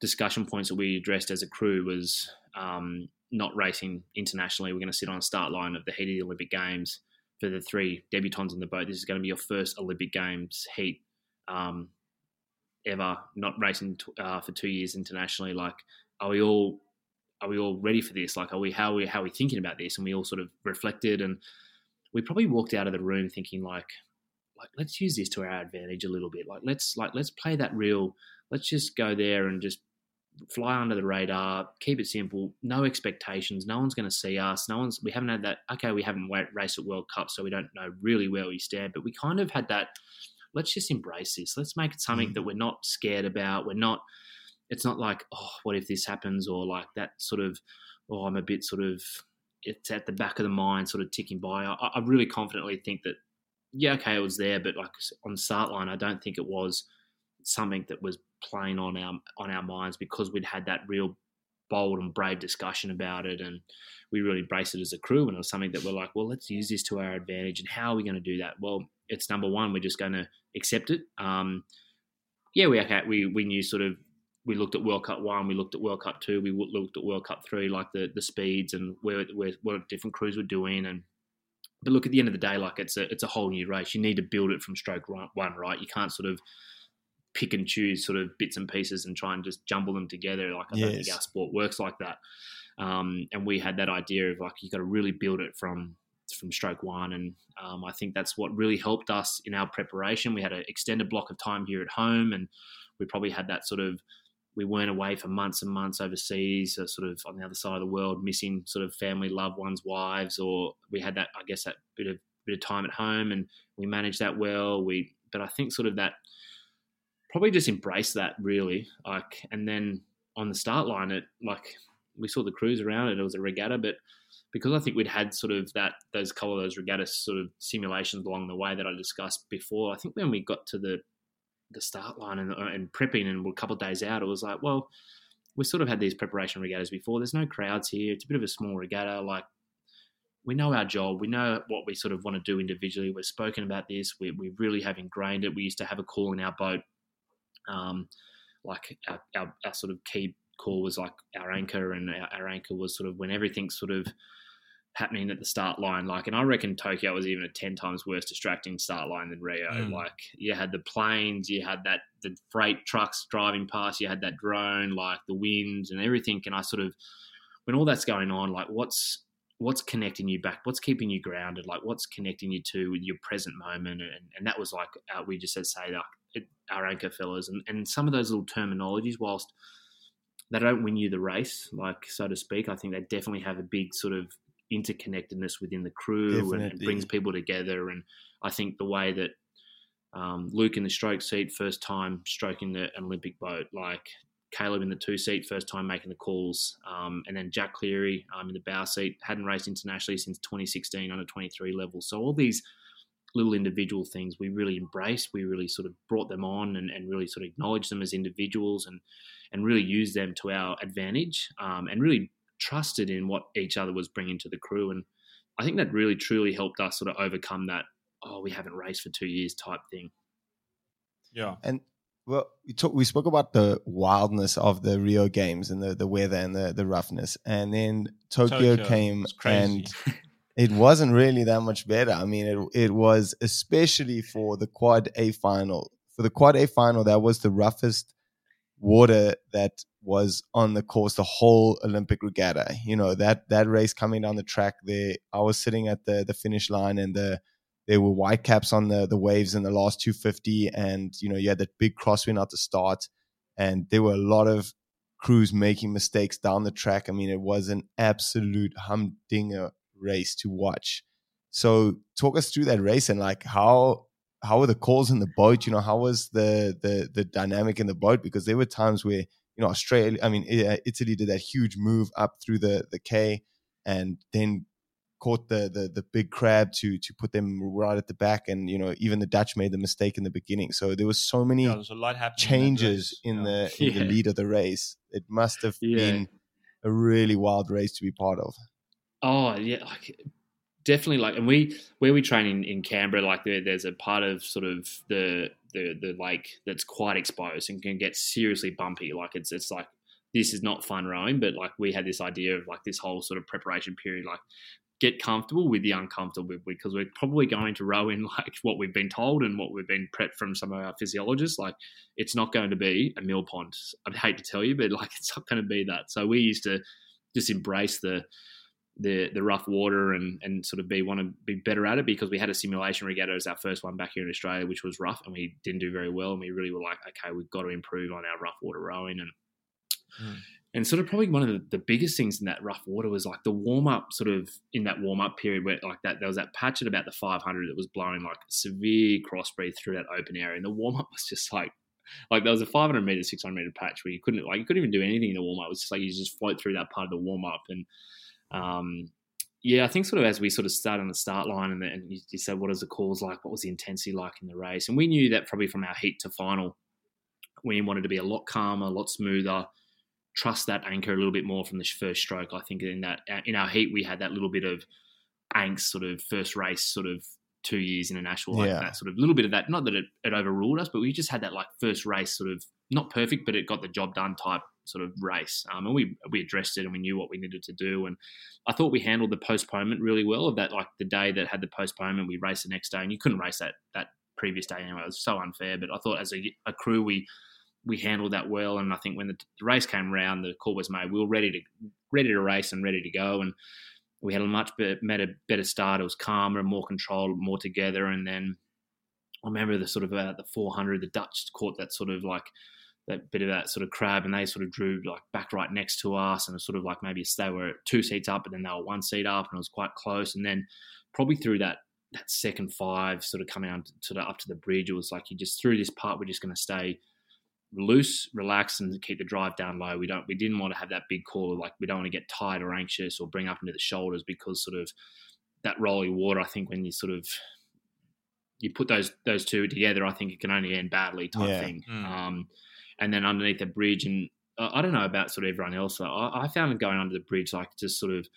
discussion points that we addressed as a crew was um, not racing internationally. We're going to sit on a start line of the heat of the Olympic Games for the three debutants in the boat. This is going to be your first Olympic Games heat um, ever. Not racing t- uh, for two years internationally. Like, are we all are we all ready for this? Like, are we how are we how are we thinking about this? And we all sort of reflected and we probably walked out of the room thinking like like let's use this to our advantage a little bit like let's like let's play that real let's just go there and just fly under the radar keep it simple no expectations no one's going to see us no one's we haven't had that okay we haven't raced at world cup so we don't know really where we stand but we kind of had that let's just embrace this let's make it something mm. that we're not scared about we're not it's not like oh what if this happens or like that sort of oh i'm a bit sort of it's at the back of the mind, sort of ticking by. I, I really confidently think that, yeah, okay, it was there, but like on the start line, I don't think it was something that was playing on our on our minds because we'd had that real bold and brave discussion about it, and we really embraced it as a crew. And it was something that we're like, well, let's use this to our advantage. And how are we going to do that? Well, it's number one, we're just going to accept it. Um, yeah, we okay, we we knew sort of we looked at World Cup one, we looked at World Cup two, we looked at World Cup three, like the the speeds and where, where what different crews were doing. And but look, at the end of the day, like it's a it's a whole new race. You need to build it from stroke one, right? You can't sort of pick and choose sort of bits and pieces and try and just jumble them together. Like I yes. don't think our sport works like that. Um, and we had that idea of like you got to really build it from from stroke one, and um, I think that's what really helped us in our preparation. We had an extended block of time here at home, and we probably had that sort of we weren't away for months and months overseas, or sort of on the other side of the world, missing sort of family, loved ones, wives, or we had that, I guess, that bit of bit of time at home, and we managed that well. We, but I think sort of that probably just embrace that really, like, and then on the start line, it like we saw the crews around it. It was a regatta, but because I think we'd had sort of that those couple of those regatta sort of simulations along the way that I discussed before. I think when we got to the the start line and, uh, and prepping and a couple of days out, it was like, well, we sort of had these preparation regattas before. There's no crowds here. It's a bit of a small regatta. Like we know our job. We know what we sort of want to do individually. We've spoken about this. We, we really have ingrained it. We used to have a call in our boat. Um, like our, our, our, sort of key call was like our anchor and our, our anchor was sort of when everything sort of happening at the start line. Like, and I reckon Tokyo was even a ten times worse distracting start line than Rio. Mm. Like, you had the planes, you had that the freight trucks driving past, you had that drone, like the wind and everything. And I sort of, when all that's going on, like, what's what's connecting you back? What's keeping you grounded? Like, what's connecting you to your present moment? And, and that was like uh, we just said, say like it, our anchor fellas, and and some of those little terminologies, whilst they don't win you the race, like so to speak. I think they definitely have a big sort of interconnectedness within the crew and, and, brings people together. And I think the way that um, Luke in the stroke seat, first time stroking the Olympic boat, like Caleb in the two seat, first time making the calls, um, and then Jack Cleary um, in the bow seat, hadn't raced internationally since 2016 under 23 level. So all these little individual things we really embraced. We really sort of brought them on and, and really sort of acknowledged them as individuals and and really used them to our advantage um, and really trusted in what each other was bringing to the crew. And I think that really truly helped us sort of overcome that, oh, we haven't raced for two years type thing. Yeah. And well, we talk, we spoke about the wildness of the Rio games and the, the weather and the, the roughness. And then Tokyo, Tokyo came and it wasn't really that much better. I mean, it, it was especially for the quad A final. For the quad A final, that was the roughest water that was on the course the whole Olympic regatta. You know that that race coming down the track there. I was sitting at the the finish line and the there were white caps on the the waves in the last 250, and you know you had that big crosswind at the start, and there were a lot of crews making mistakes down the track. I mean, it was an absolute humdinger race to watch. So talk us through that race and like how how were the calls in the boat? You know, how was the the the dynamic in the boat? Because there were times where you know Australia, I mean Italy did that huge move up through the the K, and then caught the the the big crab to to put them right at the back, and you know even the Dutch made the mistake in the beginning. So there was so many yeah, changes in, in the in yeah. the lead of the race. It must have yeah. been a really wild race to be part of. Oh yeah, like definitely like, and we where we train in, in Canberra, like there, there's a part of sort of the the the lake that's quite exposed and can get seriously bumpy. Like it's it's like this is not fun rowing, but like we had this idea of like this whole sort of preparation period, like get comfortable with the uncomfortable because we're probably going to row in like what we've been told and what we've been prepped from some of our physiologists. Like it's not going to be a mill pond. I'd hate to tell you, but like it's not going to be that. So we used to just embrace the the the rough water and and sort of be want to be better at it because we had a simulation regatta as our first one back here in Australia, which was rough and we didn't do very well, and we really were like, okay, we've got to improve on our rough water rowing and. Mm. And sort of probably one of the, the biggest things in that rough water was like the warm up, sort of in that warm up period where like that there was that patch at about the 500 that was blowing like severe cross breeze through that open area, and the warm up was just like like there was a 500 meter, 600 meter patch where you couldn't like you couldn't even do anything in the warm up. It was just like you just float through that part of the warm up, and um, yeah, I think sort of as we sort of started on the start line and, then you, you said, what is the calls like? What was the intensity like in the race? And we knew that probably from our heat to final, we wanted to be a lot calmer, a lot smoother, trust that anchor a little bit more from the first stroke. I think in that in our heat we had that little bit of angst, sort of first race, sort of two years international, like yeah. that sort of little bit of that. Not that it, it overruled us, but we just had that like first race, sort of not perfect, but it got the job done type sort of race. Um, and we we addressed it and we knew what we needed to do. And I thought we handled the postponement really well. Of that, like the day that had the postponement, we raced the next day, and you couldn't race that that previous day anyway. It was so unfair. But I thought as a, a crew, we we handled that well. And I think when the, the race came around, the call was made. We were ready to ready to race and ready to go. And we had a much better, better start. It was calmer, more controlled, more together. And then I remember the sort of uh, the 400, the Dutch caught that sort of like that bit of that sort of crab, and they sort of drew like back right next to us, and it was sort of like maybe they were two seats up, and then they were one seat up, and it was quite close. And then probably through that that second five, sort of coming out to the, up to the bridge, it was like you just through this part, we're just going to stay loose, relax, and keep the drive down low. We don't, we didn't want to have that big call, like we don't want to get tired or anxious or bring up into the shoulders because sort of that rolling water. I think when you sort of you put those those two together, I think it can only end badly type yeah. thing. Mm. Um, and then underneath the bridge, and uh, I don't know about sort of everyone else. I, I found going under the bridge like just sort of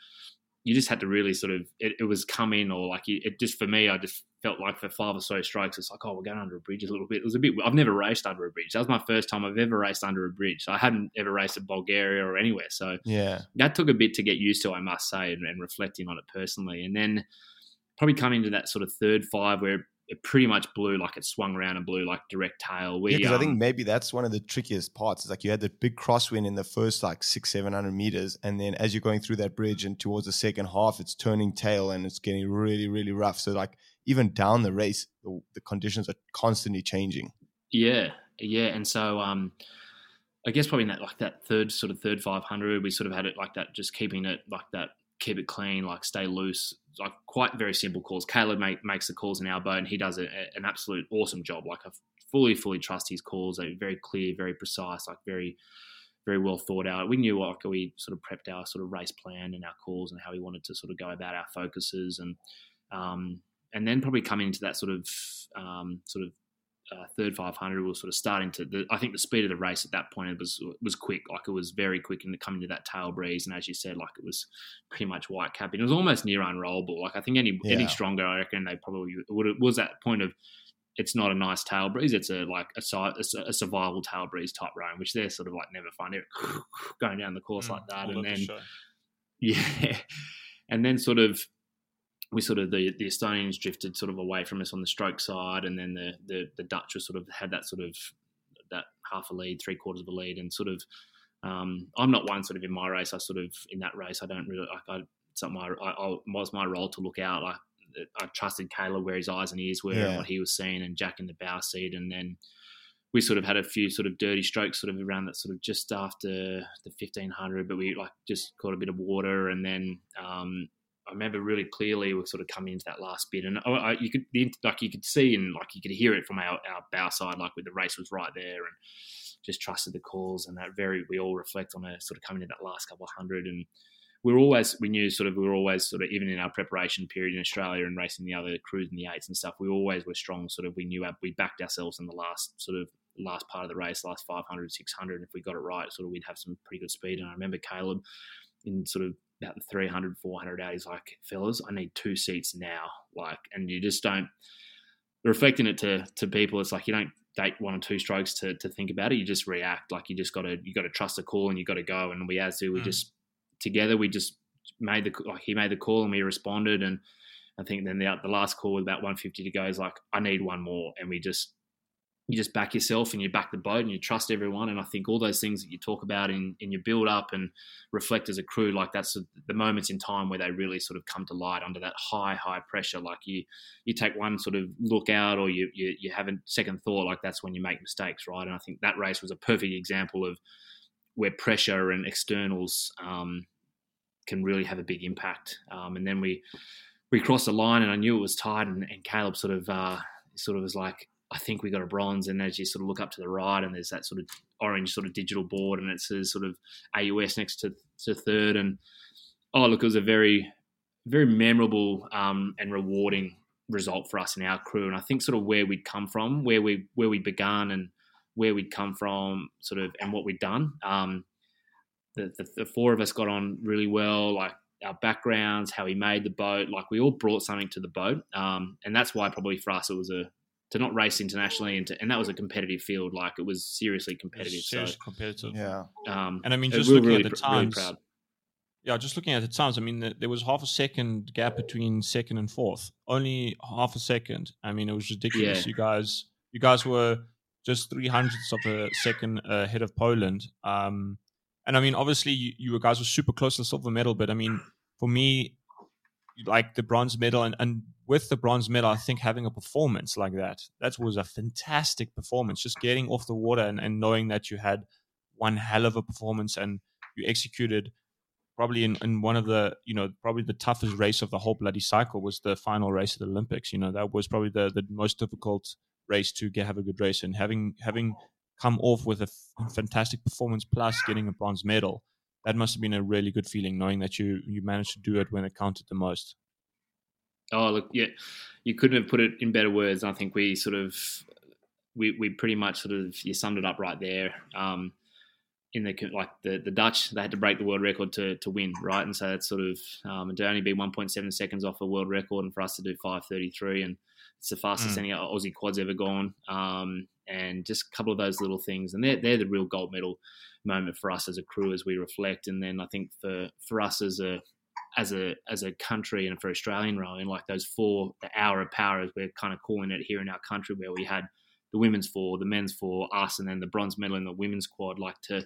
you just had to really sort of it, it was coming or like it just for me I just felt like for five or so strokes it's like oh we're going under a bridge a little bit. It was a bit I've never raced under a bridge. That was my first time I've ever raced under a bridge. I hadn't ever raced in Bulgaria or anywhere so yeah. that took a bit to get used to I must say and, and reflecting on it personally. And then probably coming to that sort of third five where it pretty much blew like it swung around and blew like direct tail. We, yeah, because um, I think um, maybe that's one of the trickiest parts. It's like you had the big crosswind in the first like six, seven hundred meters, and then as you're going through that bridge and towards the second half, it's turning tail and it's getting really, really rough. So like even down the race, the, the conditions are constantly changing. Yeah, yeah, and so um, I guess probably in that like that third sort of third five hundred, we sort of had it like that, just keeping it like that keep it clean, like stay loose. Like quite very simple calls. Caleb make, makes the calls in our boat, and he does a, an absolute awesome job. Like I fully, fully trust his calls. They're very clear, very precise, like very, very well thought out. We knew like we sort of prepped our sort of race plan and our calls and how we wanted to sort of go about our focuses and um, and then probably coming into that sort of um, sort of uh, third 500 was sort of starting to. The, I think the speed of the race at that point was was quick. Like it was very quick in the coming to that tail breeze, and as you said, like it was pretty much white capping. It was almost near unrollable. Like I think any yeah. any stronger, I reckon they probably would. It was that point of it's not a nice tail breeze. It's a like a, a, a survival tail breeze type rowing, which they're sort of like never find it going down the course mm, like that, and then yeah, and then sort of we sort of the, the Estonians drifted sort of away from us on the stroke side, and then the, the the Dutch were sort of had that sort of that half a lead, three quarters of a lead, and sort of um, I'm not one sort of in my race. I sort of in that race I don't really like. I, it's not my I, I was my role to look out. I I trusted Caleb where his eyes and ears were, yeah. and what he was seeing, and Jack in the bow seat, and then we sort of had a few sort of dirty strokes sort of around that sort of just after the 1500 but we like just caught a bit of water and then um, I remember really clearly we sort of coming into that last bit, and I, I, you could like you could see and like you could hear it from our, our bow side, like where the race was right there, and just trusted the calls, and that very we all reflect on a sort of coming in that last couple of hundred, and we are always we knew sort of we were always sort of even in our preparation period in Australia and racing the other crews in the eights and stuff, we always were strong. Sort of we knew our, we backed ourselves in the last sort of last part of the race, last 500, 600. If we got it right, sort of we'd have some pretty good speed. And I remember Caleb in sort of about the 300, 400 out. He's like, fellas, I need two seats now. Like, and you just don't, reflecting it to, to people, it's like you don't take one or two strokes to, to think about it. You just react. Like you just got to, you got to trust the call and you got to go. And we, as to, we mm. just, together, we just made the, like he made the call and we responded. And I think then the, the last call with about 150 to go is like, I need one more. And we just, you just back yourself and you back the boat and you trust everyone. And I think all those things that you talk about in, in your build up and reflect as a crew, like that's the moments in time where they really sort of come to light under that high, high pressure. Like you, you take one sort of look out or you, you, you have a second thought, like that's when you make mistakes, right? And I think that race was a perfect example of where pressure and externals um, can really have a big impact. Um, and then we, we crossed the line and I knew it was tight and, and Caleb sort of, uh, sort of was like, I think we got a bronze. And as you sort of look up to the right, and there's that sort of orange sort of digital board, and it says sort of AUS next to, to third. And oh, look, it was a very, very memorable um, and rewarding result for us and our crew. And I think sort of where we'd come from, where we where we began, and where we'd come from, sort of, and what we'd done. Um, the, the, the four of us got on really well. Like our backgrounds, how we made the boat, like we all brought something to the boat, um, and that's why probably for us it was a to not race internationally and to, and that was a competitive field like it was seriously competitive seriously so, competitive. Yeah. um, and i mean just looking really, at the times really yeah just looking at the times i mean there was half a second gap between second and fourth. Only half a second. I mean it was ridiculous. Yeah. you guys you guys were just three hundredths of a second ahead of poland. Um, and i mean obviously you, you guys were super close to the silver medal but i mean for me like the bronze medal and, and with the bronze medal, I think having a performance like that, that was a fantastic performance. Just getting off the water and, and knowing that you had one hell of a performance and you executed probably in, in one of the you know probably the toughest race of the whole bloody cycle was the final race of the Olympics. You know that was probably the the most difficult race to get have a good race and having having come off with a f- fantastic performance plus getting a bronze medal. That must have been a really good feeling, knowing that you you managed to do it when it counted the most. Oh look, yeah, you couldn't have put it in better words. I think we sort of we we pretty much sort of you summed it up right there. Um, in the like the, the Dutch, they had to break the world record to, to win, right? And so that's sort of um, to only be 1.7 seconds off a world record, and for us to do 5:33, and it's the fastest mm. any Aussie quad's ever gone. Um, and just a couple of those little things, and they're they're the real gold medal moment for us as a crew as we reflect. And then I think for for us as a as a as a country and for Australian rowing, like those four the hour of power as we're kind of calling it here in our country, where we had the women's four, the men's four, us, and then the bronze medal in the women's quad. Like to,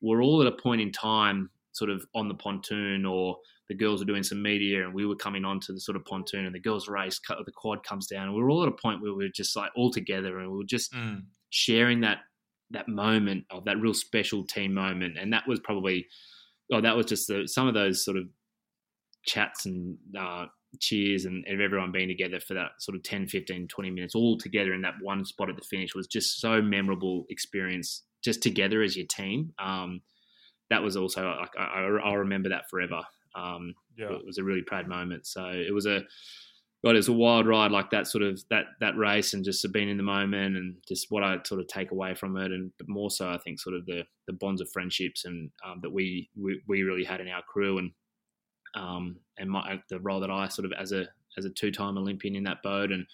we're all at a point in time, sort of on the pontoon, or the girls are doing some media, and we were coming onto the sort of pontoon, and the girls race, the quad comes down, and we are all at a point where we are just like all together, and we're just mm. sharing that that moment of that real special team moment, and that was probably, oh, that was just the, some of those sort of chats and uh, cheers and, and everyone being together for that sort of 10, 15, 20 minutes all together in that one spot at the finish was just so memorable experience just together as your team. Um, that was also like I, will remember that forever. Um, yeah. It was a really proud moment. So it was a God, it was a wild ride like that sort of that that race and just being in the moment and just what I sort of take away from it and but more so I think sort of the the bonds of friendships and um, that we, we we really had in our crew and um, and my, the role that I sort of as a as a two time Olympian in that boat and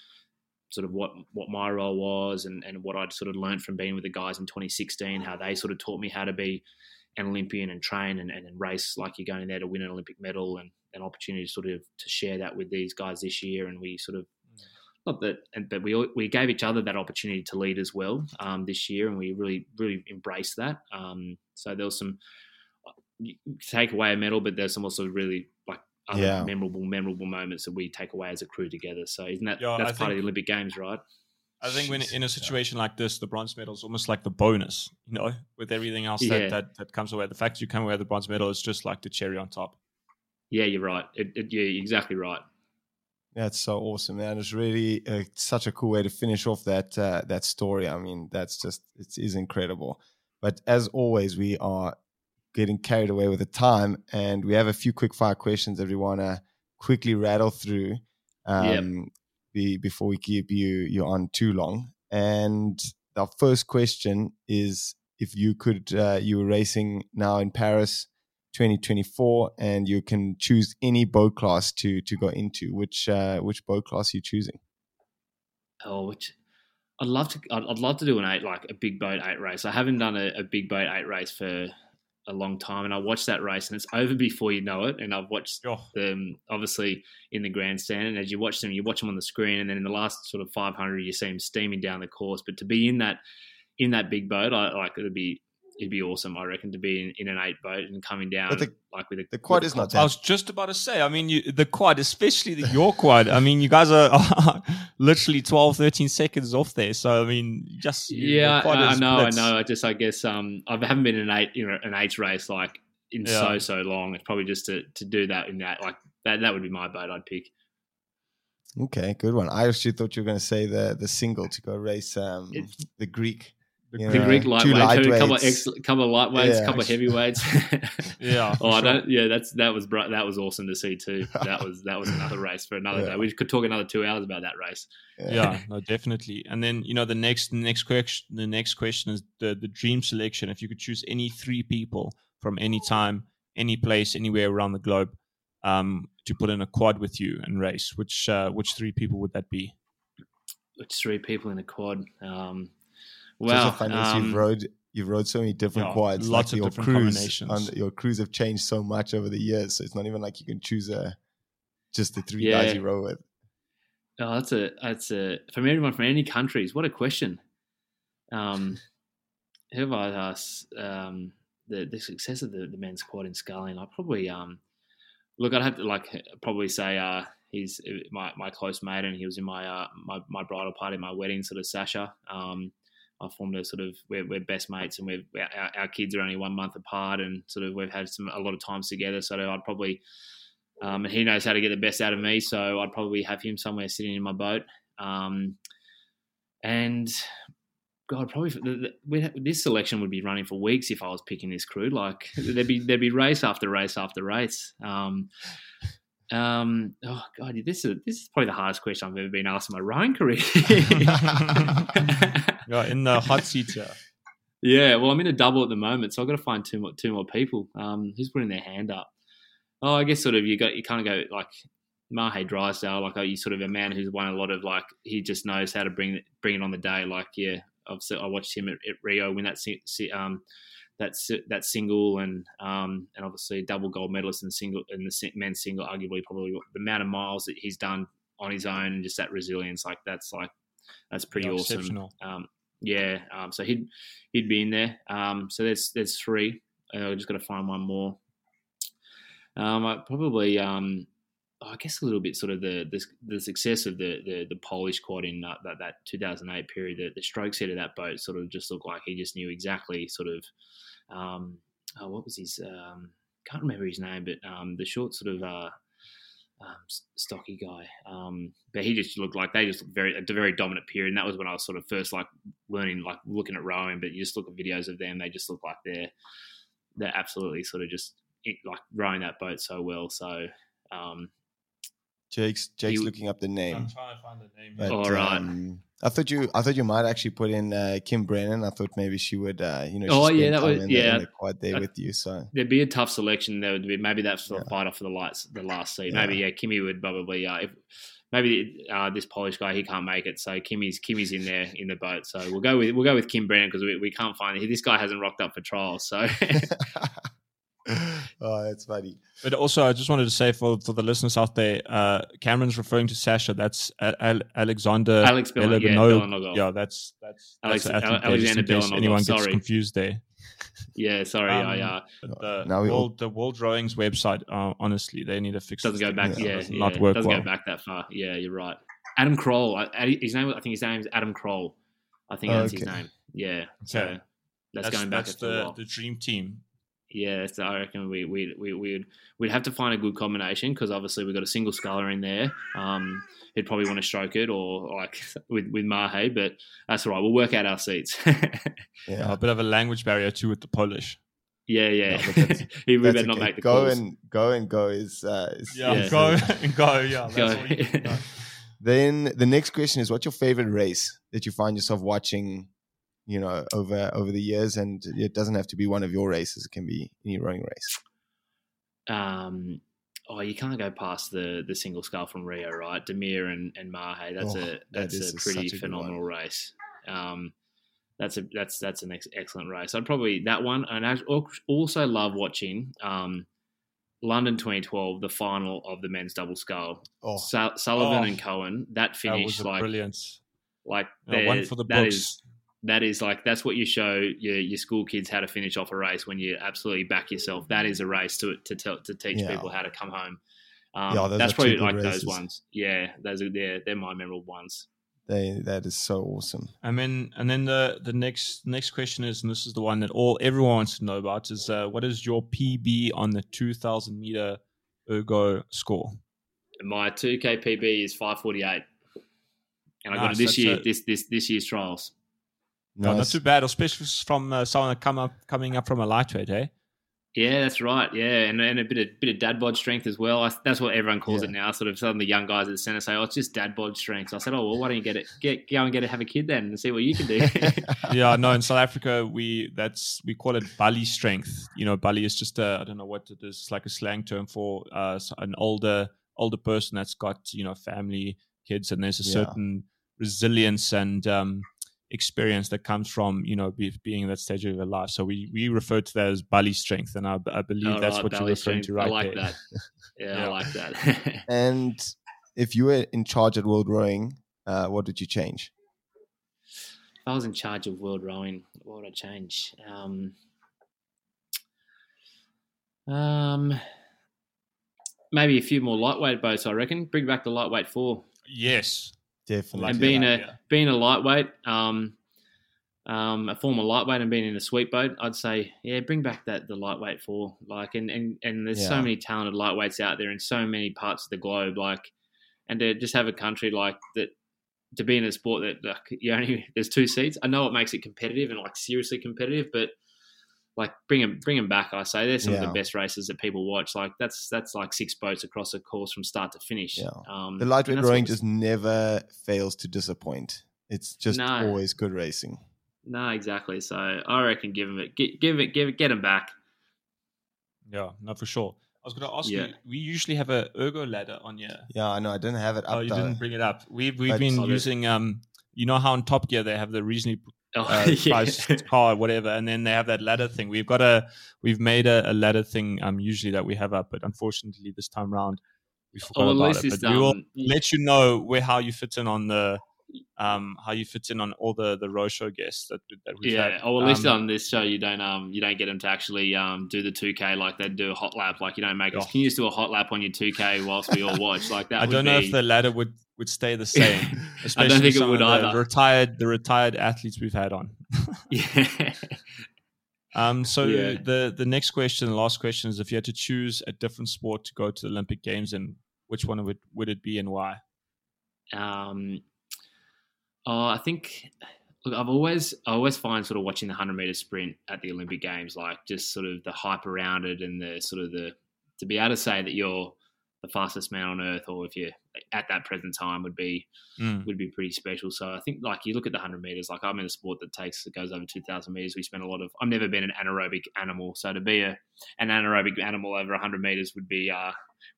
sort of what what my role was and, and what I'd sort of learned from being with the guys in 2016, how they sort of taught me how to be an Olympian and train and, and, and race like you're going there to win an Olympic medal and an opportunity to sort of to share that with these guys this year. And we sort of not that, and, but we we gave each other that opportunity to lead as well um, this year, and we really really embraced that. Um, so there was some take away a medal, but there's some also really like other yeah. memorable, memorable moments that we take away as a crew together. So isn't that yeah, that's I part think, of the Olympic Games, right? I think when in a situation yeah. like this, the bronze medal is almost like the bonus, you know, with everything else that, that, that comes away. The fact you come away with the bronze medal is just like the cherry on top. Yeah, you're right. It, it, yeah, exactly right. That's so awesome, man! It's really uh, such a cool way to finish off that uh, that story. I mean, that's just it is incredible. But as always, we are getting carried away with the time, and we have a few quick fire questions that we want to quickly rattle through um, yep. be, before we keep you you on too long. And our first question is: If you could, uh, you were racing now in Paris, 2024, and you can choose any boat class to to go into. Which uh, which boat class are you choosing? Oh, which I'd love to. I'd, I'd, love to do an eight, like a big boat eight race. I haven't done a, a big boat eight race for a long time, and I watched that race, and it's over before you know it. And I've watched oh. them obviously in the grandstand, and as you watch them, you watch them on the screen, and then in the last sort of 500, you see them steaming down the course. But to be in that in that big boat, I like it'd be it'd be awesome. I reckon to be in, in an eight boat and coming down the, like with a, the quad is not. I was just about to say. I mean, you, the quad, especially the your quad. I mean, you guys are, are, literally 12, 13 seconds off there. So I mean, just yeah, I, I, know, I know. I just I guess um, I haven't been in an eight, you know, an eight race like in yeah. so so long. It's probably just to to do that in that like that that would be my boat I'd pick. Okay, good one. I actually thought you were going to say the the single to go race um, the Greek the know, Greek lightweight, a couple of ex, couple of lightweights, yeah, couple of heavyweights. yeah. oh, I don't. Yeah, that's that was that was awesome to see too. That was that was another race for another yeah. day. We could talk another two hours about that race. Yeah. yeah, no, definitely. And then you know the next the next question the next question is the the dream selection. If you could choose any three people from any time, any place, anywhere around the globe, um, to put in a quad with you and race, which uh, which three people would that be? Which three people in a quad? Um, well, funny um, you've rode you've rode so many different yeah, quads. Lots like of different crews, combinations. On, your crews have changed so much over the years, so it's not even like you can choose a just the three yeah. guys you row with. Oh, that's a that's a from everyone from any countries. What a question. Um, who have I asked? Um, the the success of the, the men's quad in sculling. I probably um, look. I'd have to like probably say uh, he's uh, my, my close mate, and he was in my uh, my my bridal party, my wedding, sort of Sasha. Um, I formed a sort of we're, we're best mates, and we've our, our, kids are only one month apart, and sort of we've had some a lot of times together. So I'd probably, um, and he knows how to get the best out of me. So I'd probably have him somewhere sitting in my boat. Um, and God, probably the, the, this selection would be running for weeks if I was picking this crew. Like there'd be there'd be race after race after race. Um, um, oh God, this is this is probably the hardest question I've ever been asked in my rowing career. yeah, in the hot seat here. Yeah, well, I'm in a double at the moment, so I've got to find two more two more people. Um, who's putting their hand up? Oh, I guess sort of you got you kind of go like Mahe Drysdale, like you sort of a man who's won a lot of like he just knows how to bring bring it on the day. Like yeah, I've I watched him at, at Rio win that um that that single and um and obviously double gold medalist in the single in the men's single. Arguably, probably the amount of miles that he's done on his own and just that resilience, like that's like that's pretty awesome. Um, yeah, um, so he'd he'd be in there. Um, so there's there's three. Uh, I just got to find one more. Um, I probably um, I guess a little bit sort of the the, the success of the, the, the Polish quad in that, that, that 2008 period. The, the strokes head of that boat sort of just looked like he just knew exactly sort of um, oh, what was his um, can't remember his name, but um, the short sort of uh, um, stocky guy. Um, but he just looked like they just looked very a very dominant period, and that was when I was sort of first like learning like looking at rowing. But you just look at videos of them; they just look like they're they're absolutely sort of just like rowing that boat so well. So um, Jake's Jake's looking up the name. I'm trying to find the name. But, All right. Um, I thought you I thought you might actually put in uh, Kim Brennan. I thought maybe she would uh, you know oh yeah that was yeah the there day with you. So there'd be a tough selection. There would be maybe that's the yeah. fight off for the lights the last seat. Maybe yeah, Kimmy would probably uh, if maybe uh, this Polish guy he can't make it, so Kimmy's Kimmy's in there in the boat. So we'll go with we'll go with Kim Brennan because we, we can't find it. This guy hasn't rocked up for trials, so. oh, that's funny. But also, I just wanted to say for, for the listeners out there, uh, Cameron's referring to Sasha. That's Al- Alexander Alex Bill- yeah, yeah, that's that's, Alex, that's Alexander Belonogoff. Anyone Sorry. gets confused there. Yeah, sorry. Um, I, uh, the, now world, all... the World Rowing's website, uh, honestly, they need to fix. Doesn't go back. Yeah, yeah, not work doesn't well. go back that far. Yeah, you're right. Adam Korol. His name. I think his name is Adam Korol. I think that's okay. his name. Yeah. So okay. that's, that's, going back. That's the, the dream team. Yeah, so I reckon we we we we'd we'd have to find a good combination because obviously we've got a single sculler in there. Um, he'd probably want to stroke it or like with with Mahe, but that's all right. We'll work out our seats. yeah, a bit of a language barrier too with the Polish. Yeah, yeah. No, he, we better okay. not make the go calls. and go and go is, uh, is yeah, yeah, go and go. Yeah, go. then the next question is, what's your favorite race that you find yourself watching you know over over the years and it doesn't have to be one of your races it can be any rowing race um oh you can't go past the the single scull from rio right Damir and and mahe that's oh, a that's that a pretty a phenomenal race um that's a that's that's an ex- excellent race i'd probably that one and i also love watching um London 2012, the final of the men's double scull. Oh. Sullivan oh. and Cohen, that finish that like brilliance. Like one for the books. Is, that is like that's what you show your, your school kids how to finish off a race when you absolutely back yourself. That is a race to to tell, to teach yeah. people how to come home. Um, yeah, that's probably like races. those ones. Yeah, those are they're they're my memorable ones. They that is so awesome. And then and then the the next next question is, and this is the one that all everyone wants to know about is uh, what is your PB on the two thousand meter ergo score? My two K PB is five forty eight, and I got it this year. A, this this this year's trials. Nice. No, not too bad, especially from uh, someone that come up coming up from a lightweight, eh? Yeah, that's right. Yeah, and, and a bit of bit of dad bod strength as well. I, that's what everyone calls yeah. it now. Sort of some of the young guys at the centre say, "Oh, it's just dad bod strength." So I said, "Oh, well, why don't you get it? Get go and get it, have a kid then, and see what you can do." yeah, no. In South Africa, we that's we call it bally strength. You know, bally is just a I don't know what it is. It's like a slang term for uh, an older older person that's got you know family, kids, and there's a yeah. certain resilience and um, experience that comes from you know be, being in that stage of your life. So we we refer to that as bally strength, and I, I believe that's right, what you're referring strength. to right I like there. that. Yeah, yeah, I like that. and if you were in charge at World Rowing, uh, what would you change? If I was in charge of World Rowing, what would I change? Um, um, maybe a few more lightweight boats. I reckon. Bring back the lightweight four. Yes, definitely. And being a being a lightweight, um, um, a former lightweight, and being in a sweet boat, I'd say, yeah, bring back that the lightweight four. Like, and and and there's Yeah. so many talented lightweights out there in so many parts of the globe. Like, and to just have a country like that to be in a sport that like you only there's two seats. I know it makes it competitive and like seriously competitive, but like bring them bring them back. I say they're some of the best races that people watch. Like that's that's like six boats across a course from start to finish. Yeah. Um, the and lightweight that's rowing just never fails to disappoint. It's just No. always good racing. no exactly. So I reckon give them it, give, give it, give it, get them back. yeah, no, for sure. I was going to ask Yeah. you. We usually have a ergo ladder on here. Yeah, I know. I didn't have it up Oh, you though. didn't bring it up. We've we've But- been Solid. using um. You know how on Top Gear they have the reasonably Oh, uh, yeah. car, whatever, and then they have that ladder thing. We've got a we've made a, a ladder thing um usually that we have up, but unfortunately this time round we forgot oh, about it but we will let you know where how you fit in on the um how you fit in on all the the row show guests that that we've yeah. had. Oh, at least Um, on this show, you don't um you don't get them to actually um do the two K like they do a hot lap. Like you don't make us. Oh. Can you just do a hot lap on your two K whilst we all watch? Like that. I don't know be- if the ladder would would stay the same. I don't think it would of the either. Retired the retired athletes we've had on. yeah. Um, so Yeah. the the next question, the last question is if you had to choose a different sport to go to the Olympic Games, and which one would would it be and why? Um, oh, I think. Look, I've always, I always find sort of watching the hundred meter sprint at the Olympic Games, like just sort of the hype around it and the sort of the to be able to say that you're the fastest man on earth, or if you're at that present time, would be Mm. would be pretty special. So I think like you look at the hundred meters, like I'm in a sport that takes that goes over two thousand meters. We spend a lot of. I've never been an anaerobic animal, so to be a an anaerobic animal over hundred meters would be uh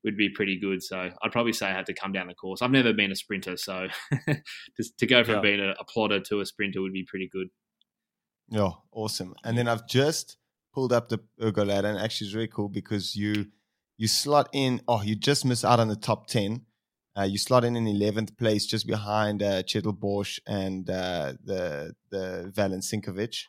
would be pretty good. So I'd probably say I had to come down the course. I've never been a sprinter, so just to go from Yeah. being a, a plotter to a sprinter would be pretty good. Yeah, awesome. And then I've just pulled up the ergo ladder, and actually it's really cool because you you slot in. Oh, you just miss out on the top ten. Uh, you slot in in eleventh place, just behind uh, Kjetil Borch and uh, the the Valent Sinkovic.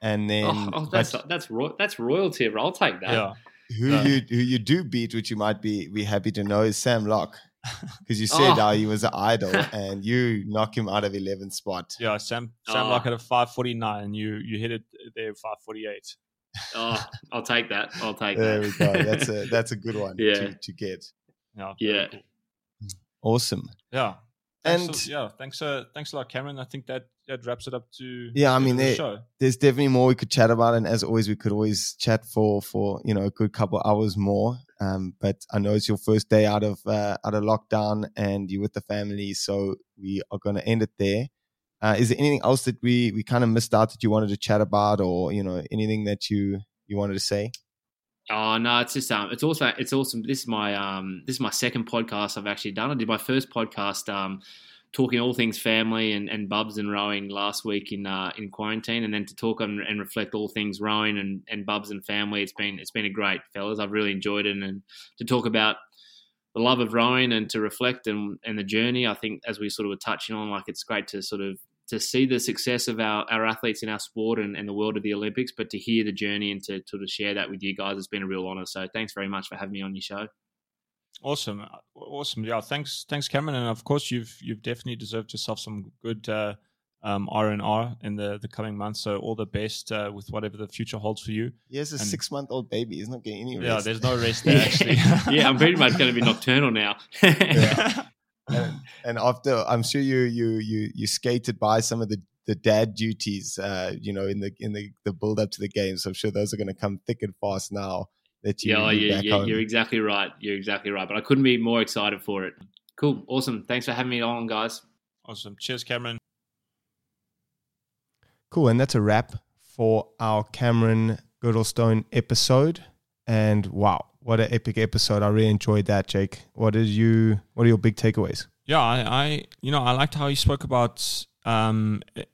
And then oh, oh, that's but that's ro- that's royalty. bro. I'll take that. Yeah, who yeah. you who you do beat, which you might be be happy to know, is Sam Loch. Because you said Oh. how he was an idol, and you knock him out of eleventh spot. yeah. Sam Sam Oh. Loch at a five forty nine. You you hit it there five forty eight. Oh, I'll take that. I'll take There that. we go. That's a that's a good one Yeah. to, to get. Yeah, Yeah. cool. Awesome. yeah. And Thanks yeah, thanks uh, thanks a lot, Cameron. I think that that wraps it up to Yeah, I to mean, the it- show. there's definitely more we could chat about, and as always, we could always chat for for you know a good couple hours more. Um, but I know it's your first day out of uh, out of lockdown, and you're with the family, so we are going to end it there. Uh, is there anything else that we we kind of missed out that you wanted to chat about, or you know anything that you you wanted to say? Oh no, it's just um, it's also it's awesome. This is my um, this is my second podcast I've actually done. I did my first podcast um, talking all things family and, and bubs and rowing last week in uh, in quarantine, and then to talk and reflect all things rowing and, and bubs and family. It's been it's been a great fellas. I've really enjoyed it, and to talk about the love of rowing and to reflect and, and the journey. I think as we sort of were touching on, like it's great to sort of to see the success of our, our athletes in our sport and, and the world of the Olympics, but to hear the journey and to, to, to share that with you guys, it's been a real honor. So thanks very much for having me on your show. Awesome, awesome. Yeah, thanks, thanks, Cameron. And of course, you've you've definitely deserved yourself some good uh, um, R and R in the the coming months. So all the best uh, with whatever the future holds for you. He has a And- six month old baby. He's not getting any rest. Yeah, there's no rest there actually. yeah, I'm pretty much going to be nocturnal now. Yeah. And, and after I'm sure you you you you skated by some of the the dad duties uh you know in the in the the build up to the game. So i'm sure those are going to come thick and fast now that you yeah, you're yeah, yeah, home. you're exactly right. You're exactly right. But I couldn't be more excited for it. Cool. Awesome. Thanks for having me on, guys. awesome. Cheers, Cameron. cool and that's a wrap for our cameron girdlestone episode and wow what an epic episode. I really enjoyed that jake. What you what are your big takeaways? Yeah, I, I you know I liked how he spoke about um eh,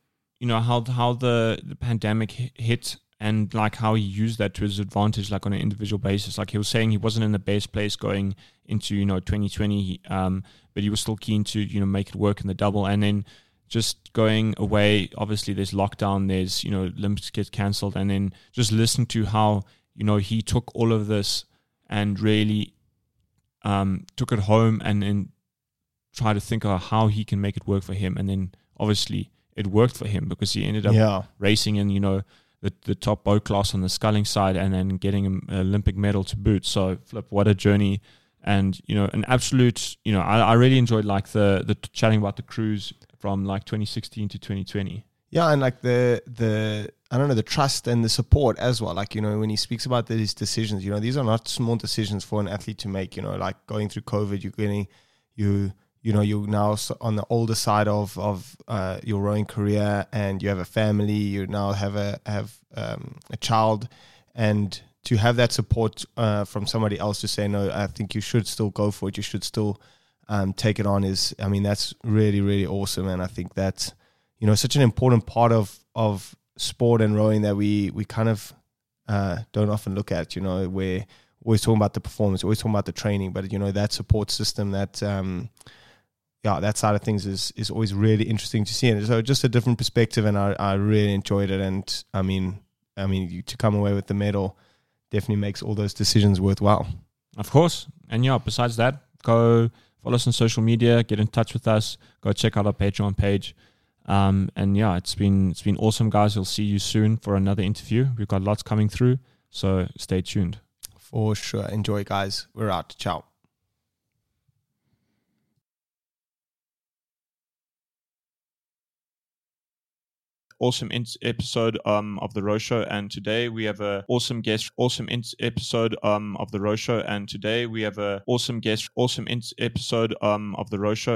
you know how how the the pandemic hit and like how he used that to his advantage like on an individual basis. Like he was saying he wasn't in the best place going into you know 2020 um but he was still keen to you know make it work in the double. And then just going away obviously there's lockdown there's you know olympics get cancelled. And then just listen to how you know he took all of this and really um, took it home and then tried to think of how he can make it work for him. And then obviously it worked for him because he ended up Yeah. racing in, you know, the, the top boat class on the sculling side and then getting an Olympic medal to boot. So, Flip, what a journey. And, you know, an absolute, you know, I, I really enjoyed like the, the chatting about the crews from like 2016 to 2020. Yeah, and like the the I don't know the trust and the support as well. Like you know when he speaks about these decisions, you know these are not small decisions for an athlete to make. You know, like going through COVID, you're getting you you know you're now on the older side of of uh, your rowing career, and you have a family. You now have a have um, a child, and to have that support uh, from somebody else to say no, I think you should still go for it. You should still um, take it on. Is I mean that's really really awesome, and I think that's you know such an important part of of sport and rowing that we we kind of uh, don't often look at. You know, we're always talking about the performance, always talking about the training, but you know that support system, that um, yeah, that side of things is is always really interesting to see. And so just a different perspective, and I I really enjoyed it. And I mean, I mean, you, to come away with the medal definitely makes all those decisions worthwhile. Of course. And yeah, besides that, go follow us on social media, get in touch with us, go check out our Patreon page. Um, and yeah, it's been it's been awesome, guys. We'll see you soon for another interview. We've got lots coming through, so stay tuned. For sure. Enjoy, guys. We're out. Ciao. awesome in- episode um, of the Row Show, and today we have a awesome guest. Awesome in- episode um, of the Row Show, and today we have a awesome guest. Awesome in- episode um, of the Row Show,